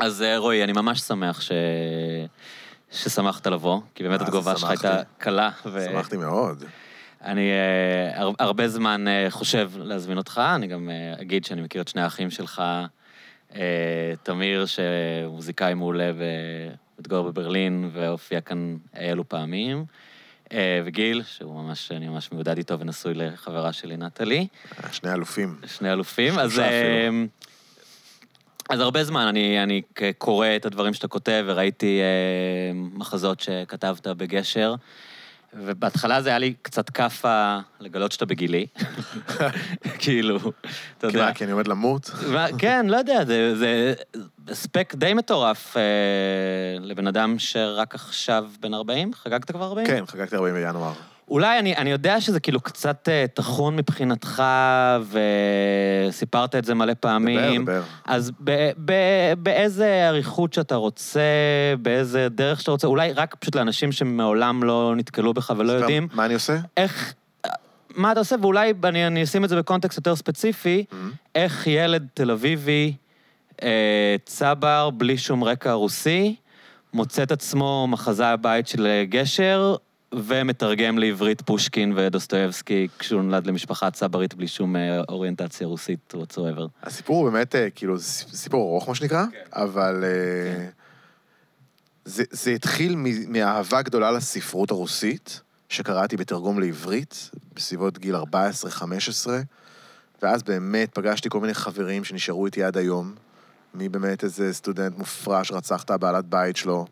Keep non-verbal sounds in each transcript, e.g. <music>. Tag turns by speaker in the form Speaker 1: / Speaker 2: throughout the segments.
Speaker 1: אז אה, רועי, אני ממש שמח ש... ששמחת לבוא, כי באמת התגובה שלך. הייתה קלה. ו...
Speaker 2: שמחתי מאוד.
Speaker 1: אני אה, הר- הרבה זמן אה, חושב להזמין אותך, אני גם אה, אגיד שאני מכיר את שני האחים שלך, אה, תמיר, שמוזיקאי מעולה ומתגורר בברלין והופיע כאן אלו פעמים, וגיל, שהוא ממש, אני ממש מיודד איתו ונשוי לחברה שלי, נטלי.
Speaker 2: שני אלופים.
Speaker 1: שני אלופים. אז,
Speaker 2: אפילו.
Speaker 1: אז הרבה זמן אני, אני קורא את הדברים שאתה כותב, וראיתי אה, מחזות שכתבת בגשר, ובהתחלה זה היה לי קצת כאפה לגלות שאתה בגילי. <laughs> כאילו, אתה יודע.
Speaker 2: כי אני עומד למות.
Speaker 1: כן, לא יודע, זה, זה הספק די מטורף אה, לבן אדם שרק עכשיו בן 40? חגגת כבר 40?
Speaker 2: כן, חגגתי 40 בינואר.
Speaker 1: אולי, אני, אני יודע שזה כאילו קצת אה, טחון מבחינתך, וסיפרת את זה מלא פעמים.
Speaker 2: דבר, דבר.
Speaker 1: אז ב, ב, באיזה אריכות שאתה רוצה, באיזה דרך שאתה רוצה, אולי רק פשוט לאנשים שמעולם לא נתקלו בך ולא יודעים,
Speaker 2: מה אני עושה?
Speaker 1: איך, מה אתה עושה, ואולי אני, אני אשים את זה בקונטקסט יותר ספציפי,
Speaker 2: Mhm.
Speaker 1: איך ילד תל אביבי, אה, צבר, בלי שום רקע רוסי, מוצא את עצמו מחזאי הבית של גשר, ומתרגם לעברית פושקין ודוסטויבסקי כשהוא נולד למשפחה צברית בלי שום אה, אוריינטציה רוסית whatsoever.
Speaker 2: הסיפור הוא באמת, אה, כאילו, זה סיפור ארוך, מה שנקרא, אבל אה, זה זה התחיל מאהבה גדולה לספרות הרוסית, שקראתי בתרגום לעברית, בסביבות גיל 14-15, ואז באמת פגשתי כל מיני חברים שנשארו איתי עד היום, מבאמת איזה סטודנט מופרע שרצח את הבעלת בית שלו.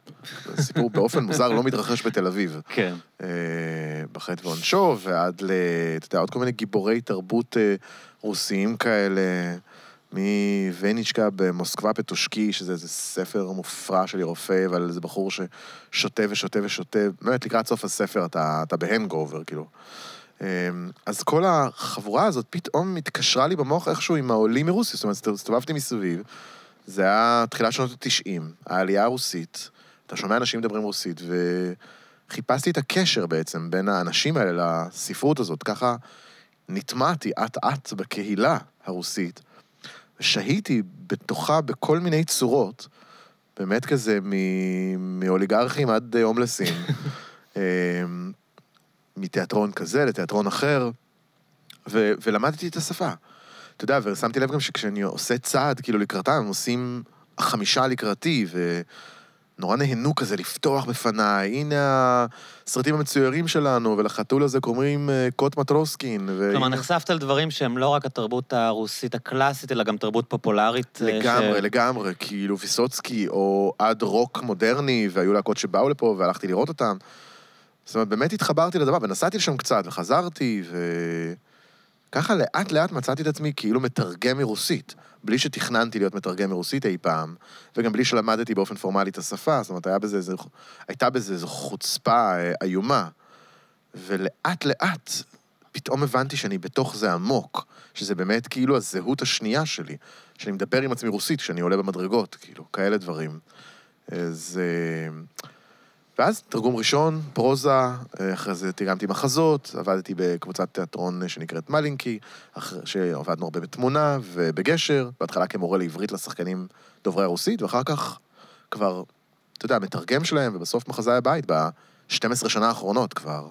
Speaker 2: סיפור באופן מוזר לא מתרחש בתל אביב.
Speaker 1: כן.
Speaker 2: אה, בחטא ועונשו, ועד ל... אתה יודע, עוד כל מיני גיבורי תרבות אה, רוסיים כאלה, מווניצ'קה במוסקבה פטושקי, שזה איזה ספר מופרע של רופא, אבל איזה בחור ששותה ושותה ושותה, באמת לקראת סוף הספר אתה, אתה בהנגובר, כאילו. אה, אז כל החבורה הזאת פתאום התקשרה לי במוח איכשהו עם העולים מרוסיה, זאת אומרת, הסתובבתי מסביב, זה היה תחילת שנות ה-90, העלייה הרוסית, אתה שומע אנשים מדברים רוסית, וחיפשתי את הקשר בעצם בין האנשים האלה לספרות הזאת, ככה נטמעתי אט-אט בקהילה הרוסית, ושהיתי בתוכה בכל מיני צורות, באמת כזה מ- מאוליגרכים עד אה, הומלסים, <laughs> אה, מתיאטרון כזה לתיאטרון אחר, ו- ולמדתי את השפה. אתה יודע, ושמתי לב גם שכשאני עושה צעד, כאילו לקראתם, הם עושים חמישה לקראתי, ונורא נהנו כזה לפתוח בפניי, הנה הסרטים המצוירים שלנו, ולחתול הזה קוראים אה, קוט מטרוסקין. והנה-
Speaker 1: כלומר, נחשפת לדברים שהם לא רק התרבות הרוסית הקלאסית, אלא גם תרבות פופולרית. אה,
Speaker 2: לגמרי,
Speaker 1: ש...
Speaker 2: לגמרי, כאילו ויסוצקי, או עד רוק מודרני, והיו להקות שבאו לפה, והלכתי לראות אותם. זאת אומרת, באמת התחברתי לדבר, ונסעתי לשם קצת, וחזרתי, וככה לאט לאט מצאתי את עצמי כאילו מתרגם מרוסית, בלי שתכננתי להיות מתרגם מרוסית אי פעם, וגם בלי שלמדתי באופן פורמלי את השפה, זאת אומרת, היה בזה איזה, הייתה בזה איזו חוצפה אה, איומה. ולאט לאט פתאום הבנתי שאני בתוך זה עמוק, שזה באמת כאילו הזהות השנייה שלי, שאני מדבר עם עצמי רוסית כשאני עולה במדרגות, כאילו, כאלה דברים. אז... אה, ואז תרגום ראשון, פרוזה, אה, אחרי זה תרגמתי מחזות, עבדתי בקבוצת תיאטרון שנקראת מלינקי, שעבדנו הרבה בתמונה ובגשר, בהתחלה כמורה לעברית לשחקנים דוברי הרוסית, ואחר כך כבר, אתה יודע, מתרגם שלהם, ובסוף מחזאי הבית ב-12 שנה האחרונות כבר.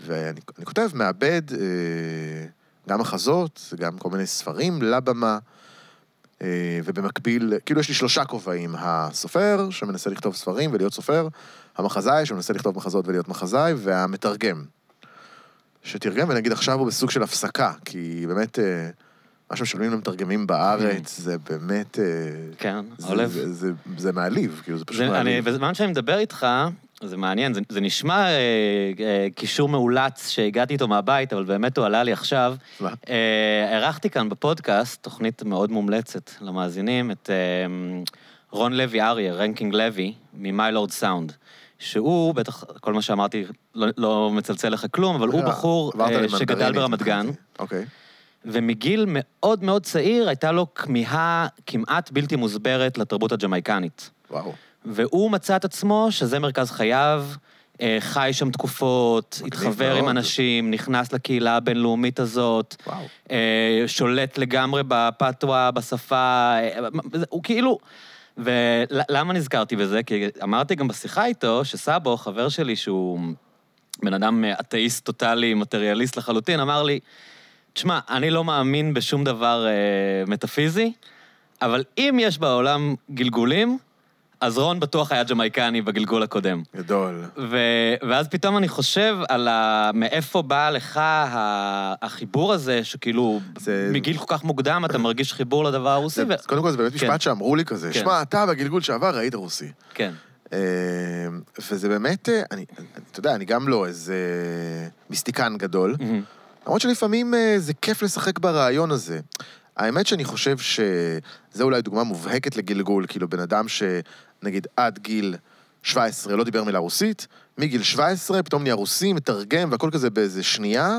Speaker 2: ואני אני כותב, מעבד אה, גם מחזות, גם כל מיני ספרים לבמה, אה, ובמקביל, כאילו יש לי שלושה כובעים, הסופר, שמנסה לכתוב ספרים ולהיות סופר, המחזאי, שמנסה לכתוב מחזות ולהיות מחזאי, והמתרגם. שתרגם, ונגיד עכשיו הוא בסוג של הפסקה, כי באמת, אה, מה שמשלמים למתרגמים בארץ, זה באמת... אה,
Speaker 1: כן,
Speaker 2: זה-
Speaker 1: עולב.
Speaker 2: זה- זה- זה מעליב, כאילו, זה פשוט
Speaker 1: זה, אני,
Speaker 2: מעליב.
Speaker 1: בזמן שאני מדבר איתך, זה מעניין, זה, זה נשמע אה, אה, קישור מאולץ שהגעתי איתו מהבית, אבל באמת הוא עלה לי עכשיו.
Speaker 2: מה?
Speaker 1: אה, ערכתי כאן בפודקאסט תוכנית מאוד מומלצת למאזינים, את אה, רון לוי אריה, רנקינג לוי, ממיילורד סאונד. שהוא, בטח כל מה שאמרתי לא, לא מצלצל לך כלום, אבל הוא
Speaker 2: אה,
Speaker 1: בחור אה, שגדל ברמת גן.
Speaker 2: אוקיי.
Speaker 1: ומגיל מאוד מאוד צעיר הייתה לו כמיהה כמעט בלתי מוסברת לתרבות הג'מייקנית.
Speaker 2: וואו.
Speaker 1: והוא מצא את עצמו שזה מרכז חייו, אה, חי שם תקופות, התחבר עם. אנשים, נכנס לקהילה הבינלאומית הזאת,
Speaker 2: וואו.
Speaker 1: אה, שולט לגמרי בפתווה, בשפה, אה, הוא כאילו... ולמה נזכרתי בזה? כי אמרתי גם בשיחה איתו, שסאבו, חבר שלי, שהוא בן אדם אתאיסט טוטאלי, מטריאליסט לחלוטין, אמר לי, תשמע, אני לא מאמין בשום דבר אה, מטאפיזי, אבל אם יש בעולם גלגולים, אז רון בטוח היה ג'מייקני בגלגול הקודם.
Speaker 2: גדול.
Speaker 1: ו... ואז פתאום אני חושב על ה... מאיפה בא לך ה... החיבור הזה, שכאילו,
Speaker 2: זה-
Speaker 1: מגיל כל כך מוקדם אתה מרגיש חיבור לדבר הרוסי,
Speaker 2: זה,
Speaker 1: ו...
Speaker 2: קודם כל, זה באמת
Speaker 1: כן.
Speaker 2: משפט שאמרו לי כזה.
Speaker 1: כן.
Speaker 2: שמע, אתה בגלגול שעבר ראית רוסי.
Speaker 1: כן.
Speaker 2: אה, וזה באמת, אה, אני, אתה יודע, אני גם לא איזה מיסטיקן גדול. למרות שלפעמים אה, זה כיף לשחק ברעיון הזה. האמת שאני חושב שזה אולי דוגמה מובהקת לגלגול, כאילו בן אדם שנגיד עד גיל 17 לא דיבר מילה רוסית, מגיל 17 פתאום נהיה רוסי, מתרגם והכל כזה באיזה שנייה,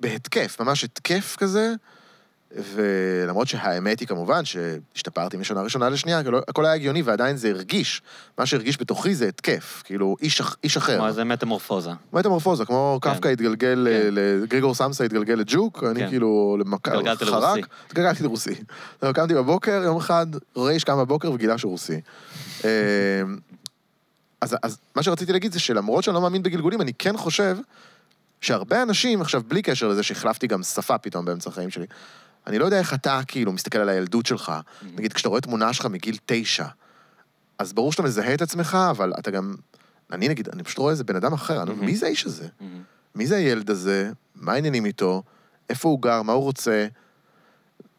Speaker 2: בהתקף, ממש התקף כזה. ולמרות שהאמת היא כמובן שהשתפרתי משנה ראשונה לשנייה, הכל היה הגיוני ועדיין זה הרגיש. מה שהרגיש בתוכי זה התקף, כאילו איש, איש אחר.
Speaker 1: כמו איזה מטמורפוזה.
Speaker 2: מטמורפוזה, כמו
Speaker 1: כן.
Speaker 2: קפקא התגלגל,
Speaker 1: כן.
Speaker 2: ל- גריגור סמסה התגלגל לג'וק, אני
Speaker 1: כן.
Speaker 2: כאילו למכה,
Speaker 1: התגלגלת
Speaker 2: חרק,
Speaker 1: לרוסי.
Speaker 2: התגלגלתי לרוסי. זהו, <laughs> קמתי בבוקר, יום אחד, רייש קם בבוקר וגילה שהוא רוסי. אה, אז, אז מה שרציתי להגיד זה שלמרות שאני לא מאמין בגלגולים, אני כן חושב שהרבה אנשים, עכשיו בלי קשר לזה שהחלפתי גם שפה פתאום באמצע החיים שלי, אני לא יודע איך אתה כאילו מסתכל על הילדות שלך, נגיד כשאתה רואה תמונה שלך מגיל תשע, אז ברור שאתה מזהה את עצמך, אבל אתה גם, אני נגיד, אני פשוט רואה איזה בן אדם אחר, אני אומר, מי זה האיש הזה?
Speaker 1: מהמם.
Speaker 2: מי זה הילד הזה? מה העניינים איתו? איפה הוא גר? מה הוא רוצה?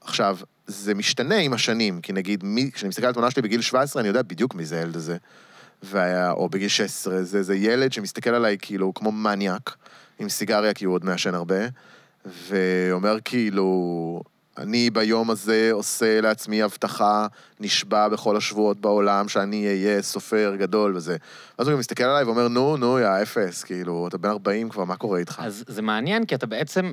Speaker 2: עכשיו, זה משתנה עם השנים, כי נגיד, מי, כשאני מסתכל על התמונה שלי בגיל 17, אני יודע בדיוק מי זה הילד הזה. והיה, או בגיל 16, זה, זה ילד שמסתכל עליי כאילו כמו מניאק, עם סיגריה, כי הוא עוד מעשן הרבה, ואומר כאילו, אני ביום הזה עושה לעצמי הבטחה, נשבע בכל השבועות בעולם שאני אהיה סופר גדול וזה. ואז הוא גם מסתכל עליי ואומר, נו, נו, יא אפס, כאילו, אתה בן 40 כבר, מה קורה איתך?
Speaker 1: אז זה מעניין, כי אתה בעצם,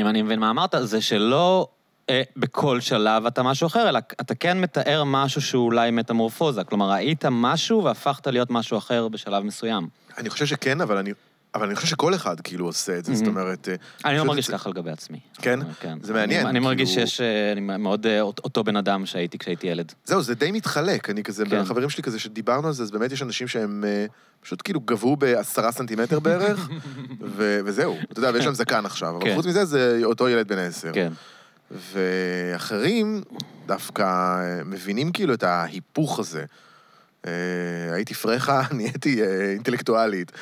Speaker 1: אם אני מבין מה אמרת, זה שלא אה, בכל שלב אתה משהו אחר, אלא אתה כן מתאר משהו שהוא אולי מטמורפוזה. כלומר, ראית משהו והפכת להיות משהו אחר בשלב מסוים.
Speaker 2: אני חושב שכן, אבל אני, אבל אני חושב שכל אחד כאילו עושה את זה, זאת
Speaker 1: Mhm.
Speaker 2: אומרת... אה,
Speaker 1: אני לא מרגיש ככה לגבי עצמי.
Speaker 2: כן?
Speaker 1: כן.
Speaker 2: זה מעניין,
Speaker 1: אני, אני מרגיש
Speaker 2: כאילו-
Speaker 1: שיש, אה, אני מאוד אה, אות- אותו בן אדם שהייתי כשהייתי ילד.
Speaker 2: זהו, זה די מתחלק, אני כזה,
Speaker 1: כן.
Speaker 2: החברים שלי כזה שדיברנו על זה, אז באמת יש אנשים שהם פשוט כאילו גבו בעשרה סנטימטר בערך, <laughs> וזהו, אתה יודע, ויש להם זקן עכשיו, אבל
Speaker 1: כן.
Speaker 2: חוץ מזה זה אותו ילד בן עשר.
Speaker 1: כן.
Speaker 2: ואחרים דווקא מבינים כאילו את ההיפוך הזה. אה, הייתי פרחה, <laughs> נהייתי אה, אינטלקטואלית,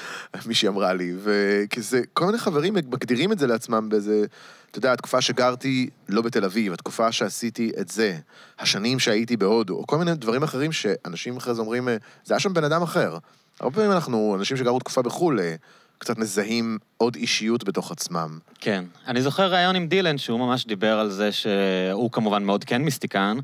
Speaker 2: מישהי אמרה לי, וכזה, כל מיני חברים מגדירים את זה לעצמם באיזה, אתה יודע, התקופה שגרתי לא בתל אביב, התקופה שעשיתי את זה, השנים שהייתי בהודו, או כל מיני דברים אחרים שאנשים אחרי זה אומרים, אה, זה היה שם בן אדם אחר. הרבה פעמים אנחנו, אנשים שגרו תקופה בחו"ל, קצת מזהים עוד אישיות בתוך עצמם.
Speaker 1: כן. אני זוכר ראיון עם דילן, שהוא ממש דיבר על זה שהוא כמובן מאוד כן מיסטיקן,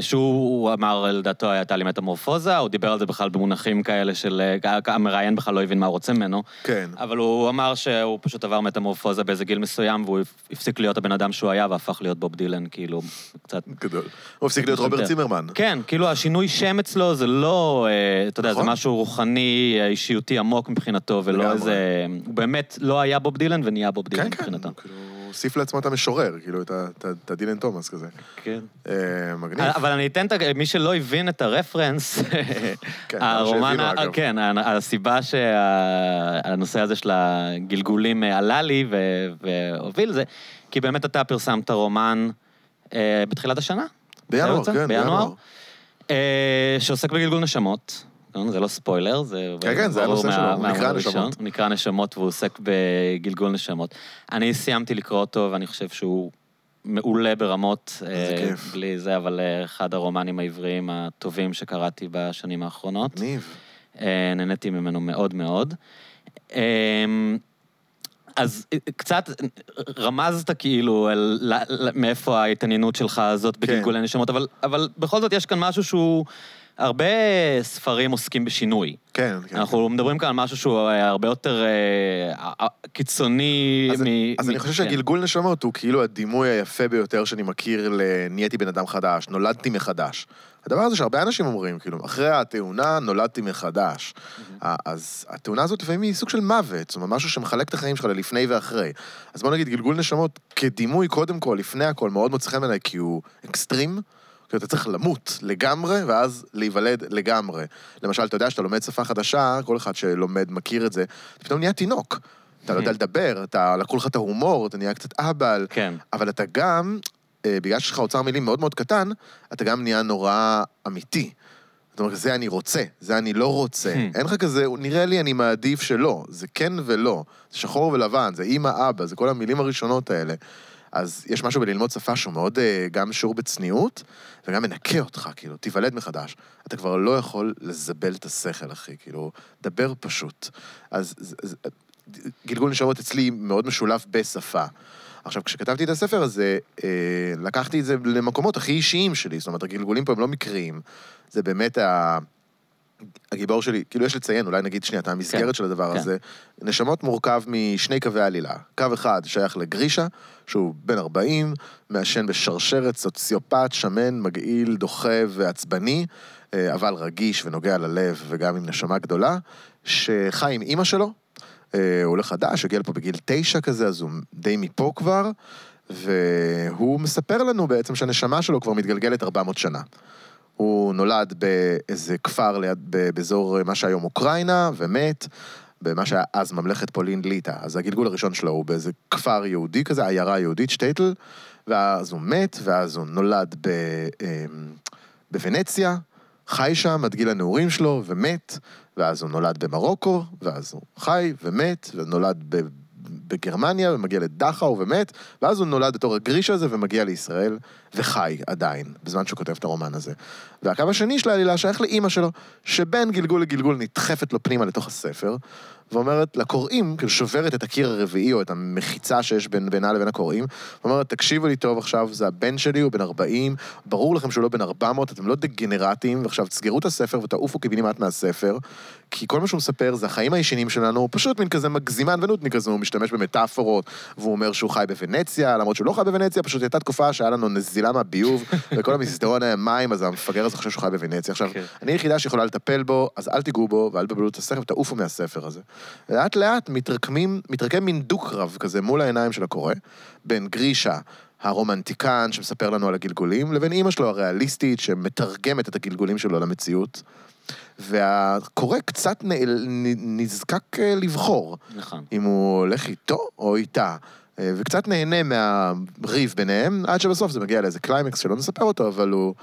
Speaker 1: שהוא אמר, לדעתו הייתה לי מטמורפוזה, הוא דיבר על זה בכלל במונחים כאלה של... אה, המראיין בכלל לא הבין מה הוא רוצה ממנו,
Speaker 2: כן.
Speaker 1: אבל הוא אמר שהוא פשוט עבר מטמורפוזה באיזה גיל מסוים, והוא הפסיק להיות הבן אדם שהוא היה והפך להיות בוב דילן, כאילו, קצת...
Speaker 2: גדול. הוא הפסיק להיות רוברט צימרמן.
Speaker 1: כן, כאילו השינוי שם אצלו זה לא, אה, אתה יודע, זה
Speaker 2: נכון.
Speaker 1: משהו רוחני, אה, אישיותי עמוק מבחינתו, ולא. איזה... הוא באמת לא היה בוב דילן ונהיה בוב דילן
Speaker 2: כן, כן,
Speaker 1: מבחינתו.
Speaker 2: הוא כאילו הוסיף לעצמו את המשורר, כאילו, את הדילן תומאס כזה.
Speaker 1: כן.
Speaker 2: אה, מגניב.
Speaker 1: אבל אני אתן את ה... מי שלא הבין את הרפרנס, <laughs>
Speaker 2: כן,
Speaker 1: הרומן. כן, הסיבה שהנושא הזה של הגלגולים אה, עלה לי והוביל זה, כי באמת אתה פרסמת רומן אה, בתחילת השנה.
Speaker 2: בינואר? כן, בינואר.
Speaker 1: שעוסק בגלגול נשמות. כן, זה לא ספוילר, זה...
Speaker 2: כן, כן, זה הנושא
Speaker 1: מה-
Speaker 2: שלו, הוא נקרא. נשמות.
Speaker 1: הוא נקרא נשמות והוא עוסק בגלגול נשמות. אני סיימתי לקרוא אותו ואני חושב שהוא מעולה ברמות.
Speaker 2: איזה
Speaker 1: אה,
Speaker 2: כיף.
Speaker 1: בלי זה, אבל אה, אחד הרומנים העבריים הטובים שקראתי בשנים האחרונות.
Speaker 2: מגניב.
Speaker 1: אה, נהניתי ממנו מאוד מאוד. אה, אז קצת רמזת כאילו על ל- ל- מאיפה ההתעניינות שלך הזאת בגלגולי נשמות, אבל, אבל בכל זאת יש כאן משהו שהוא... הרבה ספרים עוסקים בשינוי.
Speaker 2: כן, כן.
Speaker 1: אנחנו מדברים כאן על משהו שהוא אה, הרבה יותר אה, אה, קיצוני
Speaker 2: אז,
Speaker 1: מ...
Speaker 2: אז
Speaker 1: מ-
Speaker 2: אני חושב
Speaker 1: כן.
Speaker 2: שהגלגול נשמות הוא כאילו הדימוי היפה ביותר שאני מכיר ל... נהייתי בן אדם חדש, נולדתי מחדש. הדבר הזה שהרבה אנשים אומרים, כאילו, אחרי התאונה נולדתי מחדש. ה- אז התאונה הזאת לפעמים היא סוג של מוות, זאת אומרת, משהו שמחלק את החיים שלך ללפני ואחרי. אז בוא נגיד, גלגול נשמות כדימוי, קודם כל, לפני הכל, מאוד מוצא חן בעיניי, כי הוא אקסטרים. כאילו, אתה צריך למות לגמרי, ואז להיוולד לגמרי. למשל, אתה יודע שאתה לומד שפה חדשה, כל אחד שלומד מכיר את זה, אתה פתאום נהיה תינוק. אתה לא יודע לדבר, אתה, לקחו לך את ההומור, אתה נהיה קצת אהבל,
Speaker 1: כן.
Speaker 2: אבל אתה גם, אה, בגלל שיש לך אוצר מילים מאוד מאוד קטן, אתה גם נהיה נורא אמיתי. זאת אומרת, זה אני רוצה, זה אני לא רוצה.
Speaker 1: Hmm.
Speaker 2: אין לך כזה, נראה לי אני מעדיף שלא. זה כן ולא. זה שחור ולבן, זה אימא, אבא, זה כל המילים הראשונות האלה. אז יש משהו בללמוד שפה שהוא מאוד אה, גם שיעור בצניעות, וגם מנקה אותך, כאילו, תיוולד מחדש. אתה כבר לא יכול לזבל את השכל, אחי, כאילו, דבר פשוט. אז זה- זה- גלגול נשארות אצלי מאוד משולב בשפה. עכשיו, כשכתבתי את הספר הזה, אה, לקחתי את זה למקומות הכי אישיים שלי, זאת אומרת, הגלגולים פה הם לא מקריים. זה באמת ה... הגיבור שלי, כאילו יש לציין, אולי נגיד שנייה, את המסגרת
Speaker 1: כן,
Speaker 2: של הדבר
Speaker 1: כן.
Speaker 2: הזה. נשמות מורכב משני קווי עלילה. קו אחד שייך לגרישה, שהוא בן 40, מעשן בשרשרת, סוציופט, שמן, מגעיל, דוחה ועצבני, אה, אבל רגיש ונוגע ללב וגם עם נשמה גדולה, שחי עם אימא שלו, אה, הוא עולה חדש, הגיע לפה בגיל תשע כזה, אז הוא די מפה כבר, והוא מספר לנו בעצם שהנשמה שלו כבר מתגלגלת 400 שנה. הוא נולד באיזה כפר ליד, באזור אה, מה שהיום אוקראינה, ומת במה שהיה אז ממלכת פולין ליטא. אז הגלגול הראשון שלו הוא באיזה כפר יהודי כזה, עיירה יהודית, שטייטל, ואז הוא מת, ואז הוא נולד ב, אה, בוונציה, חי שם עד גיל הנעורים שלו, ומת, ואז הוא נולד במרוקו, ואז הוא חי ומת, ונולד ב... בגרמניה, ומגיע לדכאו ומת, ואז הוא נולד בתור הגריש הזה ומגיע לישראל, וחי עדיין, בזמן שהוא כותב את הרומן הזה. והקו השני של העלילה שייך לאימא שלו, שבין גלגול לגלגול נדחפת לו פנימה לתוך הספר, ואומרת לקוראים, כאילו שוברת את הקיר הרביעי או את המחיצה שיש בין, בינה לבין הקוראים, ואומרת, תקשיבו לי טוב עכשיו, זה הבן שלי, הוא בן 40, ברור לכם שהוא לא בן 400, אתם לא דגנרטים, ועכשיו תסגרו את הספר ותעופו קיבינימט מהספר, כי כל מה שהוא מספר זה החיים הישנים שלנו, הוא פשוט מין כזה מגזימן ונודניק כזה, הוא משתמש במטאפורות, והוא אומר שהוא חי בוונציה, למרות שהוא לא חי בוונציה, פשוט הייתה תקופה שהיה לנו נזילה מהביוב, <laughs> וכל המסדרון היה מים, אז המפגר הזה חושב שהוא חי בוונציה. עכשיו,
Speaker 1: כן.
Speaker 2: אני היחידה שיכולה לטפל בו, אז אל תיגעו בו, ואל תבלבלו את הספר, ותעופו מהספר הזה. לאט לאט מתרקמים, מתרקם מין דו-קרב כזה מול העיניים של הקורא, בין גרישה, הרומנטיקן שמספר לנו על הגלגולים, לבין אימא שלו הריאליסטית שמתרגמת את הגלגולים שלו למציאות. והקורא קצת נזקק אה, לבחור
Speaker 1: נכון.
Speaker 2: אם הוא הולך איתו או איתה. אה, וקצת נהנה מהריב ביניהם, עד שבסוף זה מגיע לאיזה קליימקס שלא נספר אותו, אבל הוא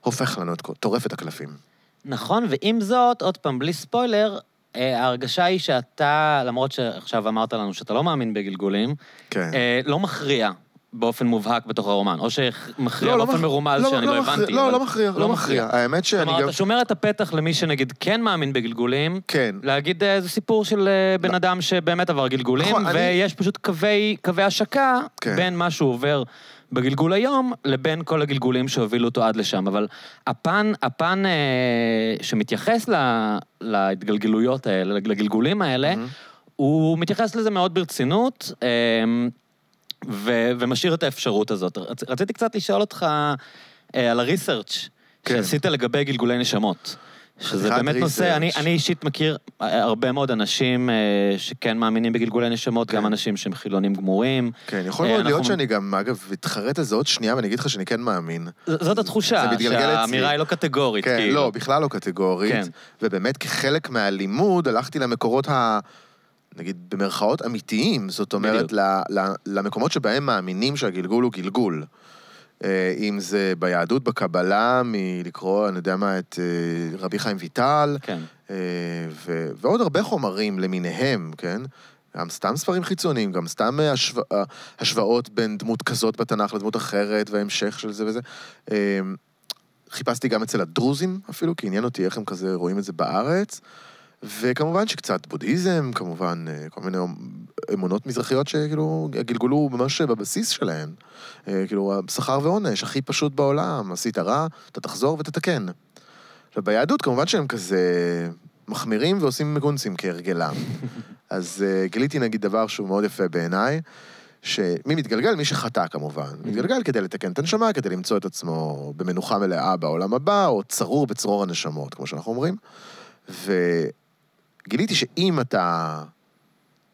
Speaker 2: הופך לנו את כל, טורף את הקלפים.
Speaker 1: נכון, ועם זאת, עוד פעם, בלי ספוילר, אה, ההרגשה היא שאתה, למרות שעכשיו אמרת לנו שאתה לא מאמין בגלגולים,
Speaker 2: כן.
Speaker 1: לא מכריע באופן מובהק בתוך הרומן, או שמכריע
Speaker 2: לא, לא
Speaker 1: באופן
Speaker 2: מכ-
Speaker 1: מרומז
Speaker 2: לא,
Speaker 1: שאני
Speaker 2: לא
Speaker 1: לא הבנתי.
Speaker 2: לא,
Speaker 1: אבל-
Speaker 2: לא מכריע, לא מכריע. האמת שאני
Speaker 1: כלומר,
Speaker 2: גם...
Speaker 1: אתה שומר את הפתח למי שנגיד כן מאמין בגלגולים,
Speaker 2: כן.
Speaker 1: להגיד אה, זה סיפור של אה, בן
Speaker 2: לא.
Speaker 1: אדם שבאמת עבר גלגולים,
Speaker 2: נכון, אני-
Speaker 1: ויש פשוט קווי, קווי השקה
Speaker 2: כן.
Speaker 1: בין מה שהוא עובר בגלגול היום, לבין כל הגלגולים שהובילו אותו עד לשם. אבל הפן, הפן אה, שמתייחס ל, להתגלגלויות האלה, לגלגולים האלה,
Speaker 2: מהמם.
Speaker 1: הוא מתייחס לזה מאוד ברצינות, אה, ו, ומשאיר את האפשרות הזאת. רצ, רציתי קצת לשאול אותך אה, על הריסרצ'
Speaker 2: כן.
Speaker 1: שעשית לגבי גלגולי נשמות. שזה באמת נושא, אני. אני אישית מכיר אה, הרבה מאוד אנשים אה, שכן מאמינים בגלגולי נשמות,
Speaker 2: כן.
Speaker 1: גם אנשים שהם חילונים גמורים.
Speaker 2: כן, יכול
Speaker 1: אה,
Speaker 2: מאוד להיות
Speaker 1: אנחנו-
Speaker 2: שאני גם, אגב, אתחרט על זה עוד שנייה, ואני אגיד לך שאני כן מאמין.
Speaker 1: ז- זאת התחושה. שהאמירה היא לא קטגורית,
Speaker 2: כן,
Speaker 1: כאילו.
Speaker 2: לא, בכלל לא קטגורית.
Speaker 1: כן.
Speaker 2: ובאמת, כחלק מהלימוד, הלכתי למקורות ה... נגיד, במרכאות אמיתיים, זאת אומרת. ל, ל, למקומות שבהם מאמינים שהגלגול הוא גלגול. אה, אם זה ביהדות, בקבלה, מלקרוא, אני יודע מה, את אה, רבי חיים ויטל,
Speaker 1: כן.
Speaker 2: אה, ו, ועוד הרבה חומרים למיניהם, כן? גם סתם ספרים חיצוניים, גם סתם השו, השוואות בין דמות כזאת בתנ"ך לדמות אחרת, והמשך של זה וזה. חיפשתי גם אצל הדרוזים אפילו, כי עניין אותי איך הם כזה רואים את זה בארץ. וכמובן שקצת בודהיזם, כמובן אה, כל מיני אמונות מזרחיות שכאילו גלגלו ממש בבסיס שלהן. אה, כאילו, שכר ועונש, הכי פשוט בעולם, עשית רע, אתה תחזור ותתקן. עכשיו, ביהדות כמובן שהם כזה מחמירים ועושים מגונצים כהרגלם. <laughs> אז uh, גיליתי נגיד דבר שהוא מאוד יפה בעיניי, שמי מתגלגל? מי שחטא כמובן. מתגלגל כדי לתקן את הנשמה, כדי למצוא את עצמו במנוחה מלאה בעולם הבא, או צרור בצרור הנשמות, כמו שאנחנו אומרים. וגיליתי שאם אתה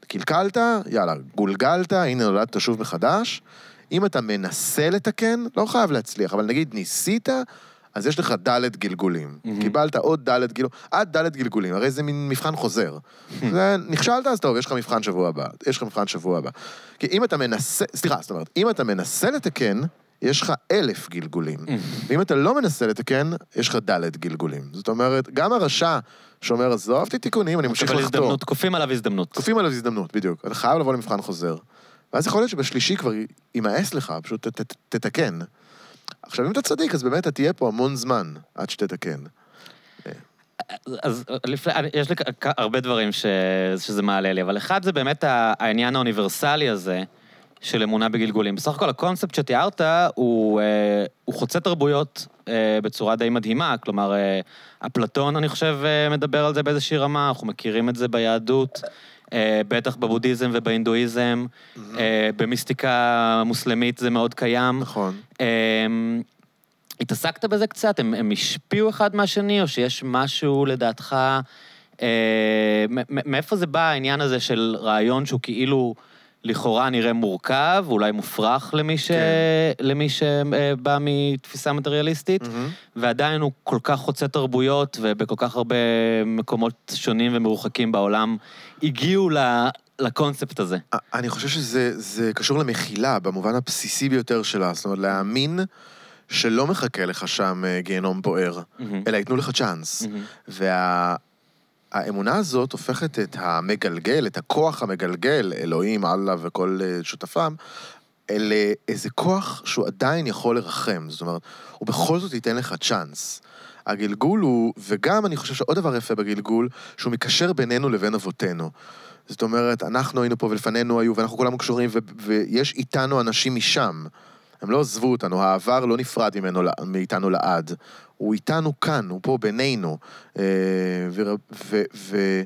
Speaker 2: קלקלת, יאללה, גולגלת, הנה נולדת שוב מחדש. אם אתה מנסה לתקן, לא חייב להצליח, אבל נגיד ניסית, אז יש לך ד' גלגולים.
Speaker 1: מהמם.
Speaker 2: קיבלת עוד ד' גלגולים, עד ד' גלגולים, הרי זה מין מבחן חוזר. זה, נכשלת, אז טוב, יש לך מבחן שבוע הבא, יש לך מבחן שבוע הבא. כי אם אתה מנסה, סליחה, זאת אומרת, אם אתה מנסה לתקן, יש לך אלף גלגולים. ואם אתה לא מנסה לתקן, יש לך ד' גלגולים. זאת אומרת, גם הרשע שאומר, עזוב אותי תיקונים, אני ממשיך לחתור.
Speaker 1: הזדמנות, כופים עליו הזדמנות.
Speaker 2: כופים עליו הזדמנות, בדיוק. אתה חייב לבוא למבחן חוזר. ואז יכול להיות שבשלישי כבר יימאס לך, פשוט ת, ת, תתקן. עכשיו, אם אתה צדיק, אז באמת אתה תהיה פה המון זמן עד שתתקן.
Speaker 1: אז לפני, יש לי הרבה דברים ש, שזה מעלה לי, אבל אחד זה באמת העניין האוניברסלי הזה של אמונה בגלגולים. בסך הכל הקונספט שתיארת הוא, אה, הוא חוצה תרבויות אה, בצורה די מדהימה, כלומר, אה, אפלטון, אני חושב, אה, מדבר על זה באיזושהי רמה, אנחנו מכירים את זה ביהדות. אה, בטח בבודהיזם ובהינדואיזם, אה, במיסטיקה מוסלמית זה מאוד קיים.
Speaker 2: נכון.
Speaker 1: התעסקת בזה קצת? הם, הם השפיעו אחד מהשני, או שיש משהו לדעתך... אה, מאיפה זה בא העניין הזה של רעיון שהוא כאילו לכאורה נראה מורכב, אולי מופרך למי, ש...
Speaker 2: כן.
Speaker 1: למי שבא מתפיסה מטריאליסטית,
Speaker 2: מהמם.
Speaker 1: ועדיין הוא כל כך חוצה תרבויות, ובכל כך הרבה מקומות שונים ומרוחקים בעולם הגיעו ל... לקונספט הזה.
Speaker 2: אני חושב שזה זה קשור למחילה, במובן הבסיסי ביותר שלה. זאת אומרת, להאמין שלא מחכה לך שם אה, גיהנום בוער,
Speaker 1: מהמם.
Speaker 2: אלא ייתנו לך צ'אנס.
Speaker 1: מהמם.
Speaker 2: והאמונה הזאת הופכת את המגלגל, את הכוח המגלגל, אלוהים, אללה וכל אה, שותפם, לאיזה כוח שהוא עדיין יכול לרחם. זאת אומרת, הוא בכל זאת ייתן לך צ'אנס. הגלגול הוא, וגם אני חושב שעוד דבר יפה בגלגול, שהוא מקשר בינינו לבין אבותינו. זאת אומרת, אנחנו היינו פה ולפנינו היו, ואנחנו כולנו קשורים, ו- ויש איתנו אנשים משם. הם לא עזבו אותנו, העבר לא נפרד ממנו, מאיתנו לעד. הוא איתנו כאן, הוא פה בינינו. אה, ו- ו- ו-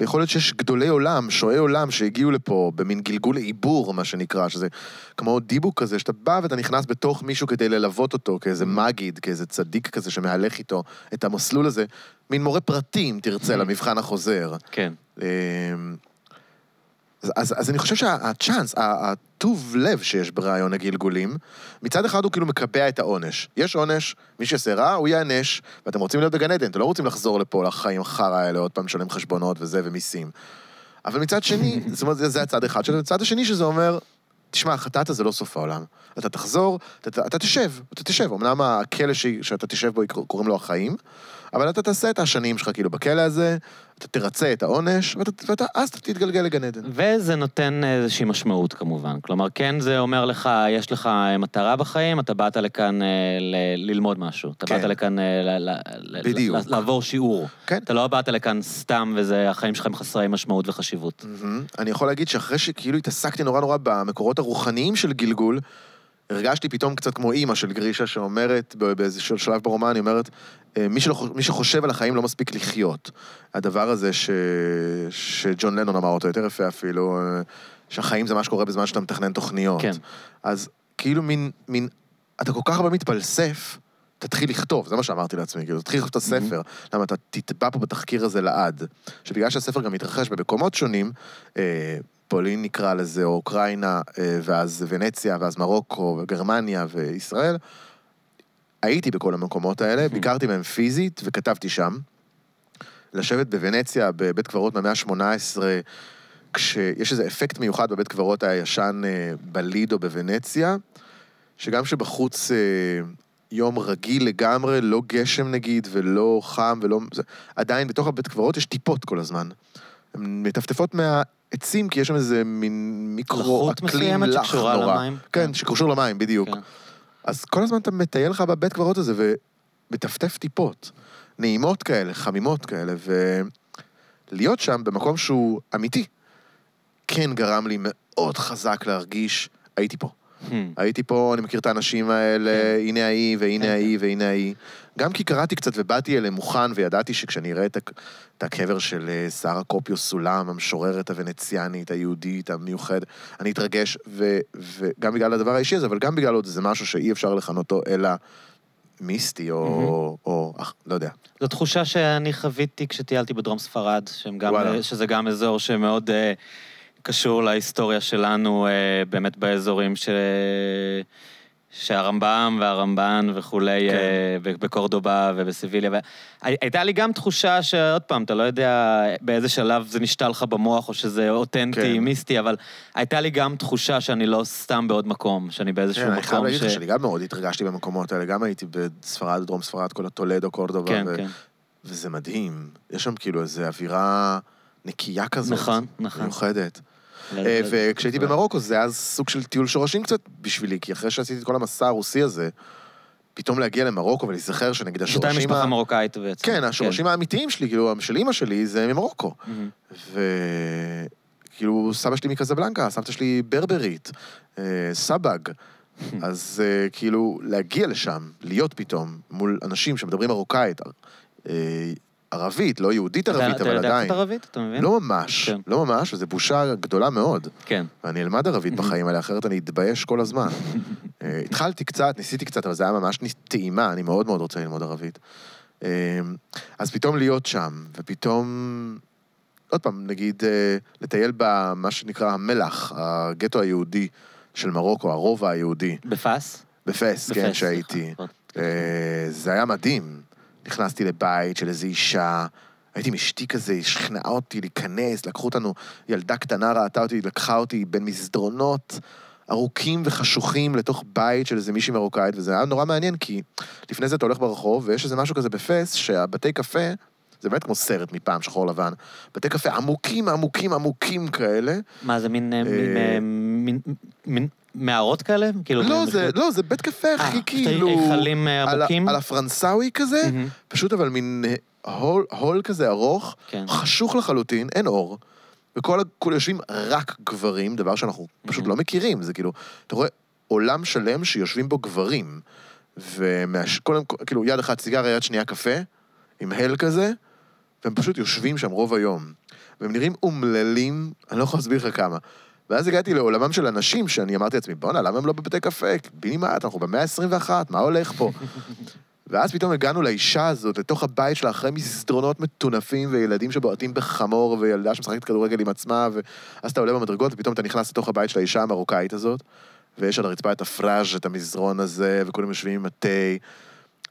Speaker 2: ויכול להיות שיש גדולי עולם, שועי עולם, שהגיעו לפה במין גלגול עיבור, מה שנקרא, שזה כמו דיבוק כזה, שאתה בא ואתה נכנס בתוך מישהו כדי ללוות אותו, כאיזה מגיד, כאיזה צדיק כזה שמהלך איתו את המסלול הזה, מין מורה פרטי, אם תרצה, למבחן החוזר.
Speaker 1: כן.
Speaker 2: אז, אז, אני חושב שהצ'אנס, הטוב לב שיש ברעיון הגלגולים, מצד אחד הוא כאילו מקבע את העונש. יש עונש, מי שיעשה רע, הוא ייענש, ואתם רוצים להיות בגן עדן, אתם לא רוצים לחזור לפה לחיים החרא האלה, עוד פעם לשלם חשבונות וזה ומיסים. אבל מצד שני, <laughs> זאת אומרת, זה, זה הצד אחד שלו, מצד השני שזה אומר, תשמע, חטאת זה לא סוף העולם. אתה תחזור, אתה, אתה, אתה תשב, אתה תשב. אמנם הכלא שאתה תשב בו, קוראים לו החיים, אבל אתה תעשה את השנים שלך כאילו בכלא הזה, אתה תרצה את העונש, ואתה, אז אתה תתגלגל לגן עדן.
Speaker 1: וזה נותן איזושהי משמעות כמובן. כלומר, כן זה אומר לך, יש לך מטרה בחיים, אתה באת לכאן אה, ל- ללמוד משהו. אתה
Speaker 2: כן.
Speaker 1: באת לכאן אה, ל- ל- ל-
Speaker 2: בדיוק.
Speaker 1: ל- לעבור שיעור.
Speaker 2: כן.
Speaker 1: אתה לא באת לכאן סתם וזה, החיים שלך הם חסרי משמעות וחשיבות.
Speaker 2: מהמם. אני יכול להגיד שאחרי שכאילו התעסקתי נורא נורא במקורות הרוחניים של גלגול, הרגשתי פתאום קצת כמו אימא של גרישה שאומרת, באיזשהו שלב ברומן, היא אומרת, "אה, מי, שלא, מי שחושב על החיים לא מספיק לחיות. הדבר הזה ש... שג'ון לנון אמר אותו יותר יפה אפילו, אה, שהחיים זה מה שקורה בזמן שאתה מתכנן תוכניות.
Speaker 1: כן.
Speaker 2: אז כאילו מין, מין, אתה כל כך הרבה מתפלסף, תתחיל לכתוב, זה מה שאמרתי לעצמי, כאילו, תתחיל לכתוב את הספר. למה אתה תטבע פה בתחקיר הזה לעד. שבגלל שהספר גם מתרחש במקומות שונים, אה, פולין נקרא לזה, או אוקראינה, אה, ואז ונציה, ואז מרוקו, וגרמניה, וישראל, הייתי בכל המקומות האלה, ביקרתי בהם פיזית, וכתבתי שם. לשבת בוונציה, בבית קברות מהמאה ה-18, כשיש איזה אפקט מיוחד בבית קברות הישן אה, בלידו בוונציה, שגם שבחוץ אה, יום רגיל לגמרי, לא גשם נגיד, ולא חם, ולא... עדיין בתוך הבית קברות יש טיפות כל הזמן. הן מטפטפות מהעצים, כי יש שם איזה מין מיקרו
Speaker 1: לחות
Speaker 2: אקלים
Speaker 1: מסוימת
Speaker 2: לח
Speaker 1: שקשורה
Speaker 2: נורא.
Speaker 1: למים?
Speaker 2: כן,
Speaker 1: כן.
Speaker 2: שקשור למים, בדיוק.
Speaker 1: כן.
Speaker 2: אז כל הזמן אתה מטייל לך בבית קברות הזה ומטפטף טיפות. נעימות כאלה, חמימות כאלה, ולהיות שם במקום שהוא אמיתי, כן גרם לי מאוד חזק להרגיש, הייתי פה.
Speaker 1: Hmm.
Speaker 2: הייתי פה, אני מכיר את האנשים האלה, הנה ההיא, והנה
Speaker 1: כן,
Speaker 2: ההיא, והנה ההיא. גם כי קראתי קצת ובאתי אליהם מוכן, וידעתי שכשאני אראה את, את הקבר של אה, שרה קופיו סולם, המשוררת הוונציאנית, היהודית, המיוחדת, אני אתרגש, ו, וגם בגלל הדבר האישי הזה, אבל גם בגלל עוד איזה משהו שאי אפשר לכנותו אלא מיסטי, או, או, או אך, לא יודע.
Speaker 1: זו תחושה שאני חוויתי כשטיילתי בדרום ספרד, גם,
Speaker 2: וואלה.
Speaker 1: שזה גם אזור שמאוד אה, קשור להיסטוריה שלנו אה, באמת באזורים ש... שהרמב"ם והרמב"ן וכולי,
Speaker 2: כן.
Speaker 1: אה, בקורדובה ובסיביליה. הייתה לי גם תחושה שעוד פעם, אתה לא יודע באיזה שלב זה נשתל לך במוח, או שזה אותנטי,
Speaker 2: כן.
Speaker 1: מיסטי, אבל הייתה לי גם תחושה שאני לא סתם בעוד מקום, שאני באיזשהו
Speaker 2: כן,
Speaker 1: מקום
Speaker 2: אני חייב להגיד לך
Speaker 1: ש...
Speaker 2: שאני גם מאוד התרגשתי במקומות האלה, גם הייתי בספרד, דרום ספרד, כל הטולדו, קורדובה,
Speaker 1: כן,
Speaker 2: ו-
Speaker 1: כן.
Speaker 2: וזה מדהים. יש שם כאילו איזו אווירה נקייה כזאת.
Speaker 1: נכון, נכון.
Speaker 2: מיוחדת. אה,
Speaker 1: ו-
Speaker 2: וכשהייתי במרוקו זה היה סוג של טיול שורשים קצת בשבילי, כי אחרי שעשיתי את כל המסע הרוסי הזה, פתאום להגיע למרוקו ולהיזכר שנגיד
Speaker 1: שאתה
Speaker 2: השורשים...
Speaker 1: משפחה
Speaker 2: ה-
Speaker 1: מרוקאית בעצם.
Speaker 2: כן, השורשים האמיתיים שלי, כאילו, של אימא שלי, זה ממרוקו. וכאילו, סבא שלי מקזבלנקה, סבתא שלי ברברית, אה, סבג. <laughs> אז אה, כאילו, להגיע לשם, להיות פתאום מול אנשים שמדברים מרוקאית, ערבית, לא יהודית
Speaker 1: אתה-
Speaker 2: ערבית,
Speaker 1: אתה
Speaker 2: אבל
Speaker 1: יודע
Speaker 2: עדיין.
Speaker 1: קצת ערבית? אתה מבין?
Speaker 2: לא ממש,
Speaker 1: כן.
Speaker 2: לא ממש, וזו בושה גדולה מאוד.
Speaker 1: כן.
Speaker 2: ואני אלמד ערבית <laughs> בחיים האלה, אחרת אני אתבייש כל הזמן. <laughs> אה, התחלתי קצת, ניסיתי קצת, אבל זה היה ממש טעימה, אני מאוד מאוד רוצה ללמוד ערבית. אה, אז פתאום להיות שם, ופתאום, עוד פעם, נגיד, אה, לטייל במה שנקרא המלח, הגטו היהודי של מרוקו, הרובע היהודי,
Speaker 1: בפאס?
Speaker 2: בפס, כן, שהייתי.
Speaker 1: סליחה.
Speaker 2: אה, זה היה מדהים. נכנסתי לבית של איזו אישה, הייתי עם אשתי כזה, היא שכנעה אותי להיכנס, לקחו אותנו, ילדה קטנה ראתה אותי, לקחה אותי בין מסדרונות ארוכים וחשוכים לתוך בית של איזה מישהי מרוקאית, וזה היה נורא מעניין, כי לפני זה אתה הולך ברחוב, ויש איזה משהו כזה בפס, שהבתי קפה, זה באמת כמו סרט מפעם, שחור לבן, בתי קפה עמוקים, עמוקים, עמוקים כאלה.
Speaker 1: מה, זה מין, אה,
Speaker 2: אה,
Speaker 1: מין, מין מערות כאלה? כאילו,
Speaker 2: לא, זה, לא, זה בית קפה
Speaker 1: אה,
Speaker 2: הכי
Speaker 1: פשוט
Speaker 2: כאילו...
Speaker 1: היכלים אה, עמוקים?
Speaker 2: על הפרנסאוי כזה,
Speaker 1: מהמם.
Speaker 2: פשוט אבל מין הול, הול כזה ארוך,
Speaker 1: כן.
Speaker 2: חשוך לחלוטין, אין אור. וכל יושבים רק גברים, דבר שאנחנו פשוט
Speaker 1: מהמם.
Speaker 2: לא מכירים. זה כאילו, אתה רואה עולם שלם שיושבים בו גברים. וקודם כל, כאילו, יד אחת סיגריה, יד שנייה קפה, עם הל כזה, והם פשוט יושבים שם רוב היום. והם נראים אומללים, אני לא יכול להסביר לך כמה. ואז הגעתי לעולמם של אנשים, שאני אמרתי לעצמי, בואנה, למה הם לא בבתי קפה? בינימט, אנחנו במאה ה-21, מה הולך פה? <laughs> ואז פתאום הגענו לאישה הזאת, לתוך הבית שלה, אחרי מסדרונות מטונפים וילדים שבועטים בחמור, וילדה שמשחקת כדורגל עם עצמה, ואז אתה עולה במדרגות, ופתאום אתה נכנס לתוך הבית של האישה המרוקאית הזאת, ויש על הרצפה את הפראז', את המזרון הזה, וכולם יושבים עם התה,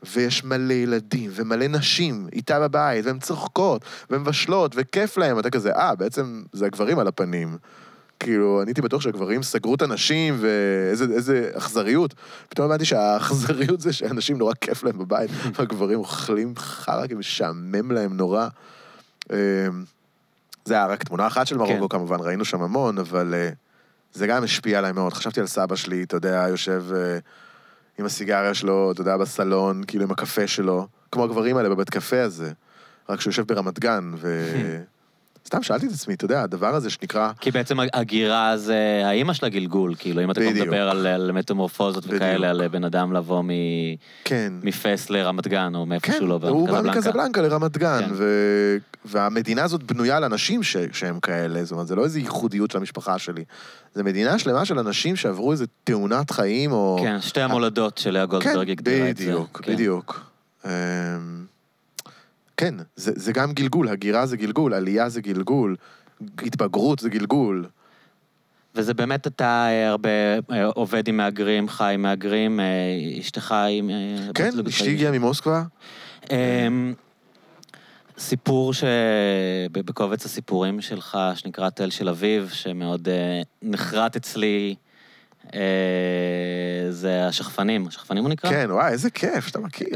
Speaker 2: ויש מלא ילדים ומלא נשים איתה בבית, והן צוחקות, והן מבשלות, וכיף להם, אתה כזה, אה, בעצם זה הגברים על הפנים. כאילו, אני הייתי בטוח שהגברים סגרו את הנשים, ואיזה איזה אכזריות. פתאום הבנתי שהאכזריות זה שאנשים נורא כיף להם בבית, <laughs> והגברים אוכלים חרא, כי משעמם להם נורא. אמ, זה היה רק תמונה אחת של מרוקו,
Speaker 1: כן.
Speaker 2: כמובן, ראינו שם המון, אבל אה, זה גם השפיע עליי מאוד. חשבתי על סבא שלי, אתה יודע, יושב אה, עם הסיגריה שלו, אתה יודע, בסלון, כאילו עם הקפה שלו, כמו הגברים האלה בבית קפה הזה, רק שהוא יושב ברמת גן, ו... <laughs> סתם שאלתי את עצמי, אתה יודע, הדבר הזה שנקרא...
Speaker 1: כי בעצם הגירה זה האימא של הגלגול, כאילו, אם אתה כבר. מדבר על, על מטמורפוזות. וכאלה, על בן אדם לבוא מ,
Speaker 2: כן.
Speaker 1: מפס לרמת גן, או מאיפה
Speaker 2: כן,
Speaker 1: שהוא לא בא,
Speaker 2: הוא בא
Speaker 1: מקזבלנקה.
Speaker 2: לרמת גן,
Speaker 1: כן.
Speaker 2: ו... והמדינה הזאת בנויה על אנשים ש... שהם כאלה, זאת אומרת, זה לא איזו ייחודיות של המשפחה שלי. זה מדינה שלמה של אנשים שעברו איזו תאונת חיים, או...
Speaker 1: כן, שתי המולדות של לאה
Speaker 2: כן,
Speaker 1: גולדברג הגדירה את זה.
Speaker 2: בדיוק,
Speaker 1: כן.
Speaker 2: בדיוק. כן, זה, זה גם גלגול, הגירה זה גלגול, עלייה זה גלגול, התבגרות זה גלגול.
Speaker 1: וזה באמת, אתה אה, הרבה אה, עובד עם מהגרים, חי עם מהגרים, אה, אשתך עם...
Speaker 2: כן, אשתי. הגיעה ממוסקבה.
Speaker 1: אמ, סיפור שבקובץ הסיפורים שלך, שנקרא תל של אביב, שמאוד נחרט אצלי, זה השכפנים. השכפנים הוא נקרא?
Speaker 2: כן, וואי, איזה כיף שאתה מכיר.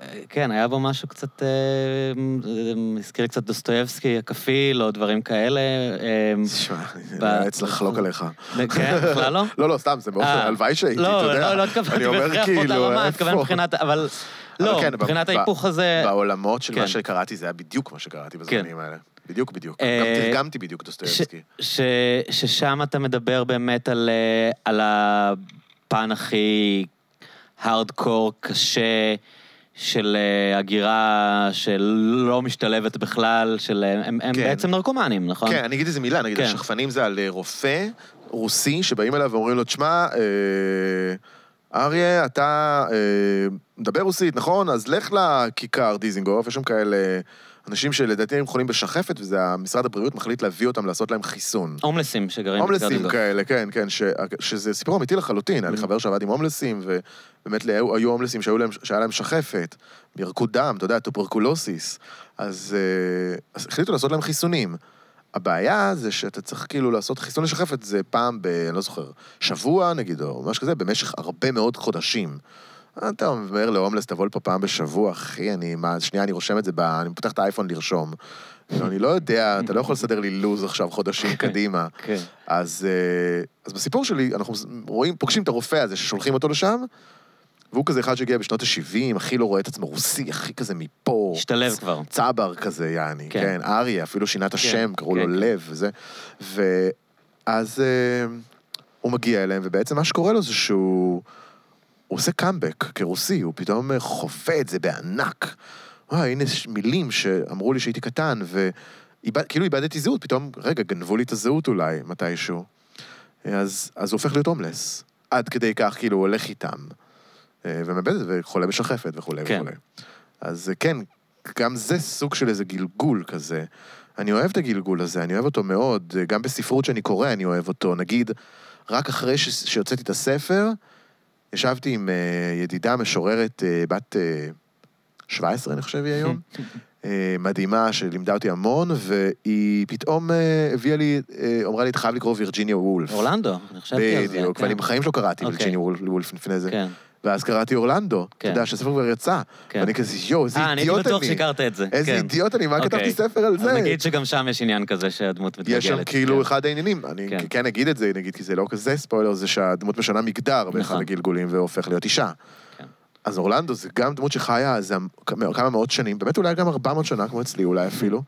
Speaker 1: אה. אה, כן, היה בו משהו קצת, אה, אה, הזכיר לי קצת דוסטויבסקי, הכפיל, או דברים כאלה. אה,
Speaker 2: תשמע, אני נאלץ לחלוק עליך.
Speaker 1: כן, בכלל לא? <laughs>
Speaker 2: לא, לא, סתם, זה
Speaker 1: אה,
Speaker 2: הלוואי שהייתי, אתה
Speaker 1: לא,
Speaker 2: יודע.
Speaker 1: לא, לא התכוונתי בהכרח באותה
Speaker 2: כאילו,
Speaker 1: רמה, התכוונתי? מבחינת, אבל... לא,
Speaker 2: כן,
Speaker 1: מבחינת ההיפוך הזה...
Speaker 2: בעולמות של
Speaker 1: כן.
Speaker 2: מה שקראתי, זה היה בדיוק מה שקראתי בזמנים האלה. בדיוק, בדיוק.
Speaker 1: אה,
Speaker 2: גם תרגמתי בדיוק דוסטויבסקי.
Speaker 1: ששם אתה מדבר באמת אה, על הפן הכי הארדקור, קשה, של אה, הגירה שלא משתלבת בכלל, של... אה, הם, הם
Speaker 2: כן.
Speaker 1: בעצם נרקומנים, נכון?
Speaker 2: כן, אני אגיד איזה מילה, נגיד,
Speaker 1: כן.
Speaker 2: השכפנים זה על אה, רופא רוסי שבאים אליו ואומרים לו, תשמע, אה, אריה, אתה אה, מדבר רוסית, נכון? אז לך לכיכר דיזינגוף, יש שם כאלה אנשים שלדעתי הם חולים בשחפת, וזה משרד הבריאות מחליט להביא אותם לעשות להם חיסון.
Speaker 1: הומלסים שגרים
Speaker 2: הומלסים. כאלה, כן, כן, ש, שזה סיפור אמיתי לחלוטין. היה לי
Speaker 1: Mm.
Speaker 2: חבר שעבד עם הומלסים, ובאמת היו, הומלסים להם, שהיה להם שחפת, ירקו דם, אתה יודע, tuberculosis. אז, אה, אז החליטו לעשות להם חיסונים. הבעיה זה שאתה צריך כאילו לעשות חיסון לשחפת, זה פעם ב... אני לא זוכר, שבוע נגיד, או משהו כזה, במשך הרבה מאוד חודשים. אתה אומר להומלס, תבוא לפה פעם בשבוע, אחי, אני, מה, שנייה, אני רושם את זה, ב, אני פותח את האייפון לרשום. כאילו, אני לא יודע, אתה לא יכול לסדר לי לו"ז עכשיו חודשים <laughs> קדימה.
Speaker 1: כן.
Speaker 2: אז, אה, אז בסיפור שלי, אנחנו רואים, פוגשים את הרופא הזה ששולחים אותו לשם, והוא כזה אחד שהגיע בשנות ה-70, הכי לא רואה את עצמו רוסי, הכי כזה מפה.
Speaker 1: השתלב כבר.
Speaker 2: צבר כזה, יעני,
Speaker 1: כן.
Speaker 2: כן, אריה, אפילו שינה את השם, קראו
Speaker 1: כן,
Speaker 2: לו
Speaker 1: כן.
Speaker 2: לב וזה. ואז אה, הוא מגיע אליהם, ובעצם מה שקורה לו זה שהוא... הוא עושה קאמבק כרוסי, הוא פתאום אה, חווה את זה בענק. וואי, הנה מילים שאמרו לי שהייתי קטן, וכאילו איבדתי זהות, פתאום, רגע, גנבו לי את הזהות אולי, מתישהו. אז, אז הוא הופך להיות הומלס. עד כדי כך, כאילו, הוא הולך איתם. אה, ומאבד את זה, וחולה בשחפת וכולי
Speaker 1: כן.
Speaker 2: וכולי. אז אה, כן, גם זה סוג של איזה גלגול כזה. אני אוהב את הגלגול הזה, אני אוהב אותו מאוד. אה, גם בספרות שאני קורא אני אוהב אותו. נגיד, רק אחרי ש... שהוצאתי את הספר, ישבתי עם אה, ידידה משוררת אה, בת אה, 17, אני חושב היא היום, אה, מדהימה, שלימדה אותי המון, והיא פתאום אה, הביאה לי, אה, אמרה לי, אתה חייב לקרוא וירג'יניה וולף.
Speaker 1: אורלנדו, אני חשבתי על זה.
Speaker 2: בדיוק,
Speaker 1: כן.
Speaker 2: ואני בחיים שלא קראתי
Speaker 1: אוקיי.
Speaker 2: וירג'יניה וולף- וולף לפני זה. ואז קראתי אורלנדו, אתה
Speaker 1: כן.
Speaker 2: יודע שהספר כבר יצא.
Speaker 1: כן.
Speaker 2: ואני כזה, יואו, איזה
Speaker 1: אה, אני הייתי
Speaker 2: אידיוט
Speaker 1: בטוח
Speaker 2: אני.
Speaker 1: שהכרת את זה.
Speaker 2: איזה
Speaker 1: כן.
Speaker 2: אידיוט אני, מה
Speaker 1: אוקיי.
Speaker 2: כתבתי ספר על זה?
Speaker 1: נגיד שגם שם יש עניין כזה שהדמות מתגלגלת.
Speaker 2: יש שם כאילו. אחד העניינים, אני
Speaker 1: כן.
Speaker 2: אגיד את זה, נגיד, כי זה לא כזה ספוילר, זה שהדמות משנה מגדר באחד
Speaker 1: נכון.
Speaker 2: הגלגולים והופך להיות אישה. אז אורלנדו זה גם דמות שחיה כמה מאות שנים, באמת אולי גם 400 שנה, כמו אצלי אולי אפילו,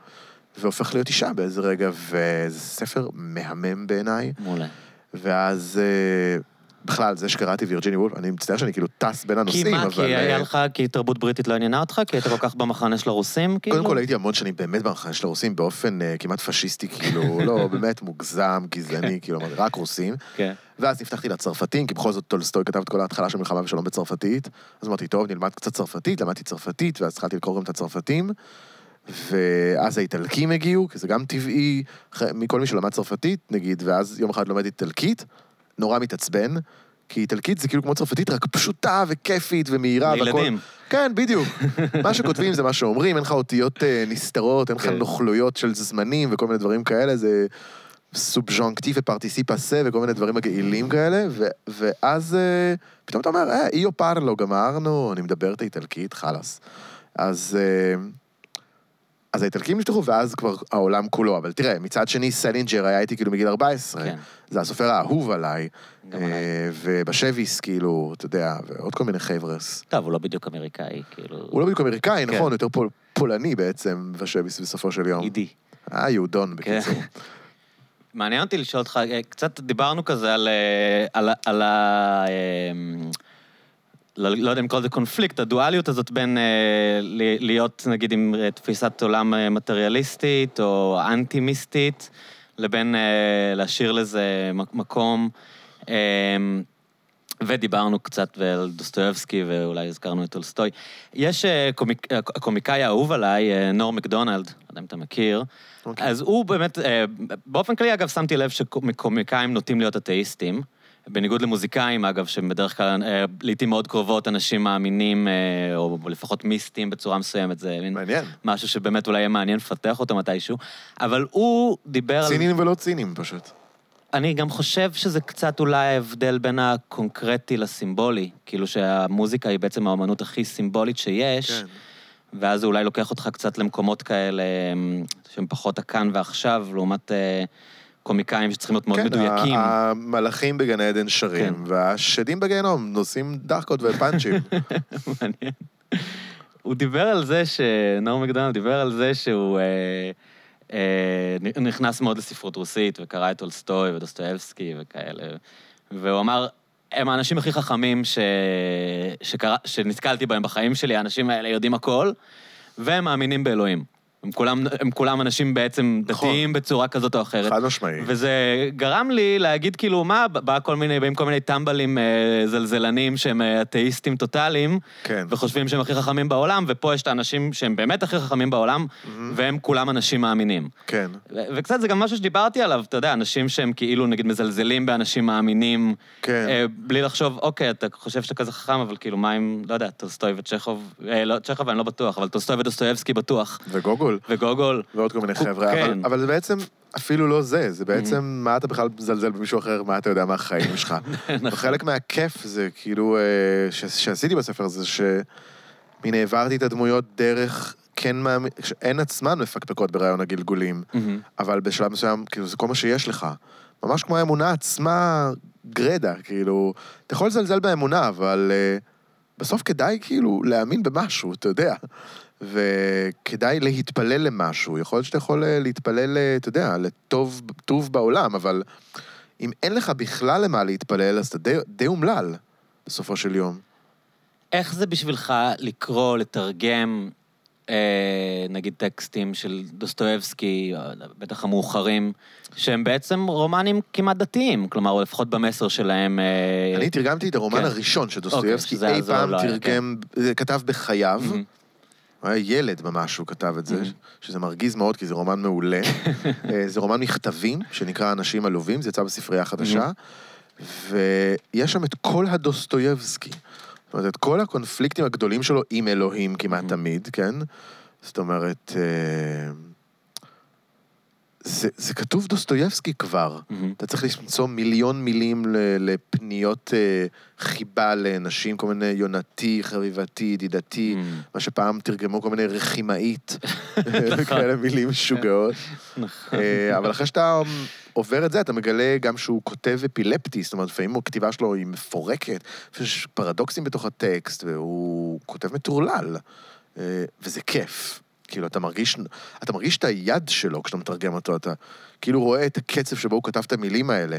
Speaker 2: והופך להיות אישה באיזה רגע, וזה ספר מהמם בעיניי.
Speaker 1: מעולה.
Speaker 2: ואז אה, בכלל, זה שקראתי וירג'יניה וולף, אני מצטער שאני כאילו טס בין
Speaker 1: כי
Speaker 2: הנושאים,
Speaker 1: מה,
Speaker 2: אבל...
Speaker 1: כי היה
Speaker 2: אה,
Speaker 1: לך, כי תרבות בריטית לא עניינה אותך? כי היית כל כך במחנה של הרוסים, כאילו?
Speaker 2: קודם כל הייתי המון שנים באמת במחנה של הרוסים באופן אה, כמעט פשיסטי, כאילו, <laughs> לא, באמת מוגזם, גזעני, כאילו, רק רוסים.
Speaker 1: כן.
Speaker 2: ואז נפתחתי לצרפתים, כי בכל זאת טולסטוי כתב את כל ההתחלה של מלחמה ושלום בצרפתית. אז אמרתי, טוב, נלמד קצת צרפתית, למדתי צרפתית, ואז התחלתי לקרוא גם את הצרפתים. ואז האיטלקים הגיעו, כי זה גם טבעי, מכל מי שלמד צרפתית, נגיד, ואז יום אחד לומד איטלקית, נורא מתעצבן, כי איטלקית זה כאילו כמו צרפתית, רק פשוטה וכיפית ומהירה. והכל-
Speaker 1: לילדים.
Speaker 2: כן, בדיוק. מה שכותבים זה מה שאומרים, אין לך אותיות אה, נסתרות, אין לך
Speaker 1: כן.
Speaker 2: נוכלויות של זמנים וכל מיני דברים כאלה, זה סובז'ונקטיב ופרטיסיפ אסה וכל מיני דברים מגעילים כאלה, ו- ואז אה, פתאום אתה אומר, אה, איו פרלו, גמרנו, אני מדבר את האיטלקית, חלאס. אז... אה, אז האיטלקים נפתחו, ואז כבר העולם כולו. אבל תראה, מצד שני, סלינג'ר היה איתי כאילו מגיל 14.
Speaker 1: כן.
Speaker 2: זה הסופר האהוב עליי.
Speaker 1: גם עליי.
Speaker 2: אה, ובשביס, כאילו, אתה יודע, ועוד כל מיני חבר'ה.
Speaker 1: טוב, הוא לא בדיוק אמריקאי, כאילו...
Speaker 2: הוא לא בדיוק אמריקאי,
Speaker 1: כן.
Speaker 2: נכון, יותר פול, פולני בעצם, בשביס בסופו של יום.
Speaker 1: אידי.
Speaker 2: אה, יהודי, בקיצור.
Speaker 1: כן. מעניין אותי לשאול אותך, אה, קצת דיברנו כזה על, אה, על, על. אה, לא, לא יודע אם לקרוא לזה קונפליקט, הדואליות הזאת בין אה, ל- להיות נגיד עם אה, תפיסת עולם אה, מטריאליסטית או אנטי-מיסטית, לבין אה, להשאיר לזה מק- מקום. אה, ודיברנו קצת על דוסטויבסקי, ואולי הזכרנו את טולסטוי. יש אה, קומיק, אה, הקומיקאי האהוב עליי, אה, נורם מקדונלד, לא יודע אם אתה מכיר,
Speaker 2: אוקיי.
Speaker 1: אז הוא באמת, אה, באופן כללי, אגב, שמתי לב שקומיקאים נוטים להיות אתאיסטים. בניגוד למוזיקאים, אגב, שהם בדרך כלל, אה, לעיתים מאוד קרובות, אנשים מאמינים, אה, או לפחות מיסטיים בצורה מסוימת, זה מין
Speaker 2: מעניין.
Speaker 1: משהו שבאמת אולי יהיה מעניין לפתח אותו מתישהו. אבל הוא דיבר על...
Speaker 2: צינים ולא צינים, פשוט.
Speaker 1: אני גם חושב שזה קצת אולי ההבדל בין הקונקרטי לסימבולי. כאילו שהמוזיקה היא בעצם האומנות הכי סימבולית שיש,
Speaker 2: כן.
Speaker 1: ואז זה אולי לוקח אותך קצת למקומות כאלה אמ, שהם פחות הכאן ועכשיו, לעומת אה, קומיקאים שצריכים להיות מאוד
Speaker 2: כן,
Speaker 1: מדויקים.
Speaker 2: ה- המלאכים בגן עדן שרים,
Speaker 1: כן.
Speaker 2: והשדים בגיהנום נושאים דחקות ופאנצ'ים. <laughs>
Speaker 1: מעניין. הוא דיבר על זה ש... נורם מקדונלד דיבר על זה שהוא אה, אה, נכנס מאוד לספרות רוסית וקרא את טולסטוי ודוסטויבסקי וכאלה. והוא אמר, הם האנשים הכי חכמים ש... שקרא... שנתקלתי בהם בחיים שלי, האנשים האלה יודעים הכל, והם מאמינים באלוהים. הם כולם, הם כולם אנשים בעצם
Speaker 2: נכון.
Speaker 1: דתיים בצורה כזאת או אחרת.
Speaker 2: חד משמעי.
Speaker 1: וזה גרם לי להגיד כאילו, מה, בא כל מיני, באים כל מיני טמבלים אה, זלזלנים שהם אה, אתאיסטים טוטאליים,
Speaker 2: כן.
Speaker 1: וחושבים שהם הכי חכמים בעולם, ופה יש את האנשים שהם באמת הכי חכמים בעולם, והם כולם אנשים מאמינים.
Speaker 2: כן.
Speaker 1: ו- וקצת זה גם משהו שדיברתי עליו, אתה יודע, אנשים שהם כאילו נגיד מזלזלים באנשים מאמינים,
Speaker 2: כן.
Speaker 1: אה, בלי לחשוב, אוקיי, אתה חושב שאתה כזה חכם, אבל כאילו, מה עם, לא יודע, טולסטוי וצ'כוב, אה, לא, צ'כוב אני לא בטוח, אבל טולסטוי ודוסטויבסקי בטוח,
Speaker 2: וגוגול,
Speaker 1: וגוגול.
Speaker 2: ועוד כל מיני חבר'ה,
Speaker 1: כן.
Speaker 2: אבל, אבל זה בעצם אפילו לא זה, זה בעצם מה אתה בכלל מזלזל במישהו אחר, מה אתה יודע מהחיים שלך. <laughs>
Speaker 1: נכון.
Speaker 2: וחלק מהכיף זה כאילו, אה, ש- שעשיתי בספר הזה, שמין העברתי את הדמויות דרך כן מאמין, הן עצמן מפקפקות ברעיון הגלגולים,
Speaker 1: מהמם.
Speaker 2: אבל בשלב מסוים, כאילו, זה כל מה שיש לך. ממש כמו האמונה עצמה, גרדה, כאילו, אתה יכול לזלזל באמונה, אבל uh, בסוף כדאי כאילו להאמין במשהו, אתה יודע. וכדאי להתפלל למשהו. יכול להיות שאתה יכול אה, להתפלל, אה, אתה יודע, לטוב טוב בעולם, אבל אם אין לך בכלל למה להתפלל, אז אתה די, די אומלל, בסופו של יום.
Speaker 1: איך זה בשבילך לקרוא, לתרגם, אה, נגיד טקסטים של דוסטויבסקי, או בטח המאוחרים, שהם בעצם רומנים כמעט דתיים, כלומר, או לפחות במסר שלהם... אה,
Speaker 2: אני תרגמתי את הרומן
Speaker 1: כן.
Speaker 2: הראשון שדוסטויבסקי
Speaker 1: אוקיי,
Speaker 2: אי פעם
Speaker 1: לא היה,
Speaker 2: תרגם, זה כתב בחייו.
Speaker 1: מהמם.
Speaker 2: הוא היה ילד ממש, הוא כתב את זה,
Speaker 1: Mhm.
Speaker 2: שזה מרגיז מאוד, כי זה רומן מעולה. <laughs> אה, זה רומן מכתבים, שנקרא אנשים עלובים, זה יצא בספרייה החדשה, ויש שם את כל הדוסטויבסקי. זאת אומרת, את כל הקונפליקטים הגדולים שלו עם אלוהים כמעט
Speaker 1: Mhm.
Speaker 2: תמיד, כן? זאת אומרת, אה, זה, זה כתוב דוסטויבסקי כבר.
Speaker 1: מהמם.
Speaker 2: אתה צריך למצוא מיליון מילים לפניות אה, חיבה לאנשים, כל מיני יונתי, חביבתי, ידידתי,
Speaker 1: מהמם.
Speaker 2: מה שפעם תרגמו כל מיני רכימאית, <laughs> <laughs> כאלה מילים משוגעות.
Speaker 1: נכון.
Speaker 2: אה, אבל אחרי שאתה עובר את זה, אתה מגלה גם שהוא כותב אפילפטי, זאת אומרת, לפעמים הכתיבה שלו היא מפורקת, יש פרדוקסים בתוך הטקסט, והוא כותב מטורלל, אה, וזה כיף. כאילו, אתה מרגיש, אתה מרגיש את היד שלו כשאתה מתרגם אותו, אתה כאילו רואה את הקצב שבו הוא כתב את המילים האלה.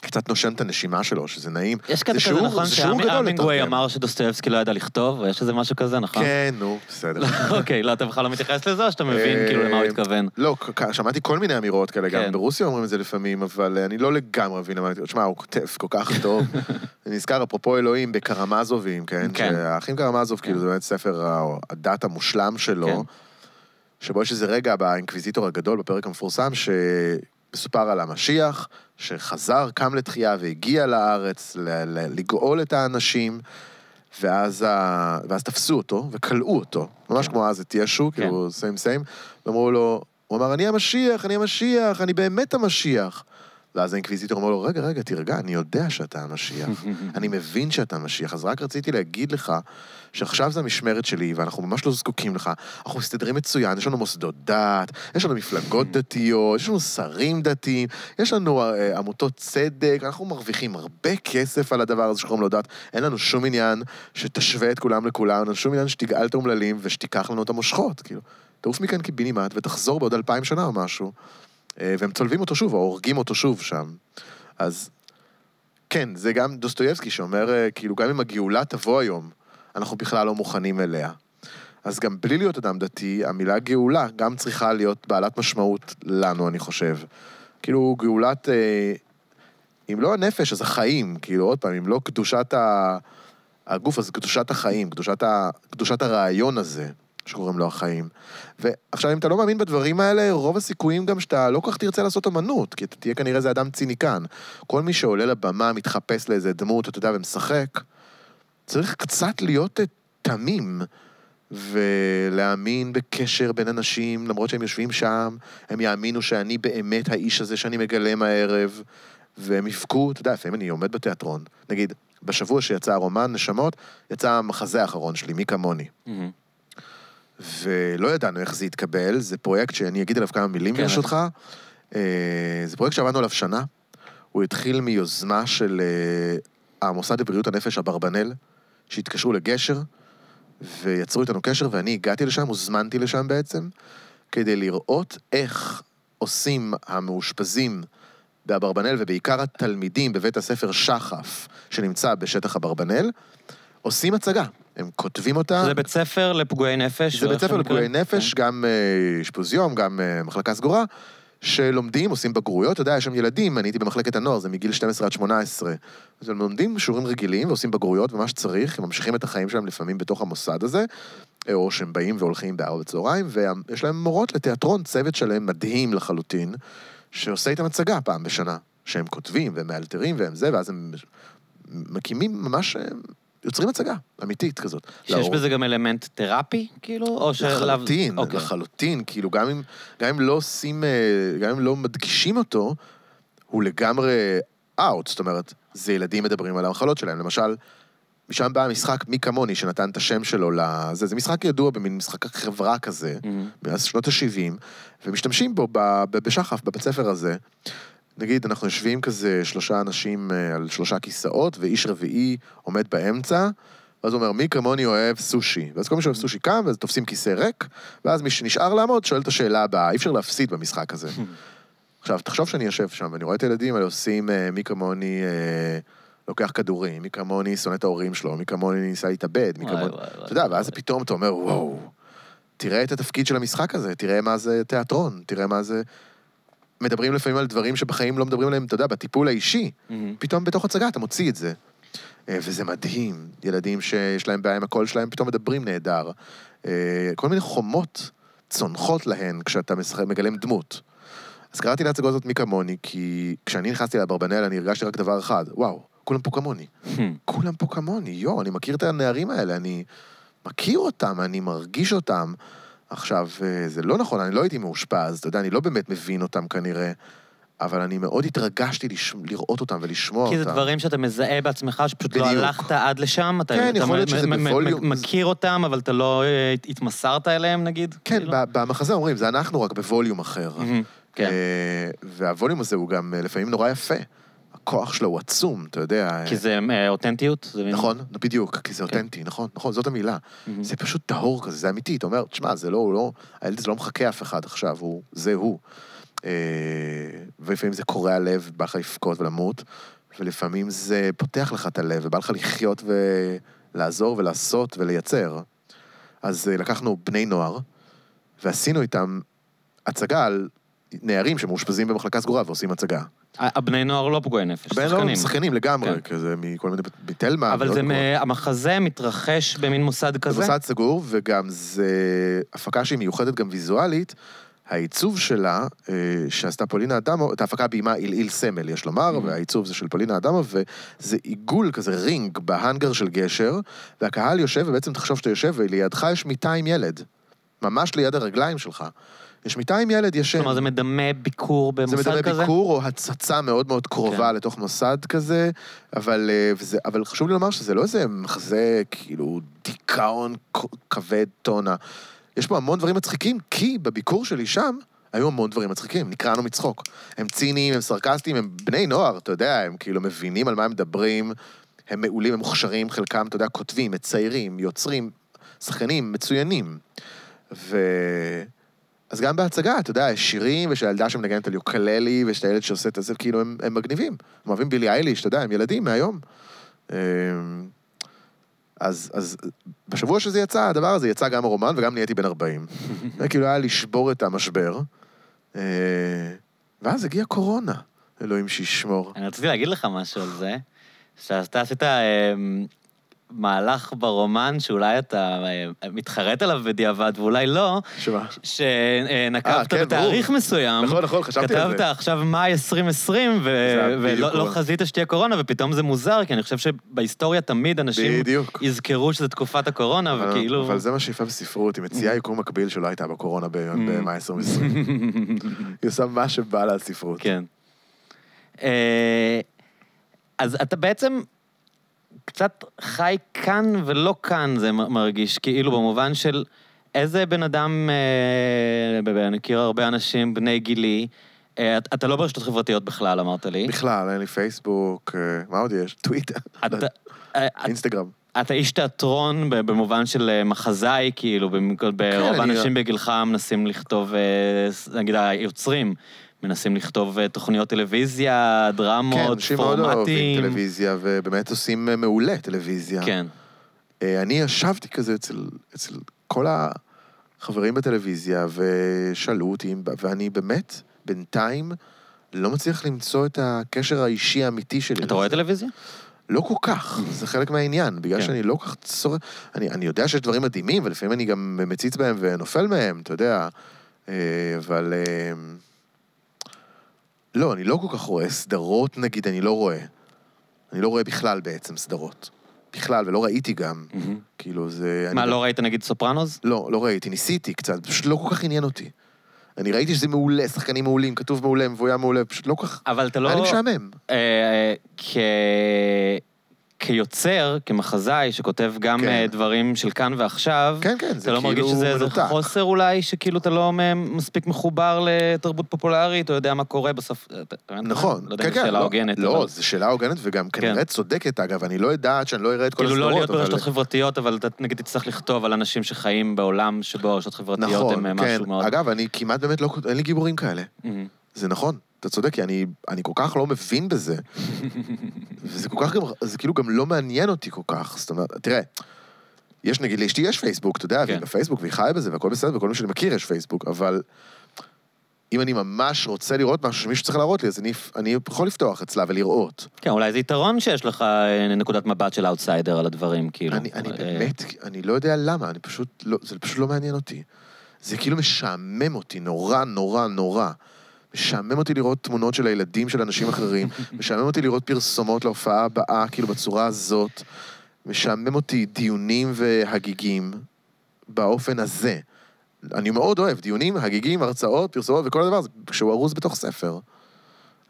Speaker 2: קצת נושן את הנשימה שלו, שזה נעים.
Speaker 1: יש
Speaker 2: זה
Speaker 1: כזה, נכון,
Speaker 2: זה שיעור גדול
Speaker 1: שהמינגווי
Speaker 2: לתרגם.
Speaker 1: אמר שדוסטויבסקי לא ידע לכתוב, יש איזה משהו כזה, נכון?
Speaker 2: כן, נו, בסדר. <laughs>
Speaker 1: אוקיי, לא, אתה בכלל לא מתייחס לזה, או שאתה מבין כאילו למה הוא
Speaker 2: אה,
Speaker 1: התכוון?
Speaker 2: לא, שמעתי כל מיני אמירות כאלה,
Speaker 1: כן.
Speaker 2: גם ברוסיה אומרים את זה לפעמים, אבל אה, אני לא לגמרי מבין למה... תשמע, הוא כותב כל כך טוב. <laughs> אני נזכר, אפרופו אלוהים, בקרמזובים, כן?
Speaker 1: כן.
Speaker 2: שהאחים קרמזוב, כאילו, זה באמת ספר הדת המושלם
Speaker 1: כן.
Speaker 2: שבו יש איזה רגע באינקוויזיטור הגדול, בפרק המפורסם, שמסופר על המשיח, שחזר, קם לתחייה והגיע לארץ ל- ל- לגאול את האנשים. ואז, ה... ואז תפסו אותו וכלאו אותו, ממש
Speaker 1: כן.
Speaker 2: כמו אז את ישו, כאילו סיים סיים, ואמרו לו, הוא אמר, אני המשיח, אני המשיח, אני באמת המשיח. ואז האינקוויזיטור אמר לו, רגע, רגע, תירגע, אני יודע שאתה המשיח. <laughs> אני מבין שאתה המשיח, אז רק רציתי להגיד לך שעכשיו זה המשמרת שלי, ואנחנו ממש לא זקוקים לך. אנחנו מסתדרים מצוין, יש לנו מוסדות דת, יש לנו מפלגות <laughs> דתיות, יש לנו שרים דתיים, יש לנו אה, עמותות צדק, אנחנו מרוויחים הרבה כסף על הדבר הזה שקוראים לו דת. אין לנו שום עניין שתשווה את כולם לכולם, אין לנו שום עניין שתגאל את האומללים ושתיקח לנו את המושכות, כאילו. תעוף מכאן קיבינימט ותחזור בעוד אלפיים שנה או משהו. אה, והם צולבים אותו שוב, או הורגים אותו שוב שם. אז כן, זה גם דוסטויבסקי שאומר, אה, כאילו, גם אם הגאולה תבוא היום, אנחנו בכלל לא מוכנים אליה. אז גם בלי להיות אדם דתי, המילה גאולה גם צריכה להיות בעלת משמעות לנו, אני חושב. כאילו, גאולת, אה, אם לא הנפש, אז החיים, כאילו, עוד פעם, אם לא קדושת ה... הגוף, אז קדושת החיים, קדושת, ה... קדושת הרעיון הזה, שקוראים לו החיים. ועכשיו, אם אתה לא מאמין בדברים האלה, רוב הסיכויים גם שאתה לא כל כך תרצה לעשות אמנות, כי אתה תהיה כנראה איזה אדם ציניקן. כל מי שעולה לבמה, מתחפש לאיזה דמות, אתה יודע, ומשחק, צריך קצת להיות אה, תמים. ולהאמין בקשר בין אנשים, למרות שהם יושבים שם, הם יאמינו שאני באמת האיש הזה שאני מגלם הערב, והם יבכו, אתה יודע, לפעמים אני עומד בתיאטרון, נגיד, בשבוע שיצא הרומן נשמות, יצא המחזה האחרון שלי, מי כמוני.
Speaker 1: מהמם.
Speaker 2: ולא ידענו איך זה יתקבל, זה פרויקט שאני אגיד עליו כמה מילים
Speaker 1: כן,
Speaker 2: ברשותך. אה, זה פרויקט שעבדנו עליו שנה, הוא התחיל מיוזמה של אה, המוסד לבריאות הנפש אברבנאל, שהתקשרו לגשר, ויצרו איתנו קשר, ואני הגעתי לשם, הוזמנתי לשם בעצם, כדי לראות איך עושים המאושפזים באברבנאל, ובעיקר התלמידים בבית הספר שחף, שנמצא בשטח אברבנאל, עושים הצגה. הם כותבים אותה.
Speaker 1: זה בית ספר לפגועי נפש?
Speaker 2: זה בית ספר? לפגועי נפש,
Speaker 1: כן.
Speaker 2: גם אה, אשפוז יום, גם אה, מחלקה סגורה, שלומדים, עושים בגרויות, אתה יודע, יש שם ילדים, אני הייתי במחלקת הנוער, זה מגיל 12 עד 18. אז הם לומדים שיעורים רגילים ועושים בגרויות ומה שצריך, הם ממשיכים את החיים שלהם לפעמים בתוך המוסד הזה, אה, או שהם באים והולכים בארבע בצהריים, ויש להם מורות לתיאטרון, צוות שלהם מדהים לחלוטין, שעושה איתם הצגה פעם בשנה, שהם כותבים והם מאלתרים והם זה, ואז הם מקימים ממש, יוצרים הצגה אמיתית כזאת.
Speaker 1: שיש
Speaker 2: להורים.
Speaker 1: בזה גם אלמנט תרפי, כאילו? או.
Speaker 2: לחלוטין,
Speaker 1: אוקיי.
Speaker 2: לחלוטין, כאילו גם אם, גם אם לא עושים, אה, גם אם לא מדגישים אותו, הוא לגמרי אאוט, זאת אומרת, זה ילדים מדברים על המחלות שלהם. למשל, משם בא המשחק מי כמוני, שנתן את השם שלו לזה, זה משחק ידוע במין משחק חברה כזה,
Speaker 1: מהמם.
Speaker 2: מאז שנות ה-70, ומשתמשים בו בשחף, בבית ספר הזה. נגיד, אנחנו יושבים כזה שלושה אנשים אה, על שלושה כיסאות, ואיש רביעי עומד באמצע, ואז הוא אומר, מי כמוני אוהב סושי? ואז כל מי שאוהב סושי קם, ואז תופסים כיסא ריק, ואז מי שנשאר לעמוד שואל את השאלה הבאה, אי אפשר להפסיד במשחק הזה. <laughs> עכשיו, תחשוב שאני יושב שם, ואני רואה את הילדים האלה עושים אה, מי כמוני אה, לוקח כדורים, מי כמוני שונא את ההורים שלו, מי כמוני ניסה להתאבד, מי כמוני... אתה יודע, ואז. פתאום אתה אומר, וואו, תראה את התפקיד של המשחק הזה, תראה מה זה תיאטרון, תראה מה זה... מדברים לפעמים על דברים שבחיים לא מדברים עליהם, אתה יודע, בטיפול האישי.
Speaker 1: מהמם.
Speaker 2: פתאום בתוך הצגה אתה מוציא את זה. אה, וזה מדהים, ילדים שיש להם בעיה עם הקול שלהם, פתאום מדברים נהדר. אה, כל מיני חומות צונחות להן כשאתה מגלם דמות. אז קראתי להצגות הזאת מי כמוני, כי כשאני נכנסתי לאברבנל אני הרגשתי רק דבר אחד, וואו, כולם פה כמוני. כולם פה כמוני, יואו, אני מכיר את הנערים האלה, אני מכיר אותם, אני מרגיש אותם. עכשיו, אה, זה לא נכון, אני לא הייתי מאושפז, אתה יודע, אני לא באמת מבין אותם כנראה, אבל אני מאוד התרגשתי לש... לראות אותם ולשמוע
Speaker 1: כי
Speaker 2: אותם.
Speaker 1: זה דברים שאתה מזהה בעצמך, שפשוט לא
Speaker 2: בדיוק.
Speaker 1: הלכת עד לשם, אתה
Speaker 2: כן,
Speaker 1: אתה
Speaker 2: יכול להיות שזה בווליום.
Speaker 1: מכיר אותם, אבל אתה לא אה, התמסרת אליהם, נגיד?
Speaker 2: כן,
Speaker 1: כאילו?
Speaker 2: במחזה אומרים, זה אנחנו רק בווליום אחר.
Speaker 1: מהמם, כן.
Speaker 2: אה, והווליום הזה הוא גם לפעמים נורא יפה. הכוח שלו הוא עצום, אתה יודע.
Speaker 1: כי זה אה, אותנטיות? זה
Speaker 2: נכון, בדיוק, כי זה
Speaker 1: כן.
Speaker 2: אותנטי, נכון, נכון, זאת המילה. זה פשוט טהור כזה, זה אמיתי. אתה אומר, תשמע, זה לא, הוא לא, הילד הזה לא מחכה אף אחד עכשיו, הוא, זה הוא. אה, ולפעמים זה קורע לב, בא לך לבכות ולמות, ולפעמים זה פותח לך את הלב, ובא לך לחיות ולעזור ולעשות ולייצר. אז אה, לקחנו בני נוער, ועשינו איתם הצגה על נערים שמאושפזים במחלקה סגורה ועושים הצגה.
Speaker 1: הבני נוער לא פגועי נפש,
Speaker 2: בני נוער
Speaker 1: שחקנים.
Speaker 2: הם שחקנים לגמרי,
Speaker 1: כן.
Speaker 2: כזה מכל מיני, בתלמה.
Speaker 1: אבל זה. מ- המחזה מתרחש במין מוסד כזה?
Speaker 2: זה מוסד סגור, וגם זה הפקה שהיא מיוחדת גם ויזואלית. העיצוב שלה, אה, שעשתה פולינה אדמו, את ההפקה ביימה עילעיל סמל, יש לומר,
Speaker 1: Mhm.
Speaker 2: והעיצוב זה של פולינה אדמו, וזה עיגול כזה, רינג, בהאנגר של גשר, והקהל יושב, ובעצם תחשוב שאתה יושב, ולידך יש מיטה עם ילד. ממש ליד הרגליים שלך. יש מיטה עם ילד ישן.
Speaker 1: כלומר, זה מדמה ביקור
Speaker 2: זה
Speaker 1: במוסד כזה?
Speaker 2: מדמה ביקור או הצצה מאוד מאוד קרובה
Speaker 1: כן.
Speaker 2: לתוך מוסד כזה, אבל, אה, וזה, אבל חשוב לי לומר שזה לא איזה מחזה כאילו דיכאון כבד טונה. יש פה המון דברים מצחיקים, כי בביקור שלי שם היו המון דברים מצחיקים, נקרענו מצחוק. הם ציניים, הם סרקסטיים, הם בני נוער, אתה יודע, הם כאילו מבינים על מה הם מדברים, הם מעולים, הם מוכשרים, חלקם, אתה יודע, כותבים, מציירים, יוצרים, שחקנים מצוינים. ו... אז גם בהצגה, אתה יודע, יש שירים, ויש הילדה שמנגנת על יוקללי, ויש את הילד שעושה את זה, כאילו, הם, הם מגניבים. הם אוהבים בילי אייליש, אתה יודע, הם ילדים מהיום. אמ, אז, אז בשבוע שזה יצא, הדבר הזה יצא גם הרומן וגם נהייתי בן 40. זה <laughs> כאילו היה לשבור את המשבר. אה, ואז הגיעה קורונה, אלוהים שישמור.
Speaker 1: אני רציתי להגיד לך משהו על זה, שאתה עשית אה, מהלך ברומן שאולי אתה אה, מתחרט עליו בדיעבד ואולי לא,
Speaker 2: שמה?
Speaker 1: שנקבת
Speaker 2: אה, כן,
Speaker 1: בתאריך
Speaker 2: ברור.
Speaker 1: מסוים.
Speaker 2: נכון, נכון, חשבתי על זה.
Speaker 1: כתבת עכשיו מאי 2020, ו- ולא לא. חזית שתהיה קורונה, ופתאום זה מוזר, כי אני חושב שבהיסטוריה תמיד אנשים
Speaker 2: בדיוק.
Speaker 1: יזכרו שזה תקופת הקורונה,
Speaker 2: אבל-
Speaker 1: וכאילו...
Speaker 2: אבל זה מה שיפה בספרות, היא מציעה יקום מקביל שלא הייתה בקורונה
Speaker 1: Mm.
Speaker 2: במאי 2020. <laughs> היא עושה מה שבא לה הספרות.
Speaker 1: כן. אה, אז אתה בעצם קצת חי כאן ולא כאן, זה מרגיש, כאילו במובן של איזה בן אדם, אה, אני מכיר הרבה אנשים בני גילי, אה, אתה- לא ברשתות חברתיות בכלל, אמרת לי.
Speaker 2: בכלל, אין לי פייסבוק, אה, מה עוד יש? טוויטר,
Speaker 1: אתה- אה,
Speaker 2: אינסטגרם.
Speaker 1: אתה איש תיאטרון במובן של אה, מחזאי, כאילו, ברוב
Speaker 2: כן, אני-
Speaker 1: האנשים בגילך מנסים לכתוב, אה, נגיד היוצרים, מנסים לכתוב אה, תוכניות טלוויזיה,
Speaker 2: כן,
Speaker 1: דרמות,
Speaker 2: אנשים מאוד אוהבים
Speaker 1: פורמטים.
Speaker 2: טלוויזיה, ובאמת עושים אה, מעולה טלוויזיה.
Speaker 1: כן.
Speaker 2: אה, אני ישבתי כזה אצל, אצל כל החברים בטלוויזיה, ושאלו אותי, ואני באמת, בינתיים, לא מצליח למצוא את הקשר האישי האמיתי שלי.
Speaker 1: אתה רואה
Speaker 2: לזה.
Speaker 1: טלוויזיה?
Speaker 2: לא כל כך, זה חלק מהעניין, בגלל
Speaker 1: כן.
Speaker 2: שאני לא כל כך צורך... אני, אני יודע שיש דברים מדהימים, ולפעמים אני גם מציץ בהם ונופל מהם, אתה יודע, אבל... אה, לא, אני לא כל כך רואה סדרות, נגיד, אני לא רואה. אני לא רואה בכלל בעצם סדרות. בכלל, ולא ראיתי גם. כאילו, זה...
Speaker 1: מה,
Speaker 2: אני...
Speaker 1: לא ראית נגיד סופרנוס?
Speaker 2: לא, לא ראיתי, ניסיתי קצת, פשוט לא כל כך עניין אותי. אני ראיתי שזה מעולה, שחקנים מעולים, כתוב מעולה, מבוים מעולה, פשוט לא כל כך...
Speaker 1: אבל אתה לא...
Speaker 2: היה לי משעמם.
Speaker 1: אה, כ... כיוצר, כמחזאי, שכותב גם
Speaker 2: כן.
Speaker 1: אה, דברים של כאן ועכשיו,
Speaker 2: כן, כן,
Speaker 1: אתה לא מרגיש
Speaker 2: כאילו
Speaker 1: שזה איזה. חוסר אולי, שכאילו אתה לא מ- מספיק מחובר לתרבות פופולרית, או יודע מה קורה בסוף... מבין?
Speaker 2: נכון,
Speaker 1: לא יודע
Speaker 2: כן, כן,
Speaker 1: שאלה
Speaker 2: לא,
Speaker 1: הוגנת,
Speaker 2: לא,
Speaker 1: אבל...
Speaker 2: זו שאלה הוגנת וגם כנראה
Speaker 1: כן.
Speaker 2: צודקת, אגב, אני לא יודעת שאני לא אראה את כל
Speaker 1: כאילו לא להיות
Speaker 2: הסדרות,
Speaker 1: ברשתות חברתיות, אבל אתה נגיד תצטרך לכתוב על אנשים שחיים בעולם שבו הרשתות חברתיות
Speaker 2: נכון,
Speaker 1: הם אה,
Speaker 2: כן.
Speaker 1: משהו מאוד...
Speaker 2: אגב, אני כמעט באמת לא, אין לי גיבורים כאלה.
Speaker 1: מהמם.
Speaker 2: זה נכון, אתה צודק, כי אני, אני כל כך לא מבין בזה. <laughs> וזה כל כך גם, זה כאילו גם לא מעניין אותי כל כך. זאת אומרת, תראה, יש נגיד לאשתי יש פייסבוק, אתה יודע,
Speaker 1: כן.
Speaker 2: והיא בפייסבוק והיא חיה בזה והכל בסדר, וכל מי שאני מכיר יש פייסבוק, אבל אם אני ממש רוצה לראות משהו שמישהו צריך להראות לי, אז אני, אני יכול לפתוח אצלה ולראות.
Speaker 1: כן, אולי זה יתרון שיש לך אה, נקודת מבט של אאוטסיידר על הדברים, כאילו.
Speaker 2: אני, אני
Speaker 1: אה,
Speaker 2: באמת, אני לא יודע למה, אני פשוט, לא, זה פשוט לא מעניין אותי. זה כאילו משעמם אותי, נורא, נורא, נורא. משעמם אותי לראות תמונות של הילדים של אנשים אחרים, <laughs> משעמם אותי לראות פרסומות להופעה הבאה, כאילו בצורה הזאת. משעמם אותי דיונים והגיגים באופן הזה. אני מאוד אוהב דיונים, הגיגים, הרצאות, פרסומות וכל הדבר הזה, כשהוא ארוז בתוך ספר.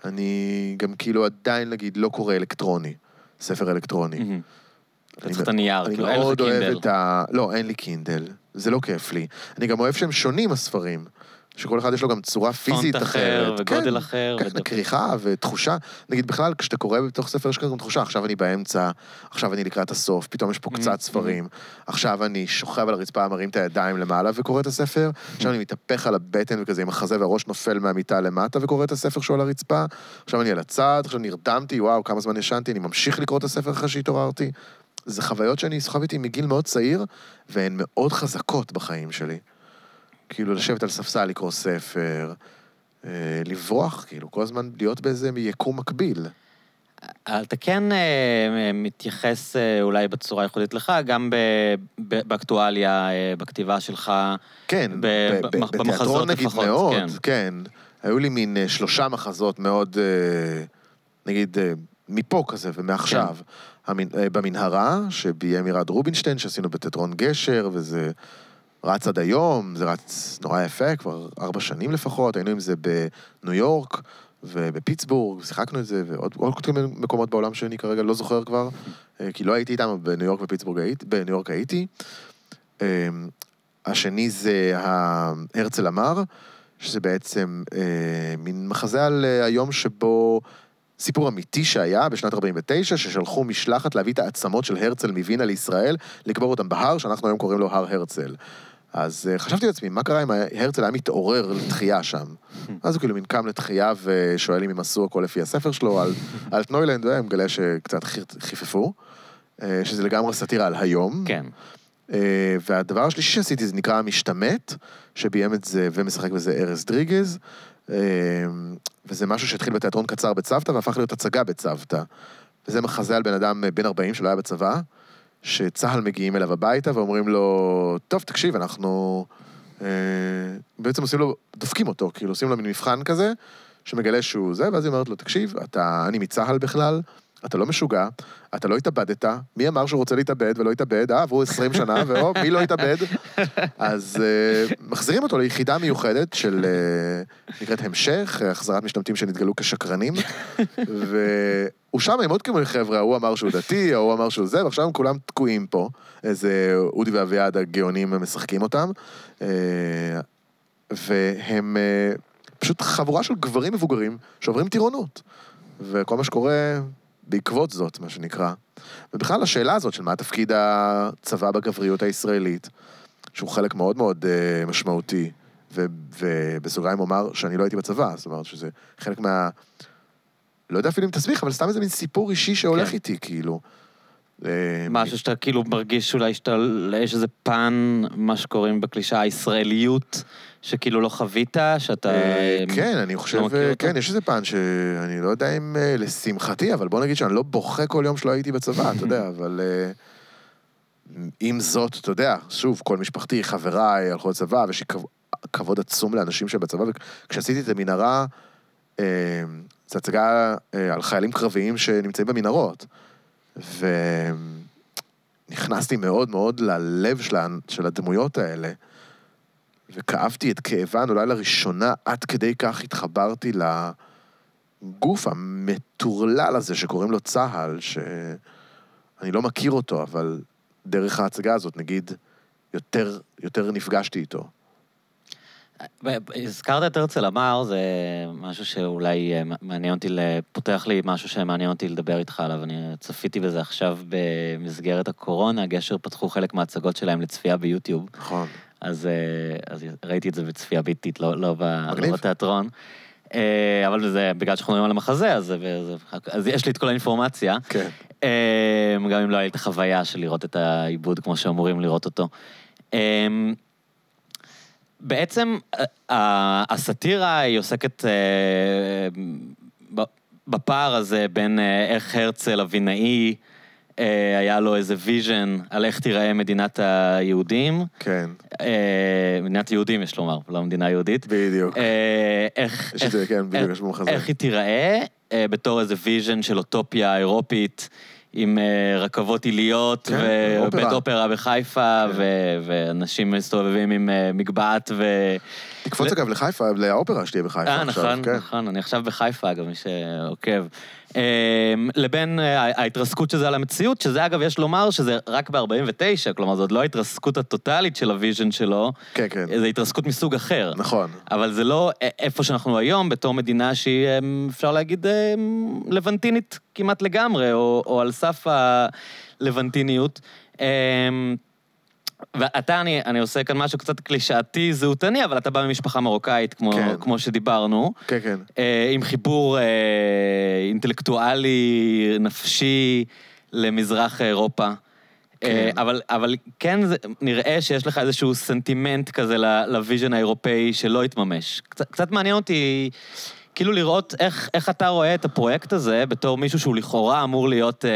Speaker 2: אני גם כאילו עדיין, נגיד, לא קורא אלקטרוני, ספר אלקטרוני.
Speaker 1: אתה
Speaker 2: אני
Speaker 1: צריך את הנייר,
Speaker 2: אני
Speaker 1: כאילו, אין לך
Speaker 2: מאוד אוהב
Speaker 1: קינדל.
Speaker 2: את ה... לא, אין לי קינדל. זה לא כיף לי. אני גם אוהב שהם שונים, הספרים. שכל אחד יש לו גם צורה פיזית
Speaker 1: פונט אחר,
Speaker 2: אחרת.
Speaker 1: וגודל
Speaker 2: כן,
Speaker 1: אחר.
Speaker 2: כן,
Speaker 1: ודבר-
Speaker 2: כריכה ותחושה. נגיד, בכלל, כשאתה קורא בתוך ספר, יש גם תחושה, עכשיו אני באמצע, עכשיו אני לקראת הסוף, פתאום יש פה
Speaker 1: Mhm,
Speaker 2: קצת ספרים, עכשיו אני שוכב על הרצפה, מרים את הידיים למעלה וקורא את הספר, עכשיו אני מתהפך על הבטן וכזה עם החזה והראש נופל מהמיטה למטה וקורא את הספר שהוא על הרצפה, עכשיו אני על הצד, עכשיו נרדמתי, וואו, כמה זמן ישנתי, אני ממשיך לקרוא את הספר אחרי שהתעוררתי. זה חוויות שאני סוחב איתי מגיל מאוד צעיר, והן מאוד חזקות בחיים שלי. כאילו, לשבת על ספסל, לקרוא ספר, אה, לברוח, כאילו, כל הזמן להיות באיזה יקום מקביל.
Speaker 1: אתה כן אה, מתייחס אה, אולי בצורה ייחודית לך, גם ב- ב- באקטואליה, אה, בכתיבה שלך.
Speaker 2: כן,
Speaker 1: ב-
Speaker 2: ב- ב-
Speaker 1: במח- במחזות
Speaker 2: בתיאטרון נגיד
Speaker 1: לפחות,
Speaker 2: מאוד,
Speaker 1: כן.
Speaker 2: כן. היו לי מין אה, שלושה מחזות מאוד, אה, נגיד, אה, מפה כזה ומעכשיו.
Speaker 1: כן.
Speaker 2: המנ- אה, במנהרה, שביים ירד רובינשטיין, שעשינו בתיאטרון גשר, וזה רץ עד היום, זה רץ נורא יפה, כבר ארבע שנים לפחות, היינו עם זה בניו יורק ובפיטסבורג, שיחקנו את זה, ועוד עוד כל מיני מקומות בעולם שאני כרגע לא זוכר כבר, אה, כי לא הייתי איתם, בניו יורק ופיטסבורג הייתי, בניו יורק הייתי. אה, השני זה הרצל אמר, שזה בעצם אה, מין מחזה על היום שבו סיפור אמיתי שהיה בשנת 49, ששלחו משלחת להביא את העצמות של הרצל מווינה לישראל, לקבור אותם בהר, שאנחנו היום קוראים לו הר הרצל. אז אה, חשבתי לעצמי, מה קרה אם הרצל היה מתעורר לתחייה שם? אז הוא כאילו מין קם לתחייה ושואל אם הם עשו הכל לפי הספר שלו על, על טנוילנד, והם מגלה שקצת חיפפו, אה, שזה לגמרי סאטירה על היום.
Speaker 1: כן.
Speaker 2: אה, והדבר השלישי שעשיתי זה נקרא המשתמט, שביים את זה ומשחק בזה ארז דריגז, אה, וזה משהו שהתחיל בתיאטרון קצר בצוותא והפך להיות הצגה בצוותא. וזה מחזה על בן אדם אה, בן 40 שלא היה בצבא, שצה"ל מגיעים אליו הביתה ואומרים לו, טוב, תקשיב, אנחנו... אה, בעצם עושים לו, דופקים אותו, כאילו עושים לו מין מבחן כזה, שמגלה שהוא זה, ואז היא אומרת לו, תקשיב, אתה, אני מצה"ל בכלל, אתה לא משוגע, אתה לא התאבדת, מי אמר שהוא רוצה להתאבד ולא התאבד? אה, עברו 20 שנה, <laughs> ואו, מי לא התאבד? אז uh, מחזירים אותו ליחידה מיוחדת של, uh, נקראת המשך, החזרת משתמטים שנתגלו כשקרנים, <laughs> והוא שם עם עוד כמה חבר'ה, ההוא אמר שהוא דתי, ההוא אמר שהוא זה, ועכשיו הם כולם תקועים פה. איזה אודי ואביעד הגאונים משחקים אותם, uh, והם uh, פשוט חבורה של גברים מבוגרים שעוברים טירונות. וכל מה שקורה בעקבות זאת, מה שנקרא. ובכלל השאלה הזאת של מה תפקיד הצבא בגבריות הישראלית, שהוא חלק מאוד מאוד uh, משמעותי, ו- ובסוגריים אומר שאני לא הייתי בצבא, זאת אומרת שזה חלק מה... לא יודע אפילו אם תסביך, אבל סתם איזה מין סיפור אישי שהולך
Speaker 1: כן.
Speaker 2: איתי, כאילו. אה,
Speaker 1: משהו שאתה כאילו מרגיש אולי שאתה, יש איזה פן, מה שקוראים בקלישה, הישראליות, שכאילו לא חווית, שאתה...
Speaker 2: אה, כן, אני חושב, אה,
Speaker 1: אותו?
Speaker 2: כן, יש איזה פן שאני לא יודע אם אה, לשמחתי, אבל בוא נגיד שאני לא בוכה כל יום שלא הייתי בצבא, אתה יודע, <laughs> אבל אה, עם זאת, אתה יודע, שוב, כל משפחתי, חבריי הלכו לצבא, ויש לי כב- כבוד עצום לאנשים שבצבא, וכשעשיתי את המנהרה, אה, זו הצגה אה, על חיילים קרביים שנמצאים במנהרות, ונכנסתי מאוד מאוד ללב של של הדמויות האלה. וכאבתי את כאבן, אולי לראשונה עד כדי כך התחברתי לגוף המטורלל הזה שקוראים לו צה"ל, שאני לא מכיר אותו, אבל דרך ההצגה הזאת, נגיד, יותר, יותר נפגשתי איתו.
Speaker 1: הזכרת את הרצל אמר, זה משהו שאולי אה, מעניין אותי, פותח לי משהו שמעניין אותי לדבר איתך עליו. אני צפיתי בזה עכשיו במסגרת הקורונה, גשר פתחו חלק מההצגות שלהם לצפייה ביוטיוב.
Speaker 2: נכון.
Speaker 1: אז, אה, אז ראיתי את זה בצפייה ביתית, לא, לא. לא בתיאטרון. אה, אבל זה, בגלל שאנחנו מדברים על המחזה, אז, זה- אז יש לי את כל האינפורמציה.
Speaker 2: כן.
Speaker 1: גם אם לא הייתה חוויה של לראות את העיבוד כמו שאמורים לראות אותו. אה, בעצם אה, הסאטירה היא עוסקת אה, בפער הזה בין אה, איך הרצל אבינו, אה, היה לו איזה vision על איך תיראה מדינת היהודים.
Speaker 2: כן,
Speaker 1: אה, מדינת יהודים, יש לומר, לא מדינה יהודית.
Speaker 2: בדיוק.
Speaker 1: אה, איך...
Speaker 2: יש את זה,
Speaker 1: איך-
Speaker 2: כן, בדיוק,
Speaker 1: איך-
Speaker 2: יש במחזה.
Speaker 1: איך היא תיראה אה, בתור איזה vision של אוטופיה אירופית. עם אה, רכבות עיליות,
Speaker 2: כן,
Speaker 1: ובית
Speaker 2: אופרה.
Speaker 1: אופרה בחיפה,
Speaker 2: כן.
Speaker 1: ו- ואנשים מסתובבים עם אה, מגבעת ו...
Speaker 2: תקפוץ אגב לחיפה, לאופרה שתהיה בחיפה
Speaker 1: אה,
Speaker 2: עכשיו.
Speaker 1: נכון,
Speaker 2: כן.
Speaker 1: נכון, אני עכשיו בחיפה, אגב, מי שעוקב. אה, לבין אה, ההתרסקות של זה על המציאות, שזה אגב, יש לומר שזה רק ב-49, כלומר, זאת לא ההתרסקות הטוטאלית של ה vision שלו,
Speaker 2: כן, כן.
Speaker 1: זו התרסקות מסוג אחר.
Speaker 2: נכון.
Speaker 1: אבל זה לא איפה שאנחנו היום, בתור מדינה שהיא, אמ, אפשר להגיד, אמ, לבנטינית כמעט לגמרי, או, או על סף הלבנטיניות. ואתה, אני, אני עושה כאן משהו קצת קלישאתי, זהותני, אבל אתה בא ממשפחה מרוקאית, כמו,
Speaker 2: כן.
Speaker 1: כמו שדיברנו,
Speaker 2: כן, כן.
Speaker 1: אה, עם חיבור אה, אינטלקטואלי, נפשי, למזרח אירופה. אה,
Speaker 2: כן.
Speaker 1: אבל, אבל כן זה, נראה שיש לך איזשהו סנטימנט כזה ל vision האירופאי שלא התממש. קצת, קצת מעניין אותי כאילו לראות איך, איך אתה רואה את הפרויקט הזה בתור מישהו שהוא לכאורה אמור להיות אה,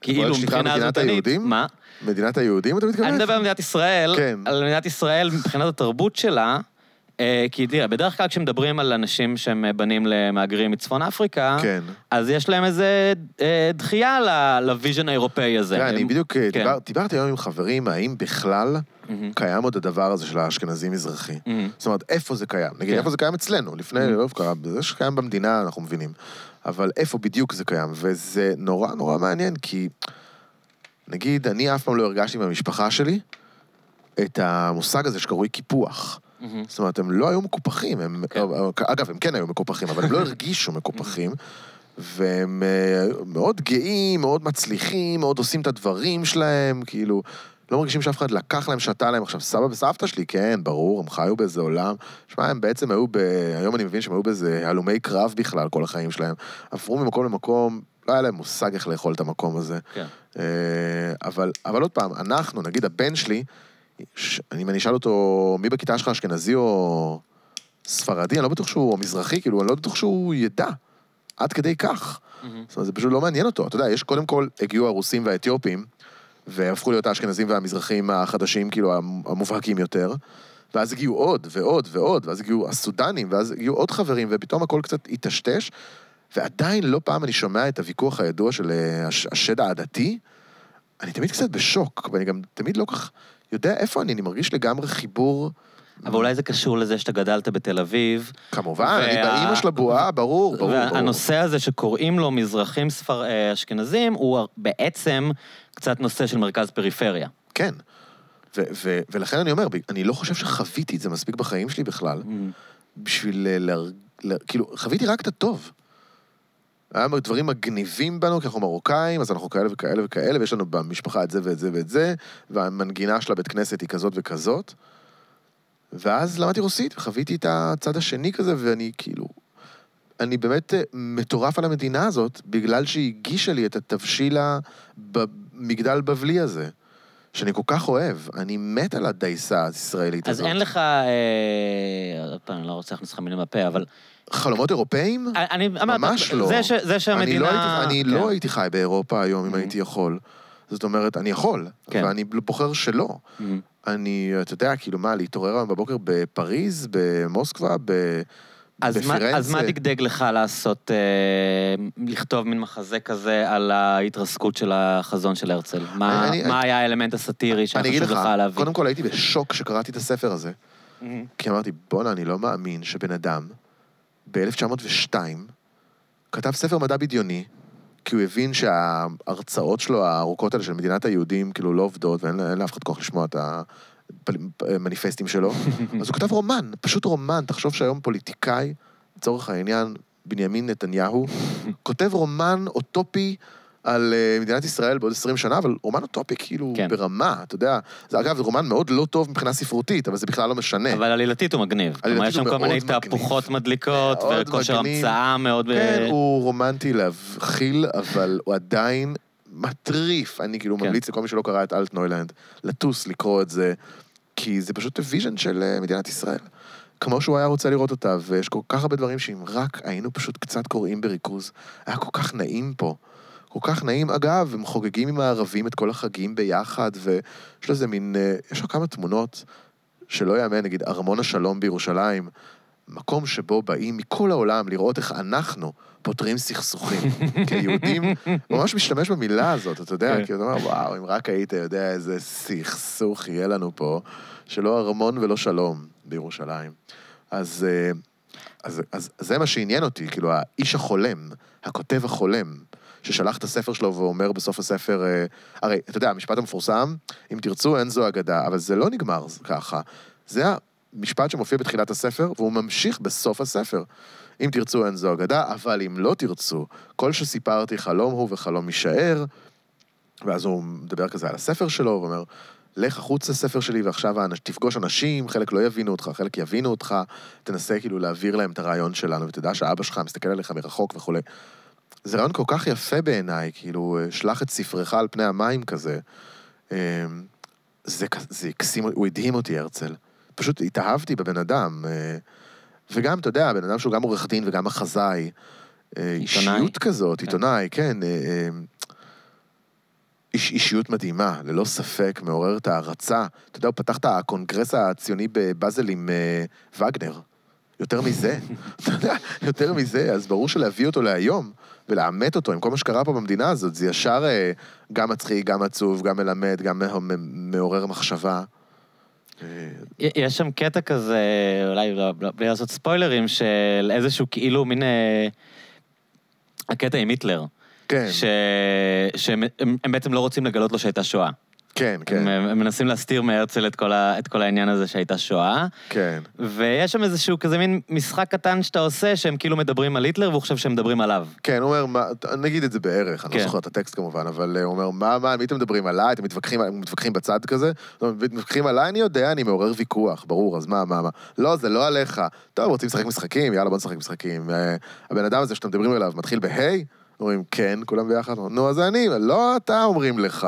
Speaker 1: כאילו מבחינה
Speaker 2: מדינת
Speaker 1: זהותנית.
Speaker 2: היהודים?
Speaker 1: מה?
Speaker 2: מדינת היהודים, אתה מתכוון?
Speaker 1: אני מדבר על מדינת ישראל,
Speaker 2: כן.
Speaker 1: על מדינת ישראל מבחינת התרבות שלה, כי תראה, בדרך כלל כשמדברים על אנשים שהם אה, בנים למהגרים מצפון אפריקה,
Speaker 2: כן.
Speaker 1: אז יש להם איזה אה, דחייה ל vision האירופאי הזה.
Speaker 2: תראה, אני בדיוק אה,
Speaker 1: כן.
Speaker 2: דיבר- דיברתי היום עם חברים, האם בכלל
Speaker 1: מהמם.
Speaker 2: קיים עוד הדבר הזה של האשכנזי-מזרחי.
Speaker 1: מהמם.
Speaker 2: זאת אומרת, איפה זה קיים? נגיד,
Speaker 1: כן.
Speaker 2: איפה זה קיים אצלנו? לפני,
Speaker 1: Mm.
Speaker 2: לא קרה, זה שקיים במדינה, אנחנו מבינים. אבל איפה בדיוק זה קיים? וזה נורא נורא מעניין, כי נגיד, אני אף פעם לא הרגשתי במשפחה שלי את המושג הזה שקרוי קיפוח. זאת אומרת, הם לא היו מקופחים, הם,
Speaker 1: כן.
Speaker 2: אגב, הם כן היו מקופחים, אבל הם לא <laughs> הרגישו מקופחים, והם אה, מאוד גאים, מאוד מצליחים, מאוד עושים את הדברים שלהם, כאילו, לא מרגישים שאף אחד לקח להם, שתה להם. עכשיו, סבא וסבתא שלי, כן, ברור, הם חיו באיזה עולם. שמע, הם בעצם היו ב... היום אני מבין שהם היו באיזה הלומי קרב בכלל, כל החיים שלהם. עברו ממקום למקום, לא היה להם מושג איך לאכול את המקום הזה.
Speaker 1: כן.
Speaker 2: אה, אבל, אבל עוד פעם, אנחנו, נגיד הבן שלי, ש- אם אני אשאל אותו, מי בכיתה שלך אשכנזי או ספרדי, אני לא בטוח שהוא, או מזרחי, כאילו, אני לא בטוח שהוא ידע. עד כדי כך.
Speaker 1: מהמם.
Speaker 2: זאת אומרת, זה פשוט לא מעניין אותו. אתה יודע, יש קודם כל, הגיעו הרוסים והאתיופים, והפכו להיות האשכנזים והמזרחים החדשים, כאילו, המ- המובהקים יותר. ואז הגיעו עוד ועוד ועוד, ואז הגיעו הסודנים, ואז הגיעו עוד חברים, ופתאום הכל קצת היטשטש, ועדיין לא פעם אני שומע את הוויכוח הידוע של אה, הש- השד העדתי, אני תמיד קצת בשוק, ואני גם תמיד לא כך יודע איפה אני, אני מרגיש לגמרי חיבור,
Speaker 1: אבל אולי זה קשור לזה שאתה גדלת בתל אביב.
Speaker 2: כמובן, אני
Speaker 1: וה-
Speaker 2: באימא של הבועה, ברור, ברור.
Speaker 1: והנושא הזה שקוראים לו מזרחים ספר... אה, אשכנזים, הוא בעצם קצת נושא של מרכז פריפריה.
Speaker 2: כן. ו- ו- ולכן אני אומר, אני לא חושב שחוויתי את זה מספיק בחיים שלי בכלל, בשביל ל... ל- ל- כאילו, חוויתי רק את הטוב. היה דברים מגניבים בנו, כי אנחנו מרוקאים, אז אנחנו כאלה וכאלה וכאלה, ויש לנו במשפחה את זה ואת זה ואת זה, והמנגינה של הבית כנסת היא כזאת וכזאת. ואז למדתי רוסית, וחוויתי את הצד השני כזה, ואני כאילו... אני באמת אה, מטורף על המדינה הזאת, בגלל שהיא הגישה לי את התבשיל המגדל בבלי הזה, שאני כל כך אוהב. אני מת על הדייסה הישראלית
Speaker 1: אז
Speaker 2: הזאת.
Speaker 1: אין לך, אה, עוד פעם, אני לא רוצה להכניס לך מילים בפה, אבל...
Speaker 2: חלומות אירופאים?
Speaker 1: אני אמרתי,
Speaker 2: ממש לא.
Speaker 1: זה, ש, זה
Speaker 2: אני
Speaker 1: שהמדינה...
Speaker 2: לא הייתי, אני
Speaker 1: כן.
Speaker 2: לא הייתי חי באירופה היום אם
Speaker 1: Mhm.
Speaker 2: הייתי יכול. זאת אומרת, אני יכול,
Speaker 1: כן.
Speaker 2: ואני בוחר שלא.
Speaker 1: מהמם.
Speaker 2: אני, אתה יודע, כאילו מה, להתעורר היום בבוקר בפריז, במוסקבה, ב...
Speaker 1: אז מה,
Speaker 2: בפירנצה?
Speaker 1: אז מה דגדג לך לעשות, אה, לכתוב מין מחזה כזה על ההתרסקות של החזון של הרצל? מה,
Speaker 2: אני-
Speaker 1: מה היה האלמנט הסאטירי שהיה
Speaker 2: אני אגיד
Speaker 1: חשוב
Speaker 2: לך,
Speaker 1: לך להביא?
Speaker 2: קודם כל הייתי בשוק כשקראתי את הספר הזה.
Speaker 1: מהמם.
Speaker 2: כי אמרתי, בואנה, אני לא מאמין שבן אדם ב-1902 כתב ספר מדע בדיוני, כי הוא הבין שההרצאות שלו הארוכות האלה של מדינת היהודים כאילו לא עובדות, ואין אין לאף אחד כוח לשמוע את המניפסטים שלו. <laughs> אז הוא כתב רומן, פשוט רומן. תחשוב שהיום פוליטיקאי, לצורך העניין, בנימין נתניהו, <laughs> כותב רומן אוטופי על אה, מדינת ישראל בעוד 20 שנה, אבל רומן אוטופי כאילו
Speaker 1: כן.
Speaker 2: ברמה, אתה יודע. זה אגב, זה רומן מאוד לא טוב מבחינה ספרותית, אבל זה בכלל לא משנה.
Speaker 1: אבל עלילתית הוא מגניב. כלומר, יש שם כל מיני. תהפוכות מדליקות, וכושר. המצאה מאוד...
Speaker 2: כן,
Speaker 1: אה,
Speaker 2: הוא רומנטי להבחיל, אבל הוא עדיין מטריף. אני כאילו
Speaker 1: כן.
Speaker 2: ממליץ לכל מי שלא קרא את אלטנוילנד, לטוס, לקרוא את זה, כי זה פשוט vision של אה, מדינת ישראל. כמו שהוא היה רוצה לראות אותה, ויש כל כך הרבה דברים שאם רק היינו פשוט קצת קוראים בריכוז, היה כל כך נעים פה. כל כך נעים. אגב, הם חוגגים עם הערבים את כל החגים ביחד, ויש לזה מין... אה, יש לו כמה תמונות שלא יאמן, נגיד ארמון השלום בירושלים, מקום שבו באים מכל העולם לראות איך אנחנו פותרים סכסוכים. <laughs> כיהודים, ממש משתמש במילה הזאת, אתה יודע,
Speaker 1: כן.
Speaker 2: כי אתה אומר, וואו, אם רק היית יודע איזה סכסוך יהיה לנו פה, שלא ארמון ולא שלום בירושלים. אז, אה, אז, אז זה מה שעניין אותי, כאילו, האיש החולם, הכותב החולם, ששלח את הספר שלו ואומר בסוף הספר, אה, הרי, אתה יודע, המשפט המפורסם, אם תרצו, אין זו אגדה, אבל זה לא נגמר ככה. זה המשפט שמופיע בתחילת הספר, והוא ממשיך בסוף הספר. אם תרצו, אין זו אגדה, אבל אם לא תרצו, כל שסיפרתי חלום הוא וחלום יישאר, ואז הוא מדבר כזה על הספר שלו, ואומר, לך החוצה ספר שלי, ועכשיו האנ- תפגוש אנשים, חלק לא יבינו אותך, חלק יבינו אותך, תנסה כאילו להעביר להם את הרעיון שלנו, ותדע שאבא שלך מסתכל עליך מרחוק וכולי. זה רעיון כל כך יפה בעיניי, כאילו, שלח את ספרך על פני המים כזה. אמ, זה, זה הקסים, הוא הדהים אותי, הרצל. פשוט התאהבתי בבן אדם. אה, וגם, אתה יודע, בן אדם שהוא גם עורך דין וגם מחזאי. אה, אישיות כזאת, עיתונאי, כן. אה, אה, איש, אישיות מדהימה, ללא ספק, מעוררת הערצה. אתה יודע, הוא פתח את הקונגרס הציוני בבאזל עם אה, וגנר. יותר מזה, <laughs> אתה יודע, יותר מזה, אז ברור שלהביא אותו להיום ולאמת אותו עם כל מה שקרה פה במדינה הזאת, זה ישר אה, גם מצחיק, גם עצוב, גם מלמד, גם מעורר מחשבה. אה,
Speaker 1: יש שם קטע כזה, אולי לא- לא- בלי לעשות ספוילרים, של איזשהו כאילו מין... אה, הקטע עם היטלר.
Speaker 2: כן,
Speaker 1: ש... שהם הם, הם בעצם לא רוצים לגלות לו שהייתה שואה.
Speaker 2: כן, כן,
Speaker 1: הם, הם מנסים להסתיר מהרצל את כל, ה, את כל העניין הזה שהייתה שואה,
Speaker 2: כן.
Speaker 1: ויש שם איזשהו כזה מין משחק קטן שאתה עושה, שהם כאילו מדברים על היטלר, והוא חושב שהם מדברים עליו.
Speaker 2: כן, הוא אומר, מה, נגיד את זה בערך, אני
Speaker 1: כן.
Speaker 2: לא זוכר את הטקסט כמובן, אבל אה, הוא אומר, מה, מה, מי אתם מדברים עליי? אתם מתווכחים, מתווכחים בצד כזה? לא, מתווכחים עליי, אני יודע, אני מעורר ויכוח, ברור, אז מה, מה, מה? לא, זה לא עליך. טוב, רוצים לשחק משחקים? יאללה, בוא נשחק משחקים. אה, הבן אדם הזה שאתם מדברים עליו מתחיל בהיי? אומרים, כן, כולם ביחד? נו, אז אני, לא אתה אומרים לך.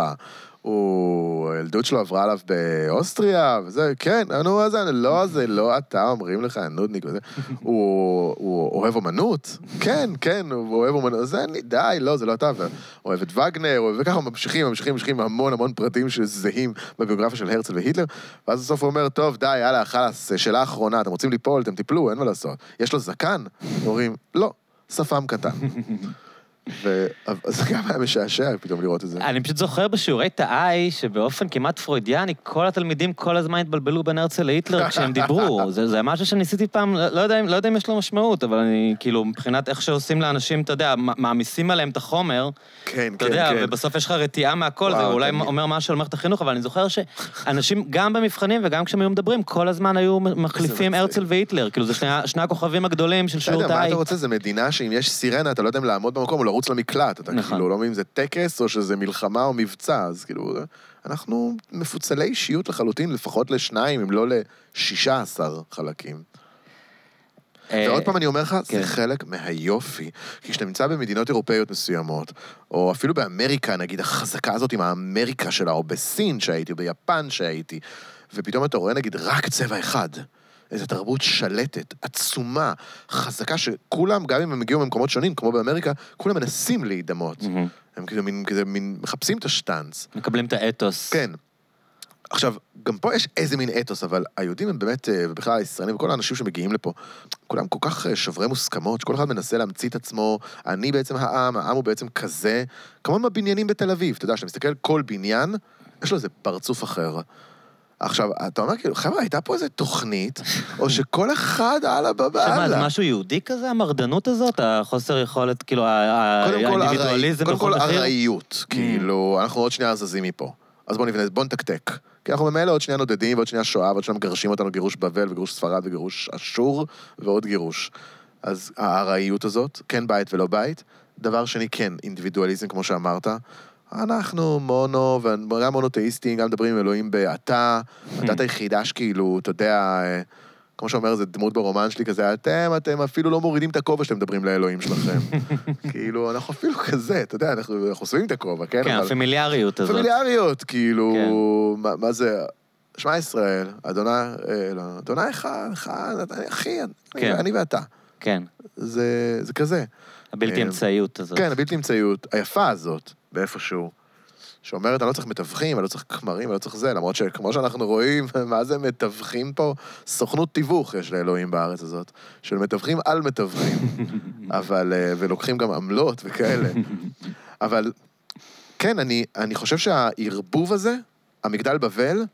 Speaker 2: הוא, הילדות שלו עברה עליו באוסטריה, וזה, כן, נו, אז אני, לא, זה לא אתה אומרים לך, נודניק וזה. הוא, הוא אוהב אומנות? כן, כן, הוא אוהב אומנות. זה אני, די, לא, זה לא אתה. אוהב את וגנר, וככה ממשיכים, ממשיכים, ממשיכים המון המון פרטים שזהים בביוגרפיה של הרצל והיטלר, ואז בסוף הוא אומר, טוב, די, יאללה, חלאס, שאלה אחרונה, אתם רוצים ליפול, אתם תיפלו, אין מה לעשות. יש לו זקן? אומרים, לא, שפם קטן. וזה גם היה משעשע פתאום לראות את זה.
Speaker 1: אני פשוט זוכר בשיעורי תאי, שבאופן כמעט פרוידיאני, כל התלמידים כל הזמן התבלבלו בין הרצל להיטלר כשהם <laughs> דיברו. זה, זה משהו שניסיתי פעם, לא לא יודע, לא יודע אם יש לו משמעות, אבל אני, כאילו, מבחינת איך שעושים לאנשים, אתה יודע, מעמיסים עליהם את החומר,
Speaker 2: כן,
Speaker 1: אתה
Speaker 2: כן,
Speaker 1: יודע,
Speaker 2: כן.
Speaker 1: ובסוף יש לך רתיעה מהכל, זה
Speaker 2: וואו,
Speaker 1: אולי
Speaker 2: תמיד.
Speaker 1: אומר משהו על מערכת החינוך, אבל אני זוכר שאנשים, גם במבחנים וגם כשהם היו מדברים, כל הזמן היו מחליפים. הרצל והיטלר. כאילו, זה שני, שני הכוכבים הגדולים של שיעור
Speaker 2: בסדר, מה
Speaker 1: תאי.
Speaker 2: אתה רוצה? זה מדינה שאם יש סירנה, אתה לא יודע אם לעמוד במקום או לרוץ למקלט. אתה
Speaker 1: נכון.
Speaker 2: כאילו לא מבין אם זה טקס או שזה מלחמה או מבצע, אז כאילו, אנחנו מפוצלי אישיות לחלוטין, לפחות לשניים, אם לא לשישה עשר חלקים.
Speaker 1: אה,
Speaker 2: ועוד פעם אני אומר לך,
Speaker 1: כן.
Speaker 2: זה חלק מהיופי. כי כשאתה נמצא במדינות אירופאיות מסוימות, או אפילו באמריקה, נגיד, החזקה הזאת עם האמריקה שלה, או בסין שהייתי, או ביפן שהייתי, ופתאום אתה רואה נגיד רק צבע אחד. איזו תרבות שלטת, עצומה, חזקה, שכולם, גם אם הם הגיעו ממקומות שונים, כמו באמריקה, כולם מנסים להידמות. הם כאילו מין, כזה מין, מחפשים את השטאנץ.
Speaker 1: מקבלים את האתוס.
Speaker 2: כן. עכשיו, גם פה יש איזה מין אתוס, אבל היהודים הם באמת, אה, ובכלל הישראלים וכל האנשים שמגיעים לפה, כולם כל כך אה, שברי מוסכמות, שכל אחד מנסה להמציא את עצמו, אני בעצם העם, העם הוא בעצם כזה, כמו עם הבניינים בתל אביב, אתה יודע, כשאתה מסתכל על כל בניין, יש לו איזה פרצוף אחר. עכשיו, אתה אומר כאילו, חבר'ה, הייתה פה איזה תוכנית, או שכל אחד הלאה
Speaker 1: עכשיו מה, זה
Speaker 2: בבעלה.
Speaker 1: משהו יהודי כזה, המרדנות הזאת? החוסר יכולת, כאילו, האינדיבידואליזם
Speaker 2: ארעי- קודם כל
Speaker 1: בכל מחיר? Mm.
Speaker 2: ארעיות, כאילו, אנחנו עוד שנייה זזים מפה. אז בוא נבנה, בוא נתקתק. כי אנחנו ממילא עוד שנייה נודדים, ועוד שנייה שואה, ועוד שנייה מגרשים אותנו גירוש בבל, וגירוש ספרד, וגירוש אשור, ועוד גירוש. אז הארעיות הזאת, כן בית ולא בית. דבר שני, כן, אינדיבידואליזם, כמו שאמרת. אנחנו מונו, וגם מונותאיסטים, גם מדברים עם אלוהים באתה, הדת היחידה שכאילו, אתה יודע, אה, כמו שאומר איזה דמות ברומן שלי כזה, אתם, אתם אפילו לא מורידים את הכובע שאתם מדברים לאלוהים שלכם. <laughs> כאילו, אנחנו אפילו כזה, אתה יודע, אנחנו אנחנו שמים את הכובע, כן?
Speaker 1: כן,
Speaker 2: אבל-
Speaker 1: הפמיליאריות הזאת.
Speaker 2: פמיליאריות, כאילו,
Speaker 1: כן.
Speaker 2: מה, מה זה, שמע ישראל, אדוני, אה, לא, אדוני אחד, אחד, אחי,
Speaker 1: כן.
Speaker 2: אני ואתה.
Speaker 1: כן,
Speaker 2: זה, זה כזה.
Speaker 1: הבלתי
Speaker 2: אה,
Speaker 1: אמצעיות הזאת.
Speaker 2: כן, הבלתי אמצעיות, היפה הזאת, באיפשהו, שאומרת, אני לא צריך מתווכים, אני לא צריך כמרים, אני לא צריך זה, למרות שכמו שאנחנו רואים, <laughs> מה זה מתווכים פה? סוכנות תיווך יש לאלוהים בארץ הזאת, של מתווכים על מתווכים, <laughs> אבל, אה, ולוקחים גם עמלות וכאלה. <laughs> אבל כן, אני, אני חושב שהערבוב הזה, המגדל בבל,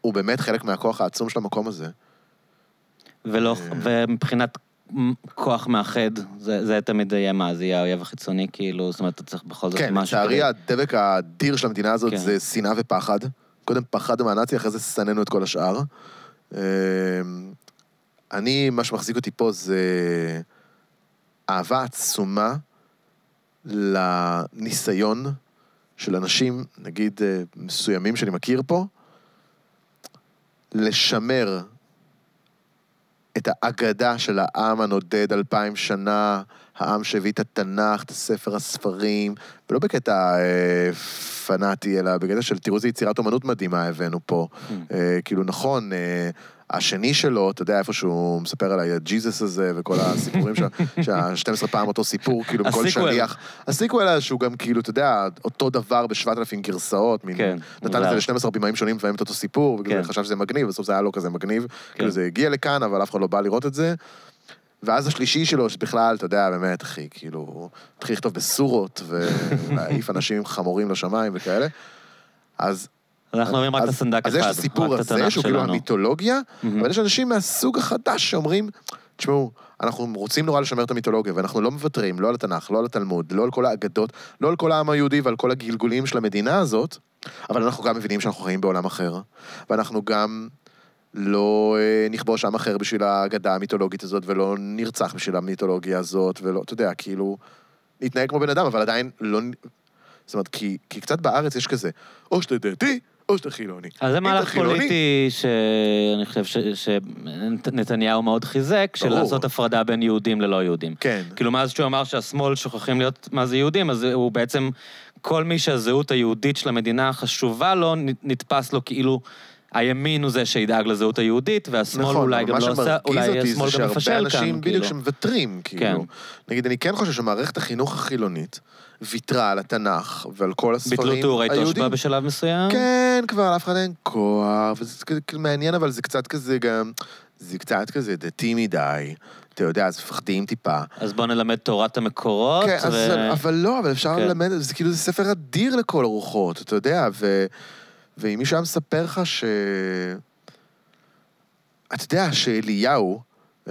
Speaker 2: הוא באמת חלק מהכוח העצום של המקום הזה.
Speaker 1: ולא,
Speaker 2: אה.
Speaker 1: ומבחינת כוח מאחד, זה, זה תמיד יהיה מה, זה יהיה האויב החיצוני, כאילו, זאת אומרת, אתה צריך בכל זאת
Speaker 2: כן,
Speaker 1: משהו.
Speaker 2: לצערי
Speaker 1: כדי-
Speaker 2: הדבק האדיר של המדינה הזאת
Speaker 1: כן.
Speaker 2: זה שנאה ופחד. קודם פחדנו מהנאצי, אחרי זה שנאנו את כל השאר. אמ, אני, מה שמחזיק אותי פה זה אהבה עצומה לניסיון של אנשים, נגיד אה, מסוימים שאני מכיר פה, לשמר את האגדה של העם הנודד אלפיים שנה, העם שהביא את התנ"ך, את ספר הספרים, ולא בקטע אה, פנאטי, אלא בקטע של תראו איזה יצירת אומנות מדהימה הבאנו פה.
Speaker 1: Hmm.
Speaker 2: אה, כאילו, נכון, אה, השני שלו, אתה יודע, איפה שהוא מספר על הג'יזוס הזה וכל הסיפורים שם, <laughs> שה-12 פעם אותו סיפור, כאילו, בכל
Speaker 1: הסיקוול.
Speaker 2: שליח. הסיקוול הזה שהוא גם כאילו, אתה יודע, אותו דבר בשבעת אלפים גרסאות, מין,
Speaker 1: כן,
Speaker 2: נתן. את זה ל-12 בימאים שונים לפעמים את אותו סיפור, וכזה
Speaker 1: כן.
Speaker 2: חשב שזה מגניב, בסוף זה היה לא כזה מגניב.
Speaker 1: כן.
Speaker 2: כאילו זה הגיע לכאן, אבל אף אחד לא בא לראות את זה. ואז השלישי שלו, שבכלל, אתה יודע, באמת, אחי, כאילו, התחיל לכתוב בסורות, ולהעיף <laughs> אנשים עם חמורים לשמיים וכאלה. אז...
Speaker 1: אנחנו אומרים רק את הסנדק אחד.
Speaker 2: אז יש את הסיפור הזה,
Speaker 1: התנ"ך
Speaker 2: שהוא כאילו. המיתולוגיה. אבל יש אנשים מהסוג החדש שאומרים, תשמעו, אנחנו רוצים נורא לשמר את המיתולוגיה, ואנחנו לא מוותרים, לא על התנ"ך, לא על התלמוד, לא על כל האגדות, לא על כל העם היהודי ועל כל הגלגולים של המדינה הזאת, אבל אנחנו גם מבינים שאנחנו חיים בעולם אחר, ואנחנו גם לא אה, נכבוש עם אחר בשביל האגדה המיתולוגית הזאת, ולא נרצח בשביל המיתולוגיה הזאת, ולא, אתה יודע, כאילו, נתנהג כמו בן אדם, אבל עדיין לא... זאת אומרת, כי, כי קצת בארץ יש כזה, או שאתה דתי, או שאתה חילוני.
Speaker 1: אז זה מהלך פוליטי שאני חושב ש- שנתניהו מאוד חיזק, של. לעשות הפרדה בין יהודים ללא יהודים.
Speaker 2: כן.
Speaker 1: כאילו, מאז שהוא אמר שהשמאל שוכחים להיות מה זה יהודים, אז הוא בעצם, כל מי שהזהות היהודית של המדינה חשובה לו, נתפס לו כאילו... הימין הוא זה שידאג לזהות היהודית, והשמאל
Speaker 2: נכון,
Speaker 1: אולי גם
Speaker 2: מה
Speaker 1: לא עושה,
Speaker 2: שמרגיז
Speaker 1: אולי
Speaker 2: אותי
Speaker 1: השמאל
Speaker 2: זה
Speaker 1: גם
Speaker 2: שהרבה
Speaker 1: מפשל כאן,
Speaker 2: אנשים
Speaker 1: כאילו.
Speaker 2: בדיוק שמוותרים, כאילו.
Speaker 1: כן.
Speaker 2: נגיד, אני כן חושב שמערכת החינוך החילונית ויתרה על התנ"ך ועל כל הספרים
Speaker 1: ביטלו תיאורי תושבע
Speaker 2: היהודיים.
Speaker 1: בשלב מסוים?
Speaker 2: כן, כבר לאף אחד אין כוח, וזה כאילו מעניין, אבל זה קצת כזה גם, זה קצת כזה דתי מדי. אתה יודע, אז מפחדים טיפה.
Speaker 1: אז בואו נלמד תורת המקורות,
Speaker 2: כן, אז,
Speaker 1: ו...
Speaker 2: אבל לא, אבל אפשר
Speaker 1: כן.
Speaker 2: ללמד, זה כאילו, זה ספר אדיר לכל הרוחות, אתה יודע, ו... ואם מישהו היה מספר לך ש... אתה יודע שאליהו,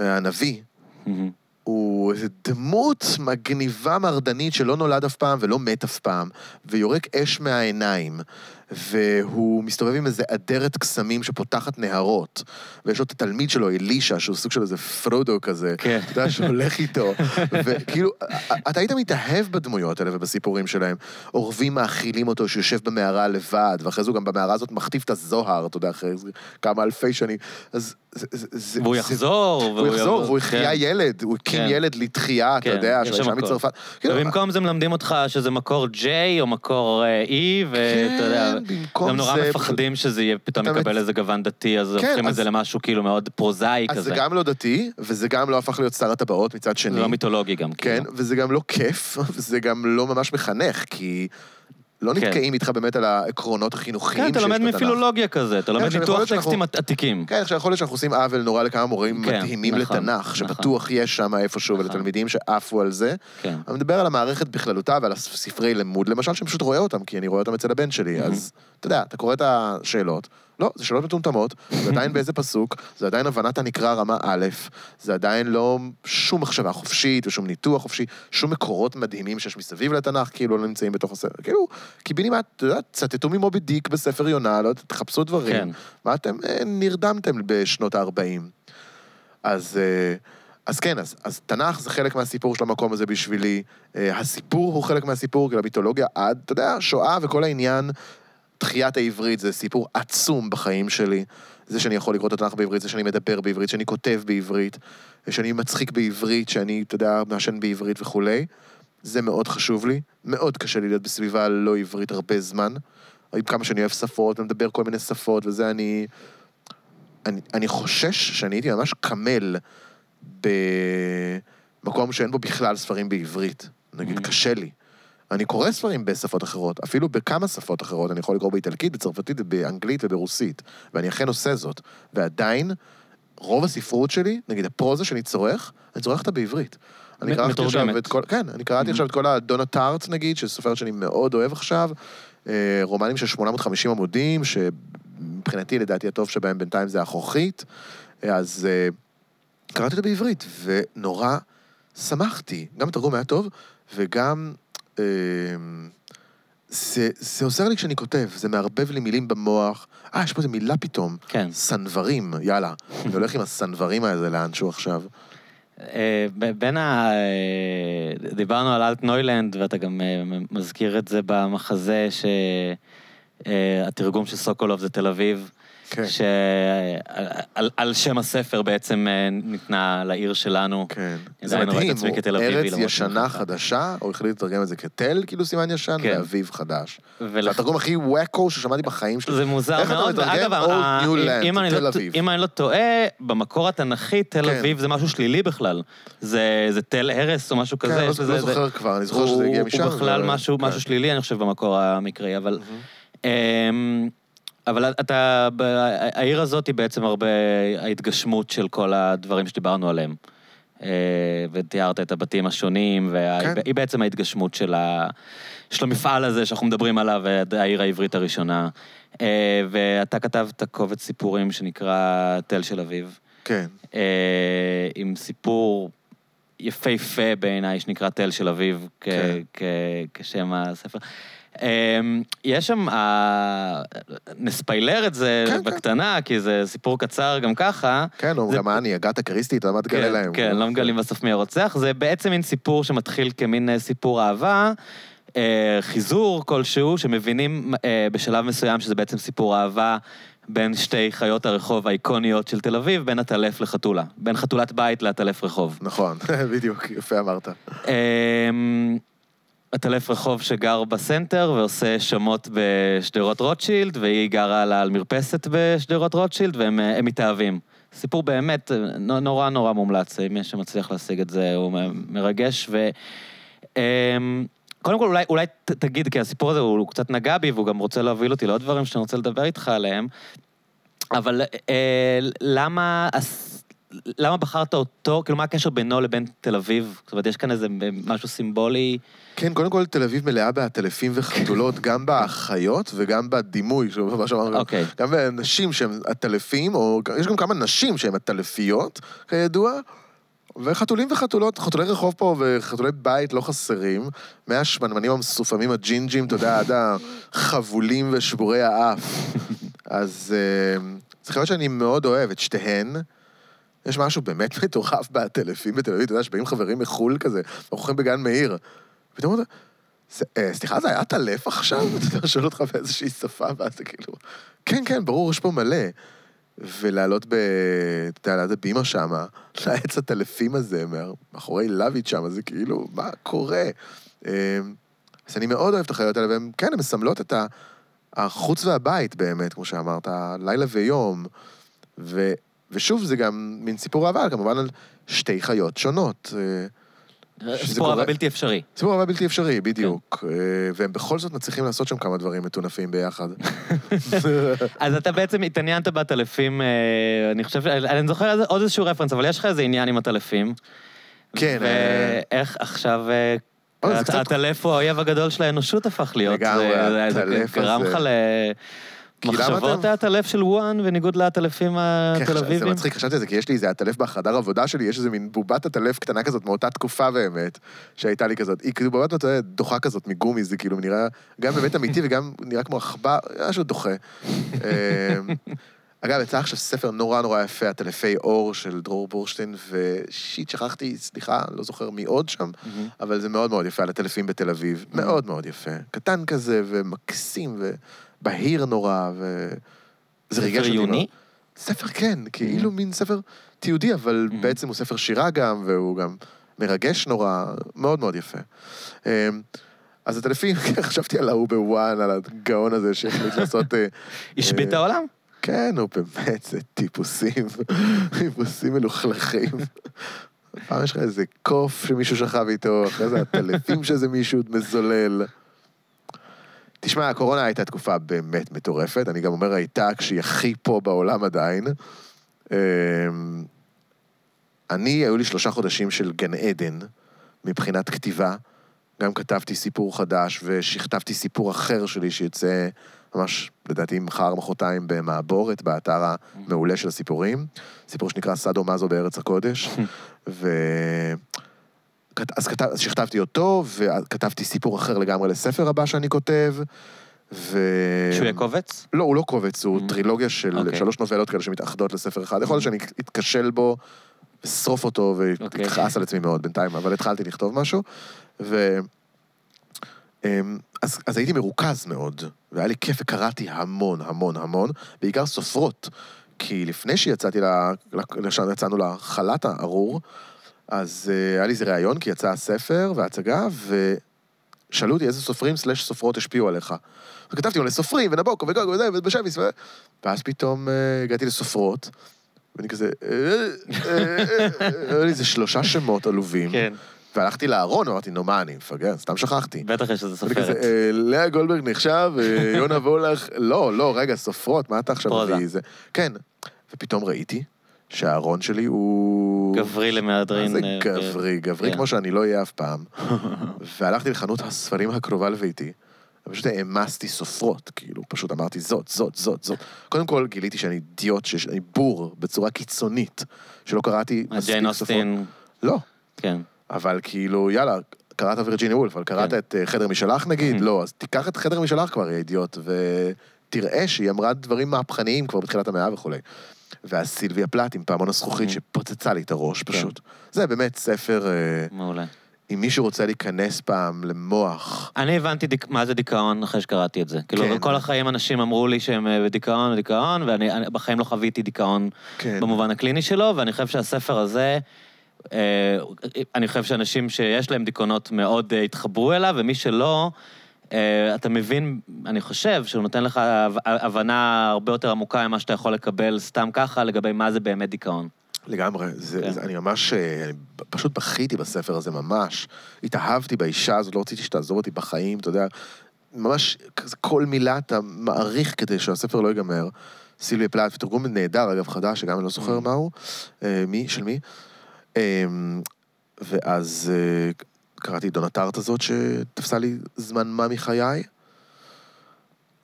Speaker 2: אה, הנביא,
Speaker 1: מהמם.
Speaker 2: הוא איזה דמות מגניבה מרדנית שלא נולד אף פעם ולא מת אף פעם, ויורק אש מהעיניים. והוא מסתובב עם איזה אדרת קסמים שפותחת נהרות, ויש לו את התלמיד שלו, אלישע, שהוא סוג של איזה פרודו כזה,
Speaker 1: כן.
Speaker 2: אתה יודע, שהולך איתו, וכאילו, אתה היית מתאהב בדמויות האלה ובסיפורים שלהם. עורבים מאכילים אותו שיושב במערה לבד, ואחרי זה הוא גם במערה הזאת מחטיף את הזוהר, אתה יודע, אחרי כמה אלפי שנים. אז זה... זה-
Speaker 1: והוא יחזור.
Speaker 2: הוא יחזור, והוא
Speaker 1: כן.
Speaker 2: החיה ילד, הוא הקים
Speaker 1: כן.
Speaker 2: ילד לתחייה, אתה
Speaker 1: כן,
Speaker 2: יודע, של אישה. מצרפת. כאילו,
Speaker 1: ובמקום זה מלמדים אותך שזה מקור J או מקור אה, E, ואתה יודע,
Speaker 2: כן,
Speaker 1: גם נורא מפחדים שזה יהיה, פתאום יקבל איזה גוון דתי, אז
Speaker 2: כן,
Speaker 1: הופכים את זה
Speaker 2: אז-
Speaker 1: למשהו כאילו מאוד פרוזאי
Speaker 2: אז
Speaker 1: כזה.
Speaker 2: זה גם לא דתי, וזה גם לא הפך להיות שר הטבעות מצד שני.
Speaker 1: זה לא מיתולוגי גם,
Speaker 2: כן,
Speaker 1: כאילו.
Speaker 2: וזה גם לא כיף, <laughs> וזה גם לא ממש מחנך, כי לא
Speaker 1: כן.
Speaker 2: נתקעים איתך באמת על העקרונות החינוכיים
Speaker 1: כן, אתה
Speaker 2: שיש
Speaker 1: לומד
Speaker 2: בתנ"ך.
Speaker 1: מפילולוגיה כזה, אתה לומד
Speaker 2: עכשיו, יכול
Speaker 1: ניתוח
Speaker 2: להיות שאנחנו-
Speaker 1: טקסטים עת- עתיקים.
Speaker 2: כן, עכשיו יכול להיות שאנחנו עושים עוול נורא לכמה מורים
Speaker 1: כן,
Speaker 2: מדהימים
Speaker 1: נכון,
Speaker 2: לתנ"ך,
Speaker 1: נכון.
Speaker 2: שבטוח יש שם איפשהו,
Speaker 1: נכון.
Speaker 2: ולתלמידים שעפו על זה.
Speaker 1: כן.
Speaker 2: אני מדבר על המערכת בכללותה ועל הספרי לימוד, למשל, שאני פשוט רואה אותם, כי אני רואה אותם אצל הבן שלי, אז אתה יודע, אתה קורא את השאלות, לא, זה שאלות מטומטמות, זה עדיין באיזה פסוק, זה עדיין הבנת הנקרא רמה א', זה עדיין לא שום מחשבה חופשית ושום ניתוח חופשי, שום מקורות מדהימים שיש מסביב לתנ"ך, כאילו לא נמצאים בתוך הספר, כאילו, קיבינימט, אתה יודע, צטטו ממובי דיק בספר יונה, לא יודע, תחפשו דברים.
Speaker 1: כן.
Speaker 2: מה אתם אה, נרדמתם בשנות ה-40? אז, אה, אז כן, אז, אז תנ"ך זה חלק מהסיפור של המקום הזה בשבילי. אה, הסיפור הוא חלק מהסיפור, כאילו המיתולוגיה עד, אתה יודע, שואה וכל העניין, תחיית העברית זה סיפור עצום בחיים שלי. זה שאני יכול לקרוא את התנ"ך בעברית, זה שאני מדבר בעברית, שאני כותב בעברית, שאני מצחיק בעברית, שאני, אתה יודע, מעשן בעברית וכולי. זה מאוד חשוב לי. מאוד קשה לי להיות בסביבה לא עברית הרבה זמן. עם כמה שאני אוהב שפות ומדבר כל מיני שפות, וזה אני... אני, אני חושש שאני הייתי ממש קמל במקום שאין בו בכלל ספרים בעברית. נגיד,
Speaker 1: Mhm.
Speaker 2: קשה לי. אני קורא ספרים בשפות אחרות, אפילו בכמה שפות אחרות, אני יכול לקרוא באיטלקית, בצרפתית, באנגלית וברוסית, ואני אכן עושה זאת. ועדיין, רוב הספרות שלי, נגיד הפרוזה שאני צורך, אני צורך אותה בעברית. אני קראתי עכשיו. את כל, כן, אני קראתי
Speaker 1: Mhm.
Speaker 2: עכשיו את כל הדונה טארט, נגיד, שזה סופרת שאני מאוד אוהב עכשיו, אה, רומנים של 850 עמודים, שמבחינתי, לדעתי, הטוב שבהם בינתיים זה החוכית, אז אה, קראתי אותה בעברית, ונורא שמחתי. גם התרגום היה טוב, וגם... אה, זה, זה עוזר לי כשאני כותב, זה מערבב לי מילים במוח. אה, יש פה איזה מילה פתאום.
Speaker 1: כן.
Speaker 2: סנוורים, יאללה. אני הולך עם הסנוורים האלה לאנשהו עכשיו.
Speaker 1: אה, בין ה... אה, דיברנו על אלט נוילנד, ואתה גם אה, מזכיר את זה במחזה, שהתרגום של סוקולוב זה תל אביב.
Speaker 2: כן.
Speaker 1: שעל על שם הספר בעצם אה, ניתנה לעיר שלנו.
Speaker 2: כן.
Speaker 1: אני
Speaker 2: זה
Speaker 1: את
Speaker 2: מדהים, הוא ארץ ישנה. חדשה, הוא החליט לתרגם את זה כתל, כאילו סימן ישן,
Speaker 1: כן.
Speaker 2: ואביב חדש. זה
Speaker 1: ולכ-
Speaker 2: התרגום הכי וואקו ששמעתי בחיים שלי.
Speaker 1: זה מוזר מאוד, ואגב, ה-
Speaker 2: New
Speaker 1: אם- אני לא-? אם אני לא טועה, במקור התנ"כי תל
Speaker 2: כן.
Speaker 1: אביב זה משהו שלילי בכלל. זה זה תל הרס או משהו
Speaker 2: כן,
Speaker 1: כזה.
Speaker 2: לא-
Speaker 1: יש לזה-
Speaker 2: לא
Speaker 1: זה-
Speaker 2: זוכר כבר, אני זוכר שזה הגיע משם.
Speaker 1: הוא בכלל
Speaker 2: כן.
Speaker 1: משהו שלילי, אני חושב, במקור המקראי, אבל... אבל אתה, העיר הזאת היא בעצם הרבה ההתגשמות של כל הדברים שדיברנו עליהם. אה, ותיארת את הבתים השונים,
Speaker 2: כן.
Speaker 1: והיא בעצם ההתגשמות של, ה, של המפעל הזה שאנחנו מדברים עליו, העיר העברית הראשונה. אה, ואתה כתבת קובץ סיפורים שנקרא תל של אביב,
Speaker 2: כן.
Speaker 1: אה, עם סיפור יפהפה בעיניי, שנקרא תל של אביב, כ-
Speaker 2: כן.
Speaker 1: כ- כשם הספר. אמ, יש שם, אה, נספיילר את זה
Speaker 2: כן, כן.
Speaker 1: בקטנה, כי זה סיפור קצר גם ככה.
Speaker 2: כן, הוא
Speaker 1: זה-
Speaker 2: גם אני, אגתה קריסטי, אתה יודע מה תגלה
Speaker 1: כן,
Speaker 2: להם.
Speaker 1: כן, לא מגלים בסוף מי הרוצח. זה בעצם מין סיפור שמתחיל כמין אה, סיפור אהבה, אה, חיזור כלשהו, שמבינים אה, בשלב מסוים שזה בעצם סיפור אהבה בין שתי חיות הרחוב האיקוניות של תל אביב, בין הטלף לחתולה. בין חתולת בית לעטלף רחוב.
Speaker 2: נכון, <laughs> בדיוק, יפה אמרת.
Speaker 1: אמ, עטלף רחוב שגר בסנטר ועושה שמות בשדרות רוטשילד, והיא גרה לה על מרפסת בשדרות רוטשילד, והם אה, מתאהבים. סיפור באמת אה, נו- נורא נורא מומלץ, אם יש שמצליח להשיג את זה, הוא מרגש. ו... קודם כל, אולי, אולי ת- תגיד, כי הסיפור הזה הוא, הוא קצת נגע בי, והוא גם רוצה להוביל אותי לעוד דברים שאני רוצה לדבר איתך עליהם, אבל אה, למה... הס- למה בחרת אותו? כאילו, מה הקשר בינו לבין תל אביב? זאת אומרת, יש כאן איזה משהו סימבולי.
Speaker 2: כן, קודם כל, תל אביב מלאה בעטלפים וחתולות, <laughs> גם בחיות וגם בדימוי, מה שאמרנו.
Speaker 1: אוקיי.
Speaker 2: גם בנשים שהן עטלפים, או יש גם כמה נשים שהן עטלפיות, כידוע. וחתולים וחתולות, חתולי רחוב פה וחתולי בית לא חסרים. מהשמנמנים המסופמים הג'ינג'ים, אתה יודע, עד החבולים ושבורי האף. אז אה, זה חיות שאני מאוד אוהב, את שתיהן. יש משהו באמת מטורף בטלפים בתל אביב, אתה יודע, שבאים חברים מחו"ל כזה, הולכים בגן מאיר. פתאום אתה... "זה- אה, סליחה, זה היה טלף עכשיו? <laughs> אתה שואל אותך באיזושהי שפה, ואז אתה כאילו... כן, כן, ברור, יש פה מלא. ולעלות ב... אתה יודע, ליד הבימה שם, לעץ הטלפים הזה, מאחורי לויט שם, זה כאילו, מה קורה? אה, אז אני מאוד אוהב את החיות האלה, והן, כן, הן מסמלות את החוץ והבית באמת, כמו שאמרת, לילה ויום. ו... ושוב, זה גם מין סיפור אהבה, כמובן על שתי חיות שונות.
Speaker 1: סיפור אהבה בלתי אפשרי.
Speaker 2: סיפור אהבה בלתי אפשרי, בדיוק. אה, והם בכל זאת מצליחים לעשות שם כמה דברים מטונפים ביחד. <laughs>
Speaker 1: אז אתה בעצם התעניינת בעטלפים, אה, אני חושב, אני זוכר עוד איזשהו רפרנס, אבל יש לך איזה עניין עם עטלפים.
Speaker 2: כן,
Speaker 1: ואיך עכשיו... אה,
Speaker 2: קצת-
Speaker 1: הטלף הוא האויב הגדול של האנושות הפך להיות.
Speaker 2: לגמרי,
Speaker 1: זה- זה- זה
Speaker 2: הטלף
Speaker 1: גרם
Speaker 2: הזה.
Speaker 1: לך
Speaker 2: כי אתה-
Speaker 1: הטלף של וואן, בניגוד לעטלפים
Speaker 2: כן,
Speaker 1: התל
Speaker 2: זה
Speaker 1: אביבים?
Speaker 2: מצחיק, חשבתי על זה, כי יש לי איזה עטלף בחדר עבודה שלי, יש איזה מין בובת עטלף קטנה כזאת מאותה תקופה באמת, שהייתה לי כזאת. היא כאילו בובת, דוחה כזאת מגומי, זה כאילו נראה גם באמת אמיתי וגם נראה כמו עכבר, משהו דוחה. אמ, <laughs> אגב, יצא עכשיו ספר נורא נורא יפה, עטלפי אור של דרור בורשטיין, ושיט, שכחתי, סליחה, לא זוכר מי עוד שם. אבל זה מאוד מאוד יפה, על הטלפים בתל אביב. מאוד מאוד יפה. קטן כזה, ומקסים, ובהיר נורא, ו... זה ריגש
Speaker 1: ספר
Speaker 2: אותי
Speaker 1: עיוני?
Speaker 2: מאוד. ספר כן, כאילו מין ספר תיעודי, אבל
Speaker 1: Mhm.
Speaker 2: בעצם הוא ספר שירה גם, והוא גם מרגש נורא, מאוד מאוד יפה. אמ, אז הטלפים, <laughs> חשבתי על ההוא בוואן, על הגאון הזה שהחליט <laughs> לעשות... אה,
Speaker 1: השבית
Speaker 2: אה,
Speaker 1: העולם?
Speaker 2: כן, נו, באמת, זה טיפוסים, <laughs> טיפוסים מלוכלכים. פעם יש לך איזה קוף שמישהו שכב איתו, אחרי זה הטלפים שזה מישהו מזולל. תשמע, הקורונה הייתה תקופה באמת מטורפת, אני גם אומר הייתה כשהיא הכי פה בעולם עדיין. אמ, אני, היו לי שלושה חודשים של גן עדן מבחינת כתיבה. גם כתבתי סיפור חדש ושכתבתי סיפור אחר שלי שיוצא ממש, לדעתי, מחר, מחרתיים במעבורת, באתר המעולה של הסיפורים. סיפור שנקרא סאדו מאזו בארץ הקודש. <laughs> ו... אז, כתב, שכתבתי אותו, וכתבתי סיפור אחר לגמרי לספר הבא שאני כותב, ו...
Speaker 1: שהוא יהיה קובץ?
Speaker 2: לא, הוא לא קובץ, הוא
Speaker 1: Mm.
Speaker 2: טרילוגיה של
Speaker 1: אוקיי.
Speaker 2: שלוש נובלות כאלה שמתאחדות לספר אחד. יכול להיות שאני אתכשל בו, אשרוף אותו
Speaker 1: אוקיי.
Speaker 2: ואכעס על עצמי מאוד בינתיים, אבל התחלתי לכתוב משהו. ו... אמ, אז, אז הייתי מרוכז מאוד, והיה לי כיף וקראתי המון, המון, המון, בעיקר סופרות. כי לפני שיצאתי. ל- יצאנו לחל"ת הארור, אז uh, היה לי איזה ראיון, כי יצא הספר וההצגה, ושאלו אותי איזה סופרים סלש סופרות השפיעו עליך. וכתבתי מלא סופרים, ונבוקו, וגוגו, וזה, ובשביס, ו... ואז פתאום uh, הגעתי לסופרות, ואני כזה, אה, היו לי איזה שלושה שמות עלובים,
Speaker 1: כן.
Speaker 2: והלכתי לארון, אמרתי, נו, מה, אני מפגר? סתם שכחתי.
Speaker 1: בטח יש איזה
Speaker 2: אני כזה,
Speaker 1: סופרת.
Speaker 2: אה, לאה גולדברג נחשב, יונה וולך, לא, לא, רגע, סופרות, מה אתה עכשיו. מביא? כן, ופתאום ראיתי שהארון שלי הוא...
Speaker 1: גברי למהדרין.
Speaker 2: מה זה
Speaker 1: אה,
Speaker 2: גברי? גברי
Speaker 1: כן.
Speaker 2: כמו שאני לא אהיה אף פעם. <laughs> והלכתי לחנות הספרים הקרובה לביתי, ופשוט העמסתי סופרות, כאילו, פשוט אמרתי, זאת, זאת, זאת, זאת. קודם כל, גיליתי שאני אידיוט, שאני בור בצורה קיצונית, שלא קראתי
Speaker 1: אה,
Speaker 2: מספיק
Speaker 1: ג'יין
Speaker 2: סופרות.
Speaker 1: אוסטין,
Speaker 2: לא,
Speaker 1: כן.
Speaker 2: אבל כאילו, יאללה, קראת וירג'יניה וולף, אבל קראת
Speaker 1: כן.
Speaker 2: את אה, חדר משלך נגיד? <laughs> לא, אז תיקח את חדר משלך כבר, יא אידיוט, ותראה שהיא אמרה דברים מהפכניים כבר בתחילת המאה וכולי. ואז סילביה פלט עם פעמון הזכוכית
Speaker 1: Mhm.
Speaker 2: שפוצצה לי את הראש
Speaker 1: כן.
Speaker 2: פשוט. זה באמת ספר, אה,
Speaker 1: מעולה.
Speaker 2: אם מישהו רוצה להיכנס פעם למוח,
Speaker 1: אני הבנתי דיק... מה זה דיכאון אחרי שקראתי את זה. כאילו,
Speaker 2: כן.
Speaker 1: כל החיים אנשים אמרו לי שהם אה, בדיכאון, בדיכאון, ואני אני בחיים לא חוויתי דיכאון
Speaker 2: כן,
Speaker 1: במובן הקליני שלו, ואני חושב שהספר הזה, אה, אני חושב שאנשים שיש להם דיכאונות מאוד אה, התחברו אליו, ומי שלא, אתה מבין, אני חושב שהוא נותן לך הב- הבנה הרבה יותר עמוקה ממה שאתה יכול לקבל סתם ככה לגבי מה זה באמת דיכאון.
Speaker 2: לגמרי, זה,
Speaker 1: כן.
Speaker 2: זה, אני ממש, אה, אני פשוט בכיתי בספר הזה ממש. התאהבתי באישה הזאת, לא רציתי שתעזוב אותי בחיים, אתה יודע, ממש כל מילה אתה מעריך כדי שהספר לא ייגמר. סילביה פלאט, ותרגום נהדר, אגב, חדש, שגם אני לא זוכר
Speaker 1: Mm.
Speaker 2: מהו, אה, מי, של מי. אה, ואז קראתי את דונטארט הזאת, שתפסה לי זמן מה מחיי.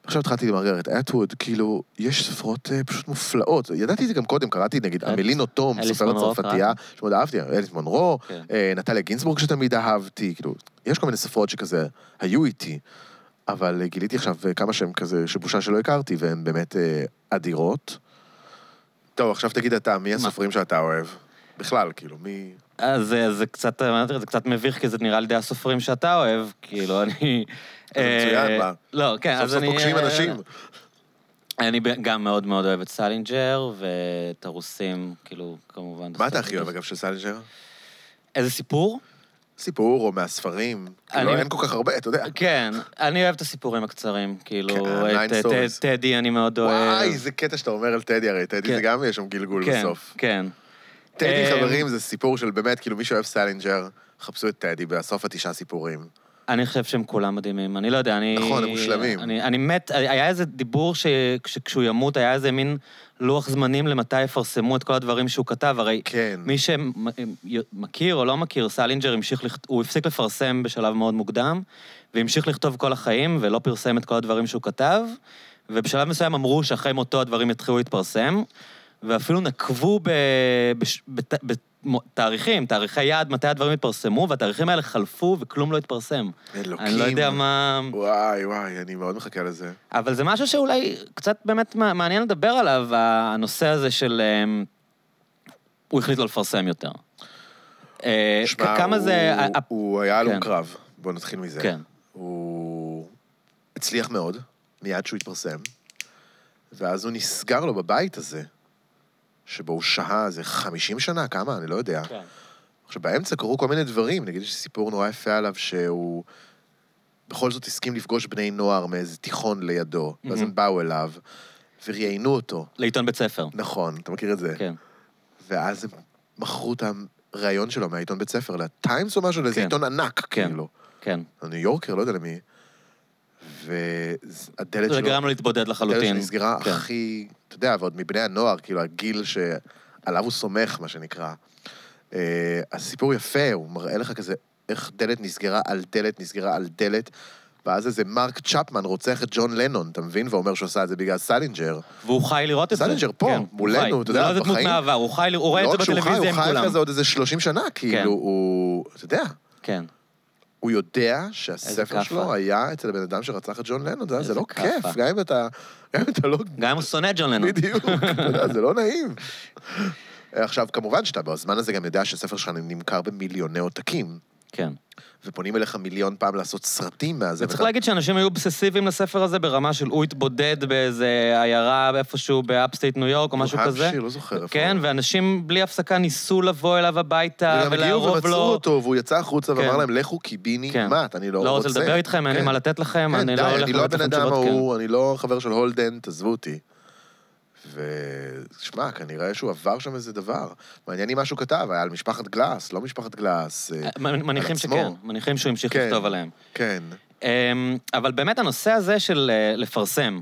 Speaker 2: עכשיו התחלתי עם מרגרט אטווד, כאילו, יש ספרות אה, פשוט מופלאות. ידעתי את זה גם קודם, קראתי נגיד
Speaker 1: אליס-
Speaker 2: אמלינו תום,
Speaker 1: אליס
Speaker 2: סופרת
Speaker 1: מונרו,
Speaker 2: צרפתייה, שמאוד אהבתי, אליס מונרו,
Speaker 1: כן.
Speaker 2: אה, נטליה גינסבורג שתמיד אהבתי, כאילו, יש כל מיני ספרות שכזה היו איתי, אבל אה, גיליתי עכשיו אה, כמה שהם כזה, שבושה שלא הכרתי, והן באמת אה, אדירות. טוב, עכשיו תגיד אתה, מי הסופרים שאתה אוהב? בכלל, כאילו, מי...
Speaker 1: אז זה, זה קצת, אמרתי, זה קצת מביך, כי זה נראה לי די הסופרים שאתה אוהב, כאילו, אני...
Speaker 2: זה מצוין,
Speaker 1: אה,
Speaker 2: מה?
Speaker 1: לא, כן,
Speaker 2: סוף
Speaker 1: אז
Speaker 2: סוף
Speaker 1: אני...
Speaker 2: פוגשים
Speaker 1: אה,
Speaker 2: אנשים.
Speaker 1: אני גם מאוד מאוד אוהב את סלינג'ר, ואת הרוסים, כאילו, כמובן.
Speaker 2: מה אתה הכי אוהב, אגב, של סלינג'ר?
Speaker 1: איזה סיפור?
Speaker 2: סיפור או מהספרים? כאילו,
Speaker 1: אני-
Speaker 2: אין כל כך הרבה, אתה יודע.
Speaker 1: כן, אני אוהב את הסיפורים הקצרים, כאילו,
Speaker 2: כן,
Speaker 1: את טדי אני מאוד אוהב.
Speaker 2: וואי, איזה קטע שאתה אומר על טדי, הרי טדי
Speaker 1: כן.
Speaker 2: זה גם יש שם גלגול
Speaker 1: כן,
Speaker 2: בסוף.
Speaker 1: כן.
Speaker 2: טדי,
Speaker 1: אה,
Speaker 2: חברים, זה סיפור של באמת, כאילו, מי שאוהב סלינג'ר, חפשו את טדי, בסוף התשעה סיפורים.
Speaker 1: אני חושב שהם כולם מדהימים. אני לא יודע, אני...
Speaker 2: נכון, הם מושלמים.
Speaker 1: אני, אני מת, היה איזה דיבור שכשהוא ימות, היה איזה מין לוח זמנים למתי יפרסמו את כל הדברים שהוא כתב. הרי
Speaker 2: כן.
Speaker 1: מי שמכיר או לא מכיר, סלינג'ר המשיך, לכת- הוא הפסיק לפרסם בשלב מאוד מוקדם, והמשיך לכתוב כל החיים, ולא פרסם את כל הדברים שהוא כתב, ובשלב מסוים אמרו שאחרי מותו הדברים יתחילו להתפרסם, ואפילו נקבו ב... בש... בת... בתאריכים, תאריכי יעד, מתי הדברים יתפרסמו, והתאריכים האלה חלפו וכלום לא התפרסם.
Speaker 2: אלוקים.
Speaker 1: אני לא יודע מה...
Speaker 2: וואי, וואי, אני מאוד מחכה לזה.
Speaker 1: אבל זה משהו שאולי קצת באמת מע- מעניין לדבר עליו, הנושא הזה של... אמ, הוא החליט לא לפרסם יותר. אה,
Speaker 2: שמע,
Speaker 1: כמה
Speaker 2: הוא-
Speaker 1: זה...
Speaker 2: הוא היה הלום
Speaker 1: כן.
Speaker 2: קרב. בואו נתחיל מזה.
Speaker 1: כן.
Speaker 2: הוא הצליח מאוד, מיד שהוא התפרסם, ואז הוא נסגר לו בבית הזה, שבו הוא שהה איזה 50 שנה, כמה? אני לא יודע.
Speaker 1: כן.
Speaker 2: עכשיו, באמצע קרו כל מיני דברים, נגיד יש סיפור נורא יפה עליו שהוא בכל זאת הסכים לפגוש בני נוער מאיזה תיכון לידו, ואז
Speaker 1: מהמם.
Speaker 2: הם באו אליו וראיינו אותו.
Speaker 1: לעיתון בית ספר.
Speaker 2: נכון, אתה מכיר את זה?
Speaker 1: כן.
Speaker 2: ואז הם מכרו את הראיון שלו מהעיתון בית ספר לטיימס או משהו, לאיזה
Speaker 1: כן.
Speaker 2: עיתון ענק,
Speaker 1: כן.
Speaker 2: כאילו.
Speaker 1: כן.
Speaker 2: הניו יורקר, לא יודע למי. והדלת
Speaker 1: זה
Speaker 2: שלו...
Speaker 1: גרם לו להתבודד
Speaker 2: הדלת
Speaker 1: לחלוטין.
Speaker 2: שנסגרה
Speaker 1: כן.
Speaker 2: הכי, אתה יודע, ועוד מבני הנוער, כאילו, הגיל שעליו הוא סומך, מה שנקרא. אה, הסיפור יפה, הוא מראה לך כזה, איך דלת נסגרה על דלת, נסגרה על דלת, ואז איזה מרק צ'פמן רוצח את ג'ון לנון, אתה מבין? ואומר שהוא עשה את זה בגלל סלינג'ר.
Speaker 1: והוא חי לראות את זה.
Speaker 2: סלינג'ר פה,
Speaker 1: כן,
Speaker 2: מולנו. אתה יודע,
Speaker 1: זה לא איזה דמות
Speaker 2: בחיים.
Speaker 1: מהעבר, הוא חי, הוא רואה את
Speaker 2: לא
Speaker 1: זה
Speaker 2: רק שהוא חי,
Speaker 1: בטלוויזיה
Speaker 2: הוא
Speaker 1: עם
Speaker 2: חי
Speaker 1: כולם.
Speaker 2: אחרי זה עוד איזה 30 שנה, כאילו, הוא, אתה יודע,
Speaker 1: כן.
Speaker 2: הוא יודע שהספר. שלו היה אצל הבן אדם שרצח את ג'ון לנון, זה- לא. כיף, גם אם אתה, לא
Speaker 1: גם אם הוא שונא את ג'ון לנון.
Speaker 2: בדיוק, זה לא נעים. עכשיו, כמובן שאתה בזמן הזה גם יודע שהספר שלך נמכר במיליוני עותקים,
Speaker 1: כן.
Speaker 2: ופונים אליך מיליון פעם לעשות סרטים מהזה.
Speaker 1: וצריך
Speaker 2: ואתה-
Speaker 1: להגיד שאנשים היו אובססיביים לספר הזה ברמה של הוא התבודד באיזה עיירה איפשהו ב upstate ניו יורק או משהו
Speaker 2: ניו
Speaker 1: כזה.
Speaker 2: המפשיר, לא זוכר איפה.
Speaker 1: כן, ואנשים בלי הפסקה ניסו לבוא אליו הביתה
Speaker 2: וגם הגיעו ומצאו
Speaker 1: לו.
Speaker 2: אותו, והוא יצא החוצה
Speaker 1: כן.
Speaker 2: ואמר להם, לכו קיביני,
Speaker 1: כן.
Speaker 2: מה, אני לא רוצה.
Speaker 1: לא רוצה לדבר איתכם, אין לי
Speaker 2: כן.
Speaker 1: מה לתת לכם,
Speaker 2: כן,
Speaker 1: אני
Speaker 2: די,
Speaker 1: לא הולך
Speaker 2: אני לא
Speaker 1: לתת
Speaker 2: הבן
Speaker 1: לכם
Speaker 2: אדם
Speaker 1: תשובות, כן.
Speaker 2: ההוא, אני לא חבר של הולדן, תעזבו אותי. ושמע, כנראה שהוא עבר שם איזה דבר. מעניין אם מה שהוא כתב, היה על משפחת גלאס, לא משפחת גלאס. אה,
Speaker 1: כן. מניחים
Speaker 2: עצמו.
Speaker 1: שכן, מניחים שהוא המשיך
Speaker 2: כן.
Speaker 1: לכתוב עליהם.
Speaker 2: כן.
Speaker 1: אמ, אבל באמת הנושא הזה של אה, לפרסם,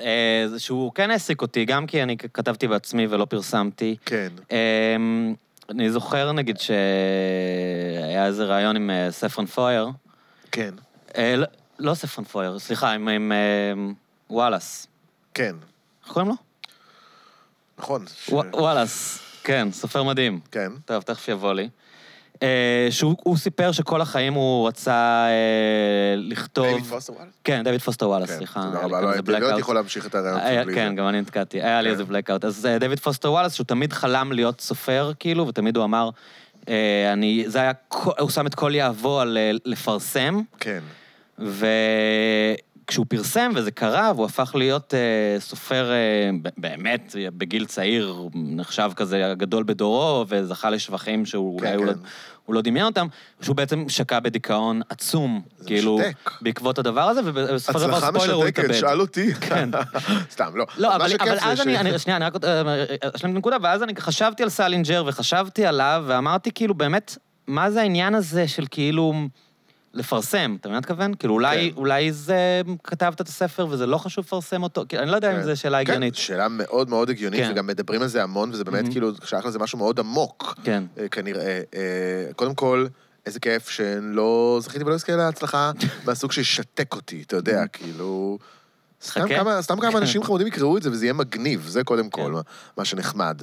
Speaker 1: אה, שהוא כן העסיק אותי, גם כי אני כתבתי בעצמי ולא פרסמתי.
Speaker 2: כן.
Speaker 1: אמ, אני זוכר, נגיד, שהיה איזה ראיון עם אה, ספרן פויר.
Speaker 2: כן.
Speaker 1: אה, לא- לא ספרן פויר, סליחה, עם- אה, וואלאס.
Speaker 2: כן.
Speaker 1: איך קוראים לו?
Speaker 2: נכון. ש-
Speaker 1: וואלאס, כן, סופר מדהים.
Speaker 2: כן.
Speaker 1: טוב, תכף יבוא לי. אה, שהוא הוא סיפר שכל החיים הוא רצה אה, לכתוב...
Speaker 2: דייוויד פוסטר וואלאס?
Speaker 1: כן, דייוויד פוסטר וואלאס,
Speaker 2: כן,
Speaker 1: סליחה.
Speaker 2: תודה רבה. לא הייתי לא יכול להמשיך את הרעיון זה.
Speaker 1: כן, גם אני נתקעתי. היה לי
Speaker 2: כן.
Speaker 1: איזה blackout. אז אה, דייוויד פוסטר וואלאס, שהוא תמיד חלם להיות סופר, כאילו, ותמיד הוא אמר, אה, אני, זה היה, הוא שם את כל יהבו על לפרסם,
Speaker 2: כן.
Speaker 1: וכשהוא פרסם, וזה קרה, והוא הפך להיות אה, סופר אה, באמת, בגיל צעיר, נחשב כזה הגדול בדורו, וזכה לשבחים שהוא
Speaker 2: כן,
Speaker 1: אולי הוא לא-
Speaker 2: כן.
Speaker 1: הוא לא דמיין אותם, שהוא בעצם שקע בדיכאון עצום, כאילו,
Speaker 2: משתק.
Speaker 1: בעקבות הדבר הזה, ובסופו של דבר
Speaker 2: הצלחה
Speaker 1: ספוילר הוא
Speaker 2: משתקת,
Speaker 1: התאבד.
Speaker 2: שאל אותי. <laughs>
Speaker 1: כן. <laughs>
Speaker 2: סתם, לא.
Speaker 1: לא, אבל, אבל אז
Speaker 2: ש-
Speaker 1: אני, אני, שנייה, אני רק אה, אשלים את הנקודה, ואז אני חשבתי על סלינג'ר, וחשבתי עליו, ואמרתי כאילו, באמת, מה זה העניין הזה של כאילו לפרסם, אתה מבין מה אני מתכוון? כאילו, אולי,
Speaker 2: כן.
Speaker 1: אולי זה, כתבת את הספר וזה לא חשוב לפרסם אותו, כאילו, אני לא יודע אם
Speaker 2: כן.
Speaker 1: זו שאלה הגיונית.
Speaker 2: כן, שאלה מאוד מאוד הגיונית,
Speaker 1: כן.
Speaker 2: וגם מדברים על זה המון, וזה באמת
Speaker 1: מהמם.
Speaker 2: כאילו, שיש לזה משהו מאוד עמוק,
Speaker 1: כן,
Speaker 2: אה, כנראה. אה, קודם כל, איזה כיף שלא זכיתי ולא אזכה להצלחה <laughs> מהסוג שישתק אותי, אתה יודע, כאילו... סתם. כמה, סתם כמה אנשים <laughs> חמודים יקראו את זה וזה יהיה מגניב, זה קודם כל
Speaker 1: כן.
Speaker 2: מה, מה שנחמד.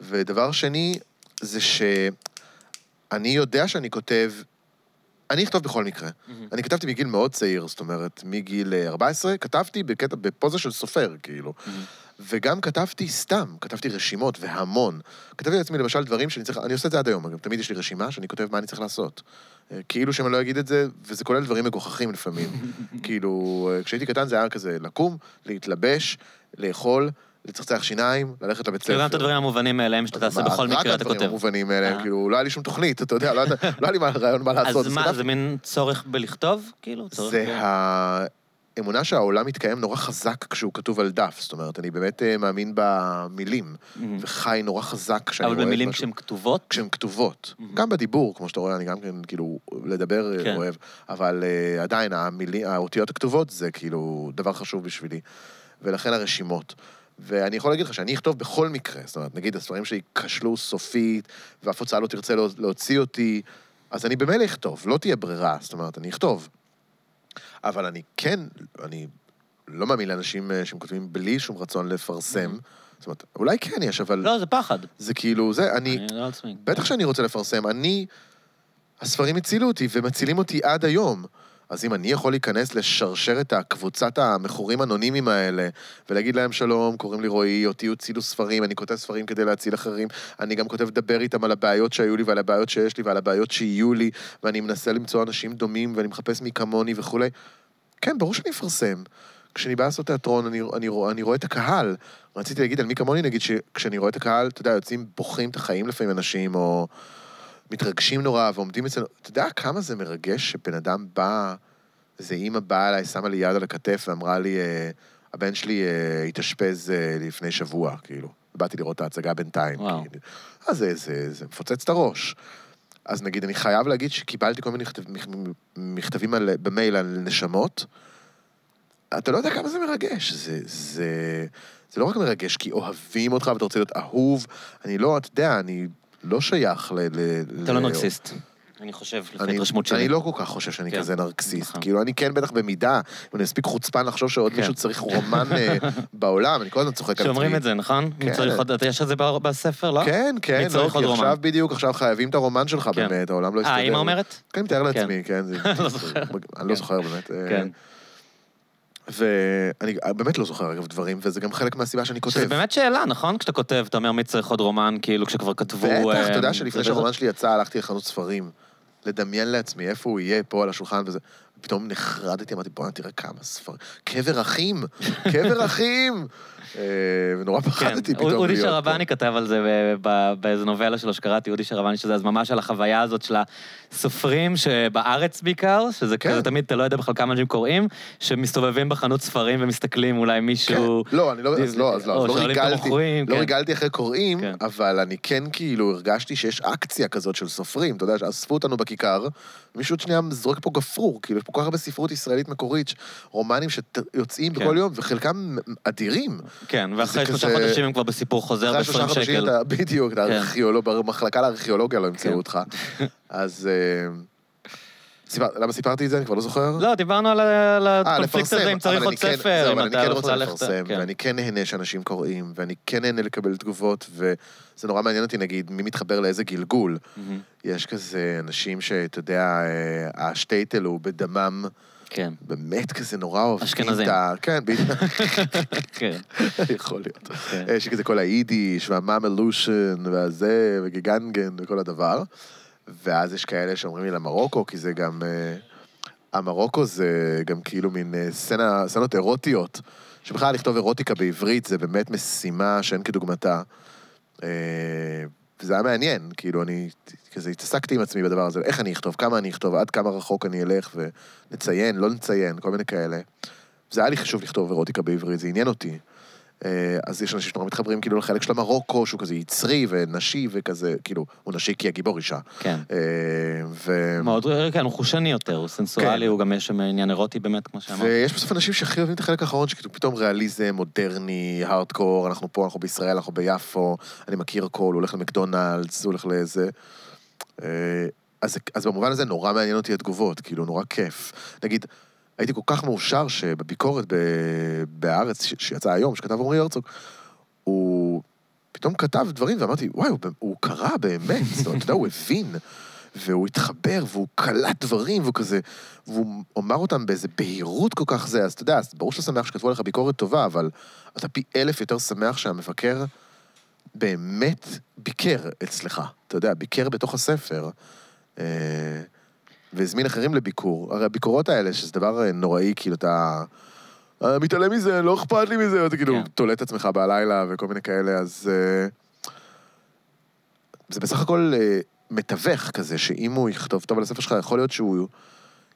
Speaker 2: ודבר שני, זה שאני יודע שאני כותב, אני אכתוב בכל מקרה. אני כתבתי מגיל מאוד צעיר, זאת אומרת, מגיל אה, 14, כתבתי בקטע, בפוזה של סופר, כאילו. וגם כתבתי סתם, כתבתי רשימות, והמון. כתבתי לעצמי למשל דברים שאני צריך, אני עושה את זה עד היום, אגב, תמיד יש לי רשימה שאני כותב מה אני צריך לעשות. אה, כאילו שאם אני לא אגיד את זה, וזה כולל דברים מגוחכים לפעמים. <laughs> כאילו, אה, כשהייתי קטן זה היה כזה לקום, להתלבש, לאכול, לצחצח שיניים, ללכת לבית ספר.
Speaker 1: כאילו גם את הדברים המובנים מאליהם שאתה תעשה בכל
Speaker 2: רק
Speaker 1: מקרה, אתה
Speaker 2: הדברים
Speaker 1: כותב.
Speaker 2: המובנים האלה,
Speaker 1: אה.
Speaker 2: כאילו, לא היה לי שום תוכנית, אתה יודע, לא היה לא היה לי מה- רעיון מה לעשות.
Speaker 1: אז מה. זה מין צורך בלכתוב? כאילו, צורך
Speaker 2: זה האמונה שהעולם מתקיים נורא חזק כשהוא כתוב על דף. זאת אומרת, אני באמת אה, מאמין במילים, וחי נורא חזק כשאני רואה
Speaker 1: אבל
Speaker 2: את
Speaker 1: במילים
Speaker 2: משהו.
Speaker 1: שהן כתובות?
Speaker 2: כשהן כתובות. גם בדיבור, כמו שאתה רואה, אני גם כן, כאילו, לדבר אה,
Speaker 1: כן.
Speaker 2: אוהב, אבל עדיין, האותיות הכתובות זה כאילו דבר חשוב בשבילי. ולכן הרשימות. ואני יכול להגיד לך שאני אכתוב בכל מקרה, זאת אומרת, נגיד הספרים שלי כשלו סופית, ואף הוצאה לא תרצה לה- להוציא אותי, אז אני במילא אכתוב, לא תהיה ברירה, זאת אומרת, אני אכתוב. אבל אני כן, אני לא מאמין לאנשים אה, שהם כותבים בלי שום רצון לפרסם. זאת אומרת, אולי כן יש, אבל
Speaker 1: לא, זה פחד.
Speaker 2: זה כאילו, זה, אני,
Speaker 1: אני לא עצמי.
Speaker 2: בטח שאני רוצה לפרסם. אני, הספרים הצילו אותי ומצילים אותי עד היום. אז אם אני יכול להיכנס לשרשרת הקבוצת המכורים האנונימיים האלה, ולהגיד להם שלום, קוראים לי רועי, אותי הצילו ספרים, אני כותב ספרים כדי להציל אחרים, אני גם כותב לדבר איתם על הבעיות שהיו לי ועל הבעיות שיש לי ועל הבעיות שיהיו לי, ואני מנסה למצוא אנשים דומים ואני מחפש מי כמוני וכולי. כן, ברור שאני אפרסם. כשאני בא לעשות תיאטרון, אני, אני, רוא- אני רואה את הקהל. רציתי להגיד על מי כמוני, נגיד שכשאני רואה את הקהל, אתה יודע, יוצאים, בוכים את החיים לפעמים אנשים, או מתרגשים נורא, ועומדים אצלנו... אתה יודע כמה זה מרגש שבן אדם בא, איזה אימא באה אליי, שמה לי יד על הכתף ואמרה לי, אה, הבן שלי אה, התאשפז אה, לפני שבוע, כאילו. באתי לראות את ההצגה בינתיים.
Speaker 1: וואו.
Speaker 2: כאילו. אז זה, זה, זה מפוצץ את הראש. אז נגיד, אני חייב להגיד שקיבלתי כל מיני מכתב, מכ- מכתבים על, במייל על נשמות. אתה לא יודע כמה זה מרגש. זה, זה, זה לא רק מרגש כי אוהבים אותך ואתה רוצה להיות אהוב. אני לא, אתה יודע, אני לא שייך ל...
Speaker 1: אתה לא נרקסיסט. אני חושב, לפי
Speaker 2: אני,
Speaker 1: ההתרשמות שלי.
Speaker 2: אני לא כל כך חושב שאני
Speaker 1: כן.
Speaker 2: כזה נרקסיסט.
Speaker 1: נכון.
Speaker 2: כאילו, אני כן בטח במידה, אם אני מספיק חוצפן לחשוב שעוד
Speaker 1: כן.
Speaker 2: מישהו צריך רומן אה, בעולם, אני כל הזמן צוחק על עצמי.
Speaker 1: שאומרים את זה, נכון? מי
Speaker 2: כן.
Speaker 1: צריך עוד... יש את זה בספר, לא?
Speaker 2: כן, כן,
Speaker 1: מי צריך
Speaker 2: לא,
Speaker 1: עוד רומן?
Speaker 2: עכשיו בדיוק, עכשיו חייבים את הרומן שלך
Speaker 1: כן.
Speaker 2: באמת, העולם לא יסתדר.
Speaker 1: אה, אמא אומרת?
Speaker 2: כן, אני מתאר
Speaker 1: כן.
Speaker 2: לעצמי, כן. זה- <laughs>
Speaker 1: לא זוכר.
Speaker 2: אני לא
Speaker 1: כן.
Speaker 2: זוכר באמת. אה. ואני באמת לא זוכר, אגב, דברים, וזה גם חלק מהסיבה שאני כותב.
Speaker 1: שזה באמת שאלה, נכון? כשאתה כותב, אתה אומר מי צריך עוד רומן, כאילו, כשכבר כתבו...
Speaker 2: בטח,
Speaker 1: אה,
Speaker 2: אתה יודע שלפני שהרומן שלי יצא, הלכתי לחנות ספרים, לדמיין לעצמי איפה הוא יהיה פה על השולחן וזה. פתאום נחרדתי, אמרתי, בוא'נה, תראה כמה ספרים. קבר אחים! קבר אחים! אה, ונורא
Speaker 1: כן,
Speaker 2: פחדתי פתאום
Speaker 1: אודי
Speaker 2: להיות פה.
Speaker 1: שרבני כתב על זה ב- באיזו נובלה שלו שקראתי, אודי שרבני, שזה אז ממש על החוויה הזאת של הסופרים שבארץ בעיקר, שזה
Speaker 2: כן.
Speaker 1: כזה תמיד, אתה לא יודע בכלל כמה אנשים קוראים, שמסתובבים בחנות ספרים ומסתכלים אולי מישהו...
Speaker 2: כן. לא, אני לא, אז לא, אז לא, אז לא ריגלתי, לא. ריגלתי אחרי קוראים. אבל אני כן כאילו הרגשתי שיש אקציה כזאת של סופרים, אתה יודע, שאספו אותנו בכיכר, מישהו עוד שנייה זורק פה גפרור, כאילו, יש פה כל כך הרבה ספרות ישראלית מקורית, רומנים שיוצאים. בכל יום, וחלקם אדירים.
Speaker 1: כן, ואחרי שלושה
Speaker 2: כזה-
Speaker 1: חודשים הם כבר בסיפור חוזר
Speaker 2: אחרי שלושה
Speaker 1: ב-20
Speaker 2: חודשים
Speaker 1: שקל.
Speaker 2: אתה, בדיוק, אתה
Speaker 1: כן.
Speaker 2: ארכיאולוג, במחלקה לארכיאולוגיה לא ימצאו
Speaker 1: כן.
Speaker 2: אותך. אז... אה, סיפר- למה סיפרתי את זה? אני כבר לא זוכר.
Speaker 1: לא, דיברנו על על
Speaker 2: אה,
Speaker 1: הקונפליקט
Speaker 2: לפרסם,
Speaker 1: הזה, אם צריך עוד
Speaker 2: כן-
Speaker 1: ספר,
Speaker 2: זהו,
Speaker 1: אם אתה
Speaker 2: כן
Speaker 1: רוצה ללכת...
Speaker 2: לפרסם,
Speaker 1: כן.
Speaker 2: ואני כן נהנה שאנשים קוראים, ואני כן נהנה לקבל תגובות, וזה נורא מעניין אותי, נגיד, מי מתחבר לאיזה גלגול.
Speaker 1: מהמם.
Speaker 2: יש כזה אנשים שאתה יודע, אה, השטייטל הוא בדמם,
Speaker 1: כן,
Speaker 2: באמת כזה נורא אוהבים
Speaker 1: אשכנזים.
Speaker 2: את ה... כן, בדיוק. <laughs>
Speaker 1: כן.
Speaker 2: יכול להיות.
Speaker 1: כן.
Speaker 2: יש כזה כל היידיש, והמאמלושן, והזה, וגגנגן, וכל הדבר. ואז יש כאלה שאומרים לי למרוקו, כי זה גם... אה, המרוקו זה גם כאילו מין אה, סצנה, סצנות אירוטיות. שבכלל לכתוב אירוטיקה בעברית זה באמת משימה שאין כדוגמתה. וזה היה מעניין, כאילו, אני כזה התעסקתי עם עצמי בדבר הזה, איך אני אכתוב, כמה אני אכתוב, עד כמה רחוק אני אלך, ונציין, לא נציין, כל מיני כאלה. זה היה לי חשוב לכתוב אירוטיקה בעברית, זה עניין אותי. אה, אז יש אנשים שנורא מתחברים כאילו לחלק של המרוקו, שהוא כזה יצרי ונשי וכזה, כאילו, הוא נשי כי הגיבור אישה.
Speaker 1: כן.
Speaker 2: אה, ו...
Speaker 1: מאוד, כן, הוא חושני יותר, הוא סנסואלי,
Speaker 2: כן.
Speaker 1: הוא גם יש שם עניין אירוטי באמת, כמו שאמרת.
Speaker 2: ויש בסוף אנשים שהכי אוהבים את החלק האחרון, שכאילו פתאום ריאליזם, מודרני, הארדקור, אנחנו פה, אנחנו בישראל, אנחנו ביפו, אני מכיר הכל, הוא הולך למקדונלדס, הוא הולך לאיזה... אה, אז, אז במובן הזה נורא מעניין אותי התגובות, כאילו, נורא כיף. נגיד, הייתי כל כך מאושר שבביקורת. בהארץ. שיצאה היום, שכתב עמרי הרצוג, הוא פתאום כתב דברים, ואמרתי, וואי, הוא, הוא קרא באמת, זאת אומרת, אתה יודע, הוא הבין, והוא התחבר, והוא קלט דברים, והוא כזה, והוא אמר אותם באיזה בהירות כל כך זה, אז אתה יודע, אז ברור שאתה שמח שכתבו עליך ביקורת טובה, אבל אתה פי אלף יותר שמח שהמבקר באמת ביקר אצלך, אתה יודע, ביקר בתוך הספר. אה, והזמין אחרים לביקור. הרי הביקורות האלה, שזה דבר אה, נוראי, כאילו אתה... "אה, מתעלם מזה, לא אכפת לי מזה, אתה כאילו
Speaker 1: כן.
Speaker 2: תולה את עצמך בלילה וכל מיני כאלה, אז... אה, זה בסך הכל אה, מתווך כזה, שאם הוא יכתוב טוב על הספר שלך, יכול להיות שהוא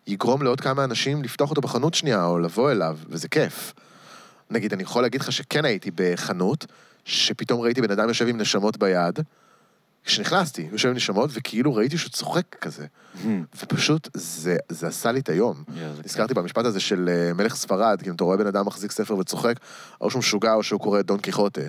Speaker 2: יגרום לעוד כמה אנשים לפתוח אותו בחנות שנייה, או לבוא אליו, וזה כיף. נגיד, אני יכול להגיד לך שכן הייתי בחנות, שפתאום ראיתי בן אדם יושב עם נשמות ביד, כשנכנסתי, הוא יושב עם נשמות, וכאילו ראיתי שהוא צוחק כזה. ופשוט, זה, זה עשה לי את היום.
Speaker 1: יואו, זה
Speaker 2: נזכרתי במשפט הזה של אה, מלך ספרד, כאילו, אתה רואה בן אדם מחזיק ספר וצוחק, או שהוא משוגע או שהוא קורא את דון קיחוטה.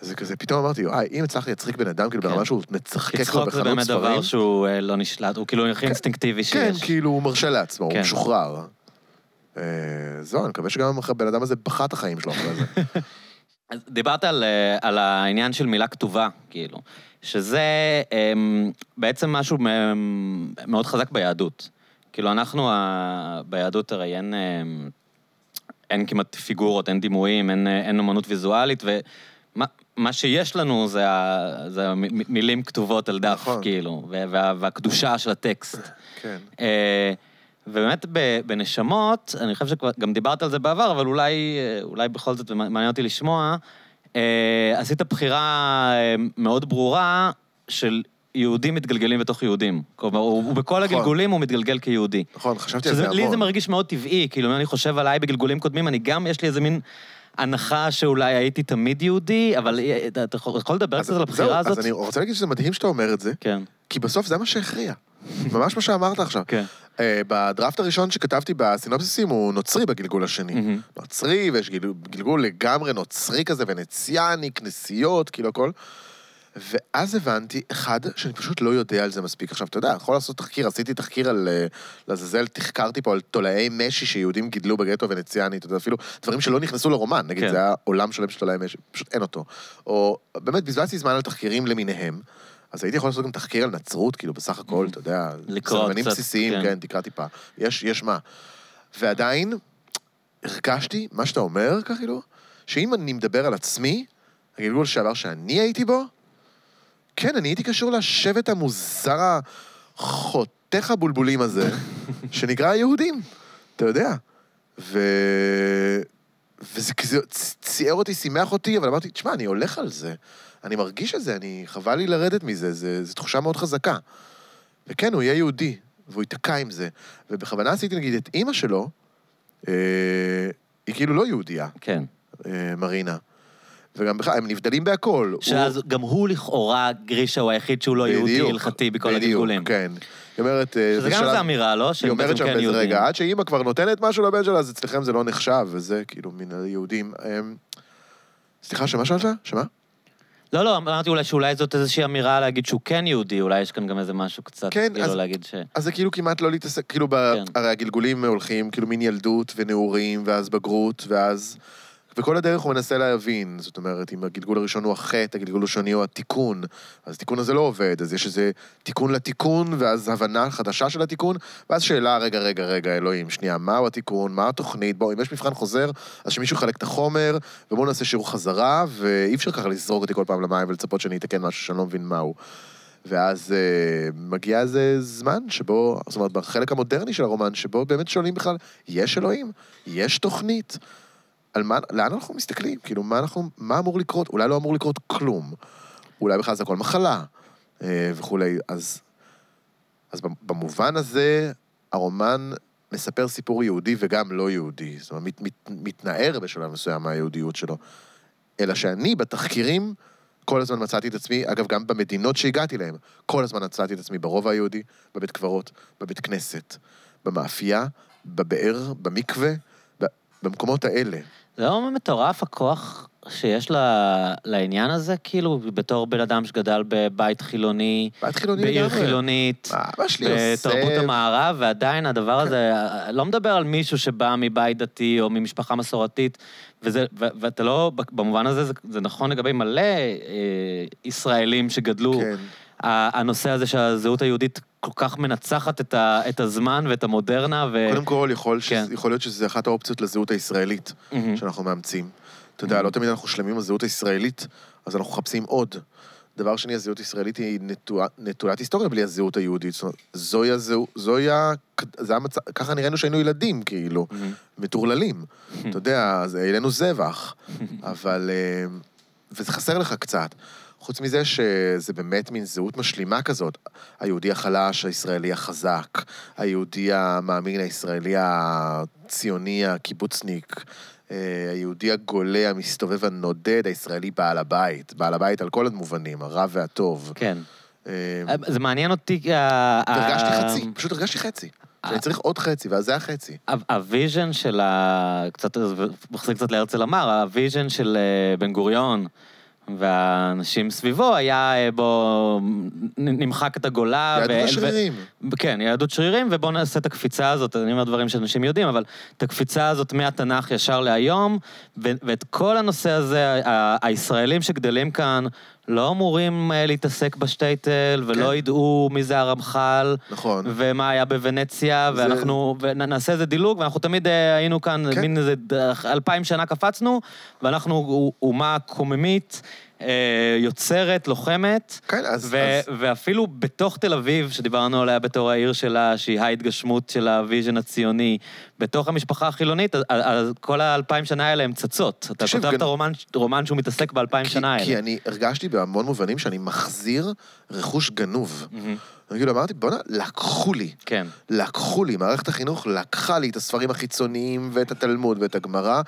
Speaker 2: אז זה כזה, פתאום אמרתי, וואי, אם הצלחתי להצחיק בן אדם, כאילו,
Speaker 1: כן.
Speaker 2: ברמה שהוא מצחקק
Speaker 1: כי
Speaker 2: לו
Speaker 1: צחוק זה
Speaker 2: בחנות
Speaker 1: באמת דבר
Speaker 2: ספרים,
Speaker 1: שהוא אה, לא נשלט, הוא כאילו הכי אינסטינקטיבי
Speaker 2: כן,
Speaker 1: שיש.
Speaker 2: כאילו, הוא מרשה לעצמו, הוא
Speaker 1: כן.
Speaker 2: משוחרר. אה, זהו, אני מקווה שגם הבן אדם הזה בכה את החיים שלו אחרי זה. <laughs>
Speaker 1: אז דיברת על, אה, על העניין של מילה כתובה, כאילו, שזה אמ, בעצם משהו מ- מאוד חזק ביהדות. כאילו, אנחנו, ה- ביהדות הרי אין, אמ, אין כמעט פיגורות, אין דימויים, אין, אה, אין אומנות ויזואלית, ומה מה שיש לנו זה, ה, זה מילים כתובות על דף,
Speaker 2: נכון.
Speaker 1: כאילו, וה, והקדושה של הטקסט.
Speaker 2: כן.
Speaker 1: ובאמת בנשמות, אני חושב שכבר גם דיברת על זה בעבר, אבל אולי, אה, אולי בכל זאת מעניין אותי לשמוע, אה, עשית בחירה אה, מאוד ברורה של יהודים מתגלגלים בתוך יהודים. כלומר, הוא, בכל
Speaker 2: נכון.
Speaker 1: הגלגולים הוא מתגלגל כיהודי.
Speaker 2: נכון, חשבתי על זה
Speaker 1: לי זה
Speaker 2: המון.
Speaker 1: מרגיש מאוד טבעי, כאילו, אם אני חושב עליי בגלגולים קודמים, אני גם, יש לי איזה מין הנחה שאולי הייתי תמיד יהודי, אבל אתה, יכול לדבר קצת על הבחירה הזאת?
Speaker 2: אז אני רוצה להגיד שזה מדהים שאתה אומר את זה,
Speaker 1: כן,
Speaker 2: כי בסוף זה מה שהכריע. ממש מה שאמרת עכשיו.
Speaker 1: כן.
Speaker 2: אה, בדראפט הראשון שכתבתי בסינופסיסים הוא נוצרי בגלגול השני.
Speaker 1: מהמם.
Speaker 2: נוצרי, ויש גלגול, גלגול לגמרי נוצרי כזה, ונציאני, כנסיות, כאילו הכל. ואז הבנתי, אחד, שאני פשוט לא יודע על זה מספיק. עכשיו, אתה יודע, יכול לעשות תחקיר, עשיתי תחקיר על, אה, לעזאזל, תחקרתי פה על תולעי משי שיהודים גידלו בגטו ונציאני, אתה יודע, אפילו דברים שלא נכנסו לרומן, נגיד,
Speaker 1: כן.
Speaker 2: זה היה עולם שלם של תולעי משי, פשוט אין אותו. או, באמת, בזבזתי זמן על תחקירים למיניהם. אז הייתי יכול לעשות גם תחקיר על נצרות, כאילו, בסך הכל, אתה יודע, סממנים
Speaker 1: קצת,
Speaker 2: בסיסיים,
Speaker 1: כן.
Speaker 2: כן, תקרא טיפה. יש, יש מה. ועדיין, הרגשתי, מה שאתה אומר, כאילו, שאם אני מדבר על עצמי, הגלגול שעבר שאני הייתי בו, כן, אני הייתי קשור לשבט המוזר החותך הבולבולים הזה, <laughs> שנקרא היהודים, אתה יודע. ו... וזה כזה ציער אותי, שימח אותי, אבל אמרתי, תשמע, אני הולך על זה. אני מרגיש את זה, אני... חבל לי לרדת מזה, זה- זו תחושה מאוד חזקה. וכן, הוא יהיה יהודי, והוא ייתקע עם זה. ובכוונה עשיתי, נגיד, את אימא שלו, אה, היא כאילו לא יהודייה,
Speaker 1: כן.
Speaker 2: אה, מרינה. וגם בכלל, הם נבדלים בהכל.
Speaker 1: שאז גם הוא לכאורה, גרישה הוא היחיד שהוא לא יהודי
Speaker 2: בדיוק,
Speaker 1: הלכתי בכל
Speaker 2: בדיוק,
Speaker 1: הגלגולים.
Speaker 2: כן. היא אומרת... אה,
Speaker 1: שזה גם איזה אמירה, לא?
Speaker 2: היא אומרת שם
Speaker 1: כן
Speaker 2: באיזה. רגע, עד שאימא כבר נותנת משהו לבן שלה, אז אצלכם זה לא נחשב, וזה כאילו מן היהודים. אמ, סליחה, שמה שאלת? שמה?
Speaker 1: לא, לא, אמרתי אולי שאולי זאת איזושהי אמירה להגיד שהוא כן יהודי, אולי יש כאן גם איזה משהו קצת,
Speaker 2: כן,
Speaker 1: כאילו
Speaker 2: אז-
Speaker 1: להגיד ש...
Speaker 2: אז זה כאילו כמעט לא להתעסק, כאילו, ב...
Speaker 1: כן.
Speaker 2: הרי הגלגולים הולכים כאילו מין ילדות ונעורים, ואז בגרות, ואז... וכל הדרך הוא מנסה להבין, זאת אומרת, אם הגלגול הראשון הוא החטא, הגלגול השני הוא התיקון, אז התיקון הזה לא עובד, אז יש איזה תיקון לתיקון, ואז הבנה חדשה של התיקון, ואז שאלה, רגע, רגע, רגע, אלוהים, שנייה, מהו התיקון, מה התוכנית, בואו, אם יש מבחן חוזר, אז שמישהו יחלק את החומר, ובואו נעשה שיעור חזרה, ואי אפשר ככה לזרוק אותי כל פעם למים ולצפות שאני אתקן משהו שאני לא מבין מהו. ואז אה, מגיע איזה זמן שבו, זאת אומרת, בחלק המודרני של הרומן, שבו באמת שואלים בכלל, יש אלוהים? יש תוכנית? על מה, לאן אנחנו מסתכלים? כאילו, מה אנחנו, מה אמור לקרות? אולי לא אמור לקרות כלום. אולי בכלל זה הכל מחלה, אה, וכולי. אז, אז במובן הזה, הרומן מספר סיפור יהודי וגם לא יהודי. זאת אומרת, מת, מת, מתנער בשלב מסוים מהיהודיות שלו. אלא שאני, בתחקירים, כל הזמן מצאתי את עצמי, אגב, גם במדינות שהגעתי להן, כל הזמן מצאתי את עצמי ברובע היהודי, בבית קברות, בבית כנסת, במאפייה, בבאר, במקווה, במקומות האלה.
Speaker 1: זה לא מטורף הכוח שיש לה, לעניין הזה, כאילו, בתור בן אדם שגדל בבית חילוני,
Speaker 2: בית חילוני
Speaker 1: בעיר
Speaker 2: לגמרי.
Speaker 1: חילונית,
Speaker 2: מה, אבא שלי עושה...
Speaker 1: בתרבות המערב, ועדיין הדבר הזה, לא מדבר על מישהו שבא מבית דתי או ממשפחה מסורתית, וזה, ו, ואתה לא, במובן הזה זה, זה נכון לגבי מלא אה, ישראלים שגדלו,
Speaker 2: כן.
Speaker 1: ה- הנושא הזה שהזהות היהודית כל כך מנצחת את, ה, את הזמן ואת המודרנה, ו...
Speaker 2: קודם כל, יכול,
Speaker 1: כן.
Speaker 2: שזה, יכול להיות שזה אחת האופציות לזהות הישראלית
Speaker 1: מהמם.
Speaker 2: שאנחנו מאמצים. אתה יודע, לא תמיד אנחנו שלמים עם הזהות הישראלית, אז אנחנו מחפשים עוד. דבר שני, הזהות הישראלית היא נטוע- נטולת היסטוריה בלי הזהות היהודית. זאת אומרת, זוהי הזהות, זוהי ה... זה המצב, ככה נראינו שהיינו ילדים, כאילו,
Speaker 1: מהמם.
Speaker 2: מטורללים. אתה יודע, העלינו זבח, <laughs> אבל... אה, וזה חסר לך קצת. חוץ מזה שזה באמת מין זהות משלימה כזאת. היהודי החלש, הישראלי החזק, היהודי המאמין, הישראלי הציוני, הקיבוצניק, אה, היהודי הגולה, המסתובב הנודד, הישראלי בעל הבית. בעל הבית על כל המובנים, הרע והטוב.
Speaker 1: כן.
Speaker 2: אה,
Speaker 1: זה מעניין אותי...
Speaker 2: הרגשתי חצי, פשוט הרגשתי חצי. שאני צריך עוד חצי, ואז זה החצי.
Speaker 1: ה vision של ה... קצת, מחזיר קצת להרצל אמר, ה vision של אה, בן גוריון והאנשים סביבו היה אה, בוא נ- נמחק את הגולה.
Speaker 2: יהדות
Speaker 1: ו-
Speaker 2: השרירים.
Speaker 1: ו- כן, יהדות שרירים, ובואו נעשה את הקפיצה הזאת, אני אומר דברים שאנשים יודעים, אבל את הקפיצה הזאת מהתנ"ך ישר להיום, ו- ואת כל הנושא הזה, ה- הישראלים שגדלים כאן לא אמורים אה, להתעסק בשטייטל, ולא
Speaker 2: כן.
Speaker 1: ידעו מי זה הרמח"ל.
Speaker 2: נכון.
Speaker 1: ומה היה בוונציה,
Speaker 2: זה-
Speaker 1: ואנחנו, ונעשה איזה דילוג, ואנחנו תמיד אה, היינו כאן,
Speaker 2: כן.
Speaker 1: מין איזה ד- אלפיים שנה קפצנו, ואנחנו אומה קוממית, יוצרת, לוחמת,
Speaker 2: כן, אז...
Speaker 1: ו-
Speaker 2: אז...
Speaker 1: ואפילו בתוך תל אביב, שדיברנו עליה בתור העיר שלה, שהיא ההתגשמות של ה vision הציוני, בתוך המשפחה החילונית, אז, כל האלפיים שנה האלה הן צצות. אתה כותב
Speaker 2: גנ-
Speaker 1: את הרומן, רומן שהוא מתעסק באלפיים
Speaker 2: כי,
Speaker 1: שנה האלה.
Speaker 2: כי אני הרגשתי בהמון מובנים שאני מחזיר רכוש גנוב.
Speaker 1: מהמם.
Speaker 2: אני כאילו אמרתי, בואנה, לקחו לי.
Speaker 1: כן.
Speaker 2: לקחו לי, מערכת החינוך לקחה לי את הספרים החיצוניים ואת התלמוד ואת הגמרא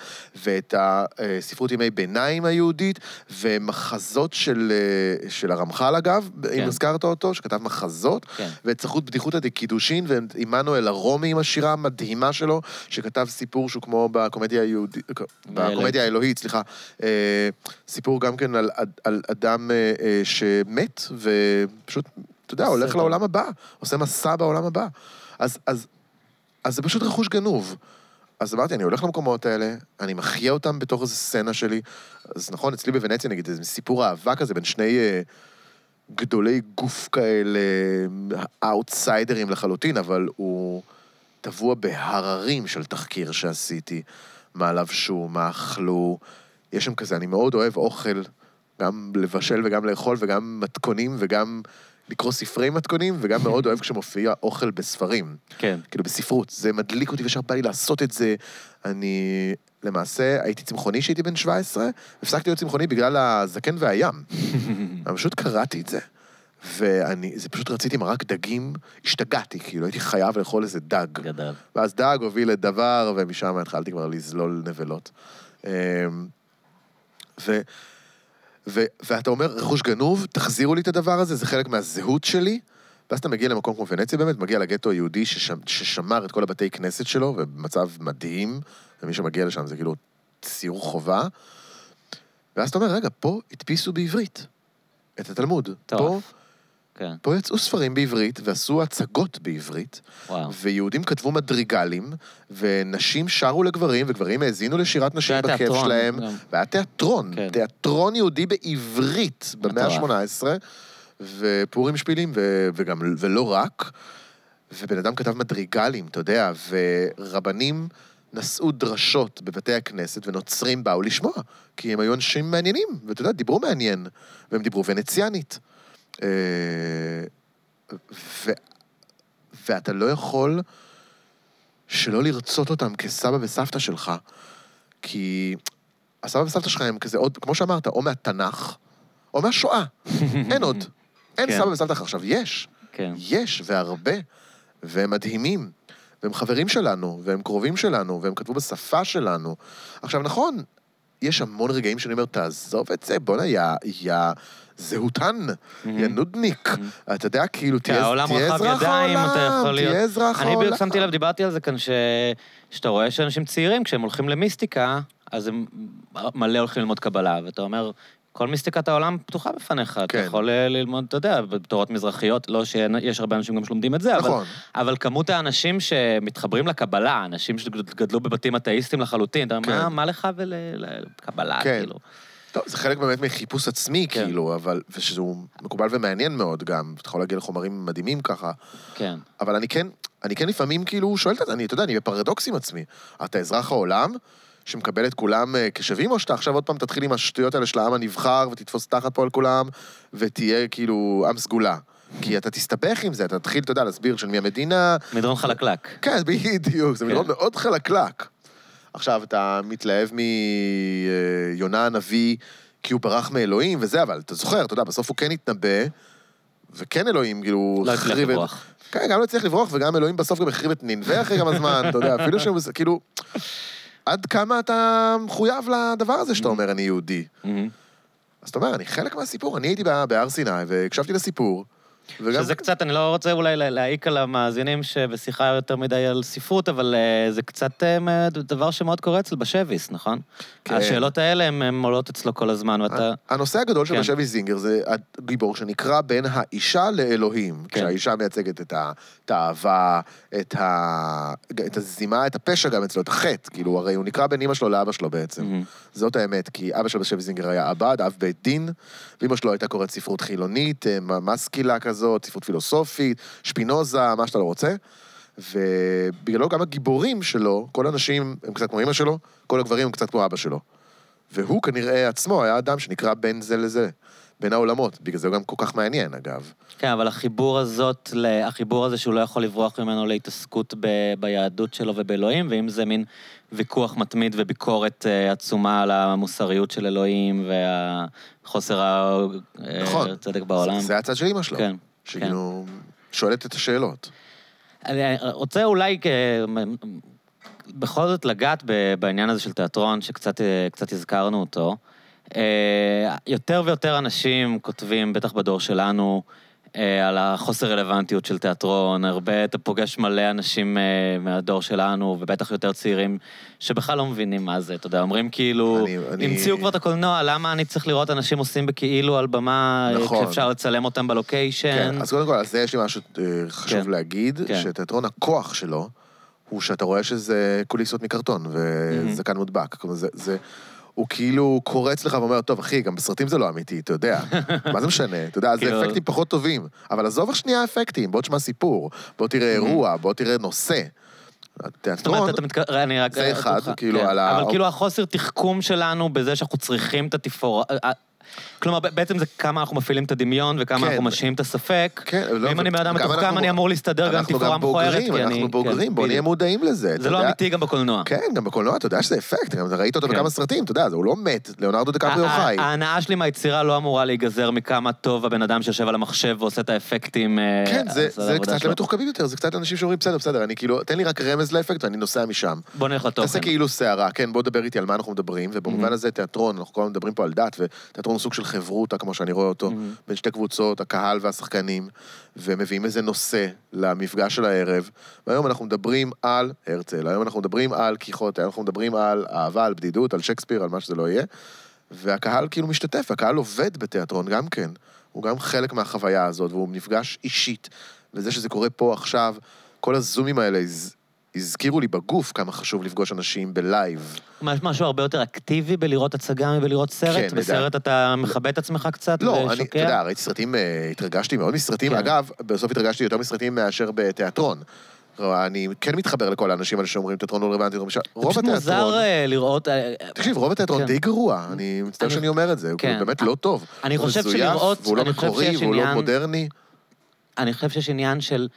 Speaker 2: ואת הספרות ימי ביניים היהודית ומחזות של, אה, של הרמח"ל אגב, אם הזכרת אותו, שכתב מחזות,
Speaker 1: כן.
Speaker 2: ואת ספרות בדיחותא דקידושין ואת עמנואל הרומי עם השירה המדהימה שלו, שכתב סיפור שהוא כמו בקומדיה היהודית, בקומדיה האלוהית, סליחה, אה, סיפור גם כן על, על אדם אה, אה, שמת ופשוט, אתה יודע, הולך
Speaker 1: בסדר.
Speaker 2: לעולם הבא, עושה מסע בעולם הבא. אז, אז, אז זה פשוט רכוש גנוב. אז אמרתי, אני הולך למקומות האלה, אני מחיה אותם בתוך איזו סצנה שלי. אז נכון, אצלי בוונציה, נגיד, איזה סיפור אהבה כזה בין שני אה, גדולי גוף כאלה, אאוטסיידרים לחלוטין, אבל הוא טבוע בהררים של תחקיר שעשיתי. מה לבשו, מה אכלו. יש שם כזה, אני מאוד אוהב אוכל, גם לבשל וגם לאכול, וגם מתכונים, וגם לקרוא ספרי מתכונים, וגם מאוד אוהב כשמופיע אוכל בספרים.
Speaker 1: כן.
Speaker 2: כאילו בספרות, זה מדליק אותי וישר בא לי לעשות את זה. אני למעשה הייתי צמחוני כשהייתי בן 17, הפסקתי להיות צמחוני בגלל הזקן והים. <laughs> אני פשוט קראתי את זה, ואני, זה פשוט רציתי מרק דגים, השתגעתי, כאילו הייתי חייב לאכול איזה דג.
Speaker 1: גדל.
Speaker 2: ואז דג הוביל לדבר, ומשם התחלתי כבר לזלול נבלות. אמ, ו, ו, ואתה אומר, רכוש גנוב, תחזירו לי את הדבר הזה, זה חלק מהזהות שלי. ואז אתה מגיע למקום כמו ונציה באמת, מגיע לגטו היהודי ששם, ששמר את כל הבתי כנסת שלו, ובמצב מדהים, ומי שמגיע לשם זה כאילו ציור חובה. ואז אתה אומר, רגע, פה הדפיסו בעברית את התלמוד. פה,
Speaker 1: טוב. כן,
Speaker 2: פה יצאו ספרים בעברית ועשו הצגות בעברית.
Speaker 1: וואו.
Speaker 2: ויהודים כתבו מדריגלים, ונשים שרו לגברים, וגברים האזינו לשירת נשים בכיף
Speaker 1: תיאטרון
Speaker 2: שלהם.
Speaker 1: גם.
Speaker 2: והיה תיאטרון,
Speaker 1: כן.
Speaker 2: תיאטרון יהודי בעברית במאה
Speaker 1: מטורף.
Speaker 2: ה-18, ופורים שפילים, ו- וגם, ולא רק. ובן אדם כתב מדריגלים, אתה יודע, ורבנים נשאו דרשות בבתי הכנסת, ונוצרים באו לשמוע, כי הם היו אנשים מעניינים, ואתה יודע, דיברו מעניין, והם דיברו ונציאנית. ו... ואתה לא יכול שלא לרצות אותם כסבא וסבתא שלך, כי הסבא וסבתא שלך הם כזה עוד, כמו שאמרת, או מהתנ"ך, או מהשואה. <laughs> אין עוד. אין
Speaker 1: כן.
Speaker 2: סבא וסבתא. עכשיו, יש.
Speaker 1: כן.
Speaker 2: יש, והרבה. והם מדהימים. והם חברים שלנו, והם קרובים שלנו, והם כתבו בשפה שלנו. עכשיו, נכון, יש המון רגעים שאני אומר, תעזוב את זה, בואנה, יא, יא זהותן, יא נודניק. אתה יודע, כאילו,
Speaker 1: כן,
Speaker 2: תהיה
Speaker 1: העולם
Speaker 2: תהיה
Speaker 1: רחב
Speaker 2: אזרח העולם. תהיה אזרח
Speaker 1: אני
Speaker 2: העולם.
Speaker 1: בדיוק שמתי לב, דיברתי על זה כאן, ש... שאתה רואה שאנשים צעירים, כשהם הולכים למיסטיקה, אז הם מלא הולכים ללמוד קבלה, ואתה אומר, כל מיסטיקת העולם פתוחה בפניך.
Speaker 2: כן.
Speaker 1: אתה יכול אה, ללמוד, אתה יודע, בתורות מזרחיות, לא שיש הרבה אנשים גם שלומדים את זה, אבל,
Speaker 2: נכון.
Speaker 1: אבל כמות האנשים שמתחברים לקבלה, אנשים שגדלו בבתים אתאיסטים לחלוטין, אתה אומר,
Speaker 2: כן.
Speaker 1: מה, מה לך ולקבלה,
Speaker 2: כן.
Speaker 1: כאילו?
Speaker 2: טוב, זה חלק באמת מחיפוש עצמי,
Speaker 1: כן.
Speaker 2: כאילו, אבל... ושהוא מקובל ומעניין מאוד גם, אתה יכול להגיע לחומרים מדהימים ככה.
Speaker 1: כן.
Speaker 2: אבל אני כן, אני כן לפעמים כאילו שואל את עצמי, אתה יודע, אני בפרדוקס עם עצמי. אתה אזרח העולם, שמקבל את כולם אה, כשווים, או שאתה עכשיו עוד פעם תתחיל עם השטויות האלה של העם הנבחר, ותתפוס תחת פה על כולם, ותהיה כאילו עם סגולה. כי אתה תסתבך עם זה, אתה תתחיל, אתה יודע, להסביר של מי המדינה.
Speaker 1: מדרון חלקלק.
Speaker 2: כן, בדיוק, זה
Speaker 1: כן.
Speaker 2: מדרון מאוד חלקלק. עכשיו, אתה מתלהב מיונה הנביא, כי הוא ברח מאלוהים וזה, אבל אתה זוכר, אתה יודע, בסוף הוא כן התנבא, וכן אלוהים, כאילו,
Speaker 1: לא הצליח
Speaker 2: את-
Speaker 1: לברוח.
Speaker 2: כן, גם לא הצליח לברוח, וגם אלוהים בסוף גם החריב את נינווה אחרי כמה זמן, אתה יודע, אפילו שהוא, כאילו, עד כמה אתה מחויב לדבר הזה שאתה אומר, אני יהודי. אז אתה אומר, אני חלק מהסיפור, אני הייתי בה- בהר סיני והקשבתי לסיפור, וגם...
Speaker 1: שזה קצת, אני לא רוצה אולי לה- להעיק על המאזינים שבשיחה יותר מדי על ספרות, אבל אה, זה קצת אה, דבר שמאוד קורה אצל בשביס, נכון?
Speaker 2: כן.
Speaker 1: השאלות האלה הן עולות אצלו כל הזמן, ואתה...
Speaker 2: הנושא הגדול של
Speaker 1: כן.
Speaker 2: בשבי זינגר זה הגיבור שנקרא בין האישה לאלוהים.
Speaker 1: כן.
Speaker 2: כשהאישה מייצגת את האהבה, את ה- את הזימה, את הפשע גם אצלו, את החטא. כאילו, הרי הוא נקרא בין אמא שלו לאבא שלו בעצם.
Speaker 1: מהמם.
Speaker 2: זאת האמת, כי אבא של בשבי זינגר היה עבד, אב בית דין, ואמא שלו הייתה קוראת ספרות חילונית, אה, מסקילה כזאת, ספרות פילוסופית, שפינוזה, מה שאתה לא רוצה. ובגללו גם הגיבורים שלו, כל הנשים הם קצת כמו אמא שלו, כל הגברים הם קצת כמו אבא שלו. והוא כנראה עצמו היה אדם שנקרא בין זה לזה, בין העולמות. בגלל זה הוא גם כל כך מעניין, אגב.
Speaker 1: כן, אבל החיבור הזאת, החיבור הזה שהוא לא יכול לברוח ממנו להתעסקות ב, ביהדות שלו ובאלוהים, ואם זה מין ויכוח מתמיד וביקורת אה, עצומה על המוסריות של אלוהים והחוסר
Speaker 2: נכון.
Speaker 1: הצדק בעולם.
Speaker 2: זה, זה הצד של אמא שלו.
Speaker 1: כן,
Speaker 2: שכאילו, שואלת את השאלות.
Speaker 1: אני רוצה אולי בכל זאת לגעת בעניין הזה של תיאטרון, שקצת אה, קצת הזכרנו אותו. אה, יותר ויותר אנשים כותבים, בטח בדור שלנו, אה, על החוסר רלוונטיות של תיאטרון. הרבה, אתה פוגש מלא אנשים אה, מהדור שלנו, ובטח יותר צעירים, שבכלל לא מבינים מה זה, אתה יודע, אומרים כאילו,
Speaker 2: אני- אני-
Speaker 1: המציאו כבר את הקולנוע, למה אני צריך לראות אנשים עושים בכאילו על במה, אה,
Speaker 2: נכון.
Speaker 1: כשאפשר לצלם אותם בלוקיישן?
Speaker 2: כן, אז קודם כל, על זה יש לי משהו אה, חשוב
Speaker 1: כן.
Speaker 2: להגיד,
Speaker 1: כן.
Speaker 2: שתיאטרון הכוח שלו, הוא שאתה רואה שזה קוליסות מקרטון וזקן מודבק. כלומר, זה... זה הוא כאילו קורץ לך ואומר, טוב, אחי, גם בסרטים זה לא אמיתי, אתה יודע. <laughs> מה זה משנה? אתה יודע, זה
Speaker 1: כאילו-
Speaker 2: אפקטים פחות טובים. אבל עזוב שנייה אפקטים, בוא תשמע סיפור, בוא תראה אירוע, בוא תראה נושא. התיאטרון. זה אחד,
Speaker 1: אותך,
Speaker 2: כאילו,
Speaker 1: כן.
Speaker 2: על ה-
Speaker 1: אבל כאילו החוסר תחכום שלנו בזה שאנחנו צריכים את התפאורה... כלומר, בעצם זה כמה אנחנו מפעילים את הדמיון וכמה
Speaker 2: כן.
Speaker 1: אנחנו משאים את הספק.
Speaker 2: כן, לא,
Speaker 1: ואם אני בן אדם מתוחכם, אני אמור להסתדר גם תפאורה מכוערת,
Speaker 2: בוגרים,
Speaker 1: כי אני...
Speaker 2: אנחנו בוגרים,
Speaker 1: כן,
Speaker 2: בוא נהיה
Speaker 1: בדיוק.
Speaker 2: מודעים לזה.
Speaker 1: זה לא
Speaker 2: יודע.
Speaker 1: אמיתי גם בקולנוע.
Speaker 2: כן, גם בקולנוע, אתה יודע שזה אפקט, גם ראית אותו
Speaker 1: כן.
Speaker 2: בכמה סרטים, אתה יודע, הוא לא מת, ליאונרדו דקפריו חי.
Speaker 1: ההנאה שלי מהיצירה לא אמורה להיגזר מכמה טוב הבן אדם שיושב על המחשב ועושה את האפקטים. אה,
Speaker 2: כן, זה, קצת. למתוחכמים יותר, זה קצת אנשים שאומרים, בסדר, בסדר, אני כאילו, תן לי רק רמז לאפקט ואני נוסע משם.
Speaker 1: בוא נלך לתוכן.
Speaker 2: תעשה כאילו סערה, כן, בוא דבר איתי על מה אנחנו מדברים, ובמובן הזה תיאטרון, אנחנו כל הזמן מדברים פה על דת, ותיאטרון הוא סוג של חברותא, כמו שאני רואה אותו, בין שתי קבוצות, הקהל והשחקנים, ומביאים איזה נושא למפגש של הערב, והיום אנחנו מדברים על הרצל, היום אנחנו מדברים על קיחוטה, היום אנחנו מדברים על אהבה, על בדידות, על שייקספיר, על מה שזה לא יהיה, והקהל כאילו משתתף, הקהל עובד בתיאטרון גם כן. הוא גם חלק מהחוויה הזאת, והוא נפגש אישית. וזה שזה קורה פה עכשיו, כל הזומים האלה. הזכירו לי בגוף כמה חשוב לפגוש אנשים בלייב.
Speaker 1: יש משהו הרבה יותר אקטיבי בלראות הצגה מבלראות סרט?
Speaker 2: כן.
Speaker 1: בסרט אתה מכבה את עצמך קצת
Speaker 2: לא,
Speaker 1: ושוקע?
Speaker 2: אני, אתה יודע, ראיתי סרטים, אה, התרגשתי מאוד מסרטים.
Speaker 1: כן.
Speaker 2: אגב, בסוף התרגשתי יותר מסרטים מאשר בתיאטרון. אני כן מתחבר לכל האנשים האלה שאומרים תיאטרון לא רלוונטי. רוב
Speaker 1: זה
Speaker 2: התיאטרון...
Speaker 1: פשוט מוזר אה, לראות... אה,
Speaker 2: תקשיב, רוב התיאטרון
Speaker 1: כן.
Speaker 2: די גרוע, אני מצטער
Speaker 1: אני-
Speaker 2: שאני אומר את זה, הוא
Speaker 1: כן.
Speaker 2: באמת לא טוב.
Speaker 1: אני
Speaker 2: הוא
Speaker 1: חושב
Speaker 2: מזויף,
Speaker 1: שלראות-
Speaker 2: והוא לא
Speaker 1: אני חושב
Speaker 2: מקורי, והוא לא מודרני.
Speaker 1: אני חושב שיש עניין של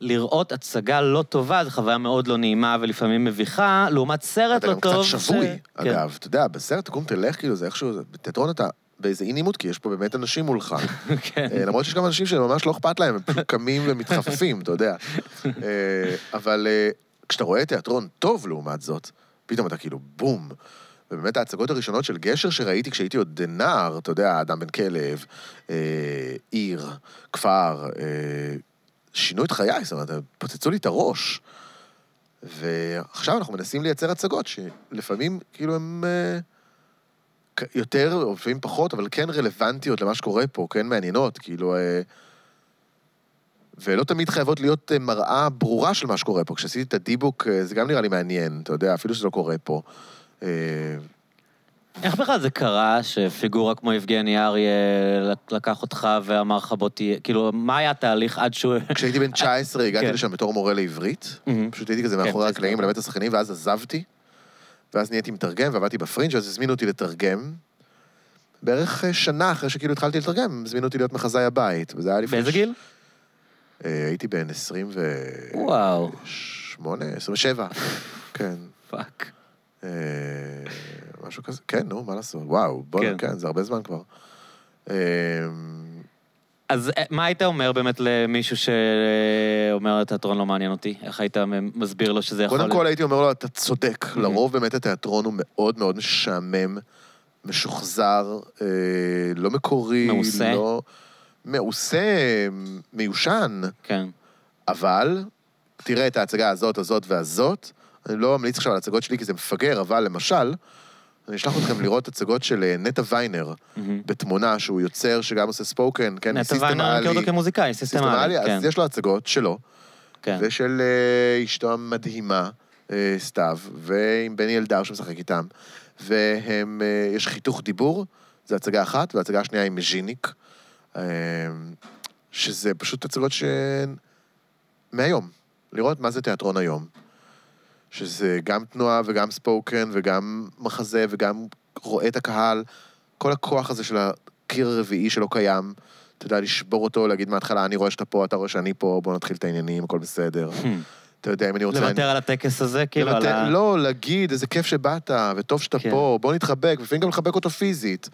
Speaker 1: לראות הצגה לא טובה, זו חוויה מאוד לא נעימה ולפעמים מביכה, לעומת סרט
Speaker 2: אתה
Speaker 1: לא
Speaker 2: גם
Speaker 1: טוב.
Speaker 2: קצת שבוי,
Speaker 1: ש-
Speaker 2: אגב. אתה יודע, בסרט תקום תלך, כאילו, זה איכשהו, בתיאטרון אתה באיזה אי נעימות, כי יש פה באמת אנשים מולך.
Speaker 1: כן. <laughs> כן.
Speaker 2: אה, למרות שיש גם אנשים שממש לא אכפת להם, הם פשוט קמים ומתחפפים, אתה יודע. אה, אבל אה, כשאתה רואה תיאטרון טוב לעומת זאת, פתאום אתה כאילו בום. ובאמת ההצגות הראשונות של גשר שראיתי כשהייתי עוד נער, אתה יודע, אדם בן כלב, אה, עיר, כפר, אה, שינו את חיי, זאת אומרת, פוצצו לי את הראש. ועכשיו אנחנו מנסים לייצר הצגות שלפעמים, כאילו, הן אה, יותר, או לפעמים פחות, אבל כן רלוונטיות למה שקורה פה, כן מעניינות, כאילו... אה, ולא תמיד חייבות להיות אה, מראה ברורה של מה שקורה פה. כשעשיתי את הדיבוק, זה גם נראה לי מעניין, אתה יודע, אפילו שזה לא קורה פה.
Speaker 1: איך בכלל זה קרה שפיגורה כמו יבגני אריה לקח אותך ואמר לך בוא תהיה, כאילו, מה היה התהליך עד שהוא...
Speaker 2: כשהייתי בן 19, הגעתי
Speaker 1: כן.
Speaker 2: לשם בתור מורה לעברית. פשוט הייתי כזה
Speaker 1: כן,
Speaker 2: מאחורי
Speaker 1: זה
Speaker 2: הקלעים. מלמד את השחקנים, ואז עזבתי. ואז נהייתי מתרגם, ועבדתי בפרינג', אז הזמינו אותי לתרגם. בערך אה, שנה אחרי שכאילו התחלתי לתרגם, הזמינו אותי להיות מחזאי הבית. וזה היה לפני...
Speaker 1: באיזה גיל?
Speaker 2: אה, הייתי בן 28,
Speaker 1: וואו,
Speaker 2: 27, <laughs> כן. fuck. משהו כזה, כן, נו, מה לעשות? וואו, בוא,
Speaker 1: כן.
Speaker 2: כן, זה הרבה זמן כבר. אה,
Speaker 1: אז אה, מה היית אומר באמת למישהו שאומר, התיאטרון לא מעניין אותי? איך היית מסביר לו שזה יכול...
Speaker 2: קודם כל הייתי אומר לו, אתה צודק, לרוב באמת התיאטרון הוא מאוד מאוד משעמם, משוחזר, אה, לא מקורי,
Speaker 1: מעושה.
Speaker 2: לא... מעושה, מיושן,
Speaker 1: כן.
Speaker 2: אבל תראה את ההצגה הזאת, הזאת והזאת. אני לא ממליץ עכשיו על הצגות שלי כי זה מפגר, אבל למשל, אני אשלח אתכם לראות הצגות של אה, נטע ויינר. בתמונה, שהוא יוצר שגם עושה ספוקן, כן,
Speaker 1: נטע ויינר מכיר אותו כמוזיקאי, סיסטמלי, כן.
Speaker 2: אז יש לו הצגות שלו,
Speaker 1: כן.
Speaker 2: ושל אה, אשתו המדהימה, אה, סתיו, ועם בני אלדר שמשחק איתם, והם, יש חיתוך דיבור, זו הצגה אחת, והצגה השנייה היא מז'יניק, שזה פשוט הצגות שהן מהיום, לראות מה זה תיאטרון היום. שזה גם תנועה וגם ספוקן וגם מחזה וגם רואה את הקהל, כל הכוח הזה של הקיר הרביעי שלא קיים, אתה יודע, לשבור אותו, להגיד מההתחלה, אני רואה שאתה פה, אתה רואה שאני פה, בוא נתחיל את העניינים, הכל בסדר. אתה יודע, אם אני רוצה...
Speaker 1: לוותר על הטקס הזה, כאילו, על
Speaker 2: לוותר-
Speaker 1: ה...
Speaker 2: לא, להגיד, איזה כיף שבאת, וטוב שאתה
Speaker 1: כן.
Speaker 2: פה, בוא נתחבק, ולפעמים גם לחבק אותו פיזית.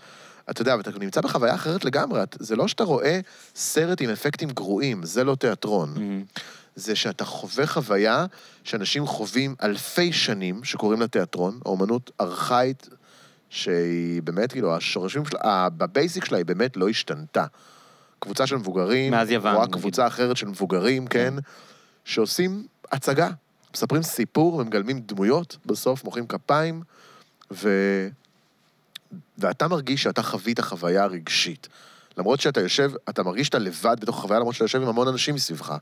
Speaker 2: אתה יודע, ואתה נמצא בחוויה אחרת לגמרי, זה לא שאתה רואה סרט עם אפקטים גרועים, זה לא תיאטרון.
Speaker 1: מהמם.
Speaker 2: זה שאתה חווה חוויה שאנשים חווים אלפי שנים, שקוראים לה תיאטרון, האומנות ארכאית, שהיא באמת, כאילו, השורשים שלה, בבייסיק שלה היא באמת לא השתנתה. קבוצה של מבוגרים,
Speaker 1: מאז יוון,
Speaker 2: רואה. קבוצה אחרת של מבוגרים, כן, שעושים הצגה, מספרים סיפור ומגלמים דמויות, בסוף מוחאים כפיים, ו... ואתה מרגיש שאתה חווית חוויה רגשית. למרות שאתה יושב, אתה מרגיש שאתה לבד בתוך החוויה, למרות שאתה יושב עם המון אנשים מסביבך.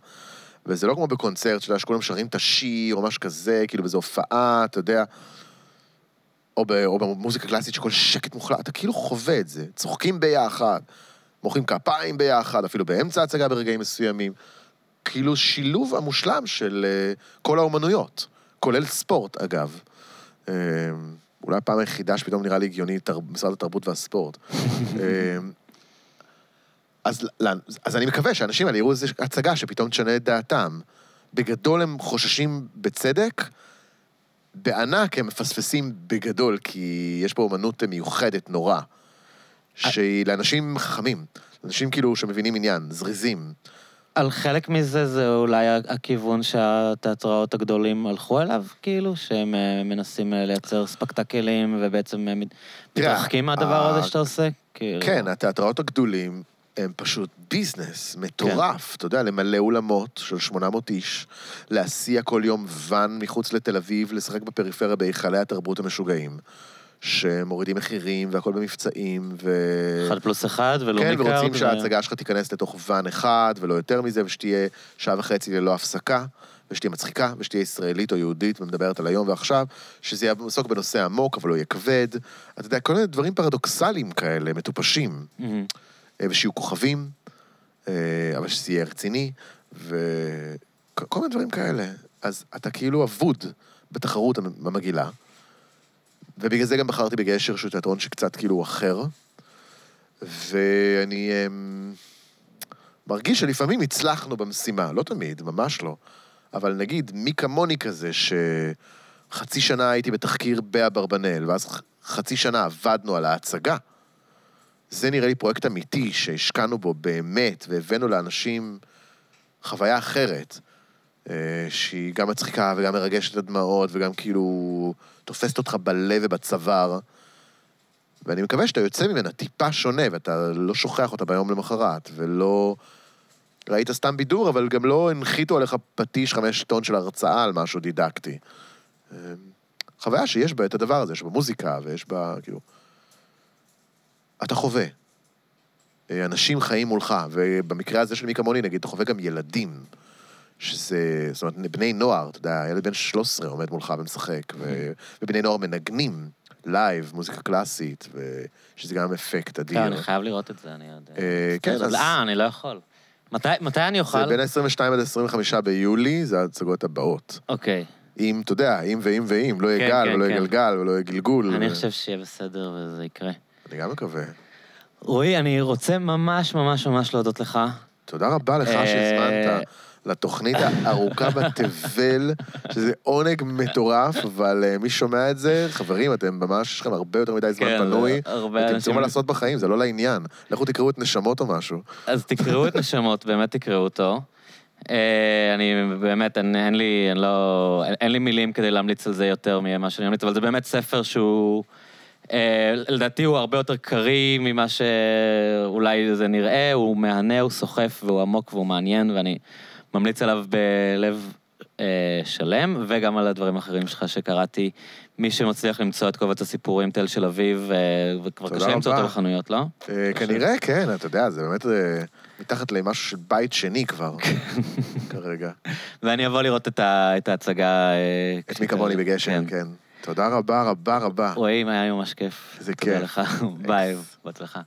Speaker 2: וזה לא כמו בקונצרט, שאתה יודע, שכולם שרים את השיר או משהו כזה, כאילו באיזו הופעה, אתה יודע, או, ב, או במוזיקה קלאסית שכל שקט מוחלט, אתה כאילו חווה את זה. צוחקים ביחד, מוחאים כפיים ביחד, אפילו באמצע ההצגה ברגעים מסוימים. כאילו שילוב המושלם של uh, כל האומנויות, כולל ספורט, אגב. Uh, אולי הפעם היחידה שפתאום נראה לי הגיוני תר... משרד התרבות והספורט. <laughs> אז, אז אני מקווה שהאנשים האלה יראו איזו הצגה שפתאום תשנה את דעתם. בגדול הם חוששים בצדק, בענק הם מפספסים בגדול, כי יש פה אומנות מיוחדת נורא, שהיא לאנשים חכמים, אנשים כאילו שמבינים עניין, זריזים.
Speaker 1: על חלק מזה זה אולי הכיוון שהתיאטראות הגדולים הלכו אליו, כאילו, שהם אה, מנסים אה, לייצר ספקטקלים ובעצם אה, מתרחקים מהדבר הזה שאתה עושה? כאילו...
Speaker 2: כן, התיאטראות הגדולים הם פשוט ביזנס מטורף. אתה יודע, למלא אולמות של 800 איש, להסיע כל יום ואן מחוץ לתל אביב, לשחק בפריפריה בהיכלי התרבות המשוגעים, שמורידים מחירים והכל במבצעים, ו...
Speaker 1: אחד פלוס אחד ולא
Speaker 2: כן,
Speaker 1: מקארד.
Speaker 2: ורוצים
Speaker 1: ו-
Speaker 2: שההצגה שלך תיכנס לתוך ואן אחד, ולא יותר מזה, ושתהיה שעה וחצי ללא הפסקה, ושתהיה מצחיקה, ושתהיה ישראלית או יהודית, ומדברת על היום ועכשיו, שזה יעסוק בנושא עמוק, אבל לא יהיה כבד. אתה יודע, כל מיני דברים פרדוקסליים כאלה, מטופשים.
Speaker 1: מהמם.
Speaker 2: אה, ושיהיו כוכבים, אה, אבל שזה יהיה רציני, וכל מיני דברים כאלה. אז אתה כאילו אבוד בתחרות המ- המגעילה, ובגלל זה גם בחרתי בגשר, שהוא תיאטרון שקצת כאילו אחר, ואני אמ, מרגיש שלפעמים הצלחנו במשימה, לא תמיד, ממש לא, אבל נגיד, מי כמוני כזה, שחצי שנה הייתי בתחקיר באברבנאל, ואז חצי שנה עבדנו על ההצגה, זה נראה לי פרויקט אמיתי שהשקענו בו באמת, והבאנו לאנשים חוויה אחרת, אה, שהיא גם מצחיקה וגם מרגשת עד דמעות, וגם כאילו תופסת אותך בלב ובצוואר. ואני מקווה שאתה יוצא ממנה טיפה שונה, ואתה לא שוכח אותה ביום למחרת, ולא... ראית סתם בידור, אבל גם לא הנחיתו עליך פטיש חמש טון של הרצאה על משהו דידקטי. אה, חוויה שיש בה את הדבר הזה, יש בה מוזיקה ויש בה, כאילו... אתה חווה. אה, אנשים חיים מולך, ובמקרה הזה של מי כמוני, נגיד, אתה חווה גם ילדים. שזה, זאת אומרת, בני נוער, אתה יודע, ילד בן 13 עומד מולך ומשחק, ו, ובני נוער מנגנים live, מוזיקה קלאסית, ושזה גם אפקט אדיר.
Speaker 1: כן, אני חייב לראות את זה, אני יודע.
Speaker 2: אה, כן, אז...
Speaker 1: אה, אני לא יכול. מתי, מתי אני אוכל?
Speaker 2: זה בין ה-22 עד ה-25 ביולי, זה ההצגות הבאות.
Speaker 1: אוקיי.
Speaker 2: אם, אתה יודע, אם ואם ואם, לא יהיה
Speaker 1: כן,
Speaker 2: גל
Speaker 1: כן,
Speaker 2: ולא יהיה
Speaker 1: כן.
Speaker 2: גלגל ולא יהיה גלגול.
Speaker 1: אני חושב שיהיה בסדר וזה יקרה.
Speaker 2: אני גם מקווה.
Speaker 1: רועי, אני רוצה ממש ממש ממש להודות לך.
Speaker 2: תודה רבה לך
Speaker 1: אה,
Speaker 2: שהזמנת לתוכנית הארוכה בתבל, שזה עונג מטורף, אבל אה, מי שומע את זה, חברים, אתם ממש, יש לכם הרבה יותר מדי זמן
Speaker 1: כן,
Speaker 2: פנוי, ותמצאו מה לעשות בחיים, זה לא לעניין. לכו תקראו את נשמות או משהו.
Speaker 1: אז תקראו את נשמות, באמת תקראו אותו. אה, אני באמת, אין, אין לי, אין, לא, אין, אין לי מילים כדי להמליץ על זה יותר ממה שאני ממליץ, אבל זה באמת ספר שהוא, לדעתי הוא הרבה יותר קריא ממה שאולי זה נראה, הוא מהנה, הוא סוחף והוא עמוק והוא מעניין, ואני ממליץ עליו בלב אה, שלם, וגם על הדברים האחרים שלך שקראתי. מי שמצליח למצוא את קובץ הסיפורים תל של אביב, אה, וכבר קשה למצוא. אותו בחנויות, לא?
Speaker 2: אה, כנראה, כן, אתה יודע, זה באמת אה, מתחת למשהו של בית שני כבר, כרגע. <laughs>
Speaker 1: ואני אבוא לראות את, ה, את ההצגה. אה,
Speaker 2: את מי כמוני בגשם, כן. תודה רבה רבה רבה.
Speaker 1: רואים, היה ממש כיף.
Speaker 2: איזה
Speaker 1: תודה
Speaker 2: כיף.
Speaker 1: לך. <laughs> ביי, בהצלחה.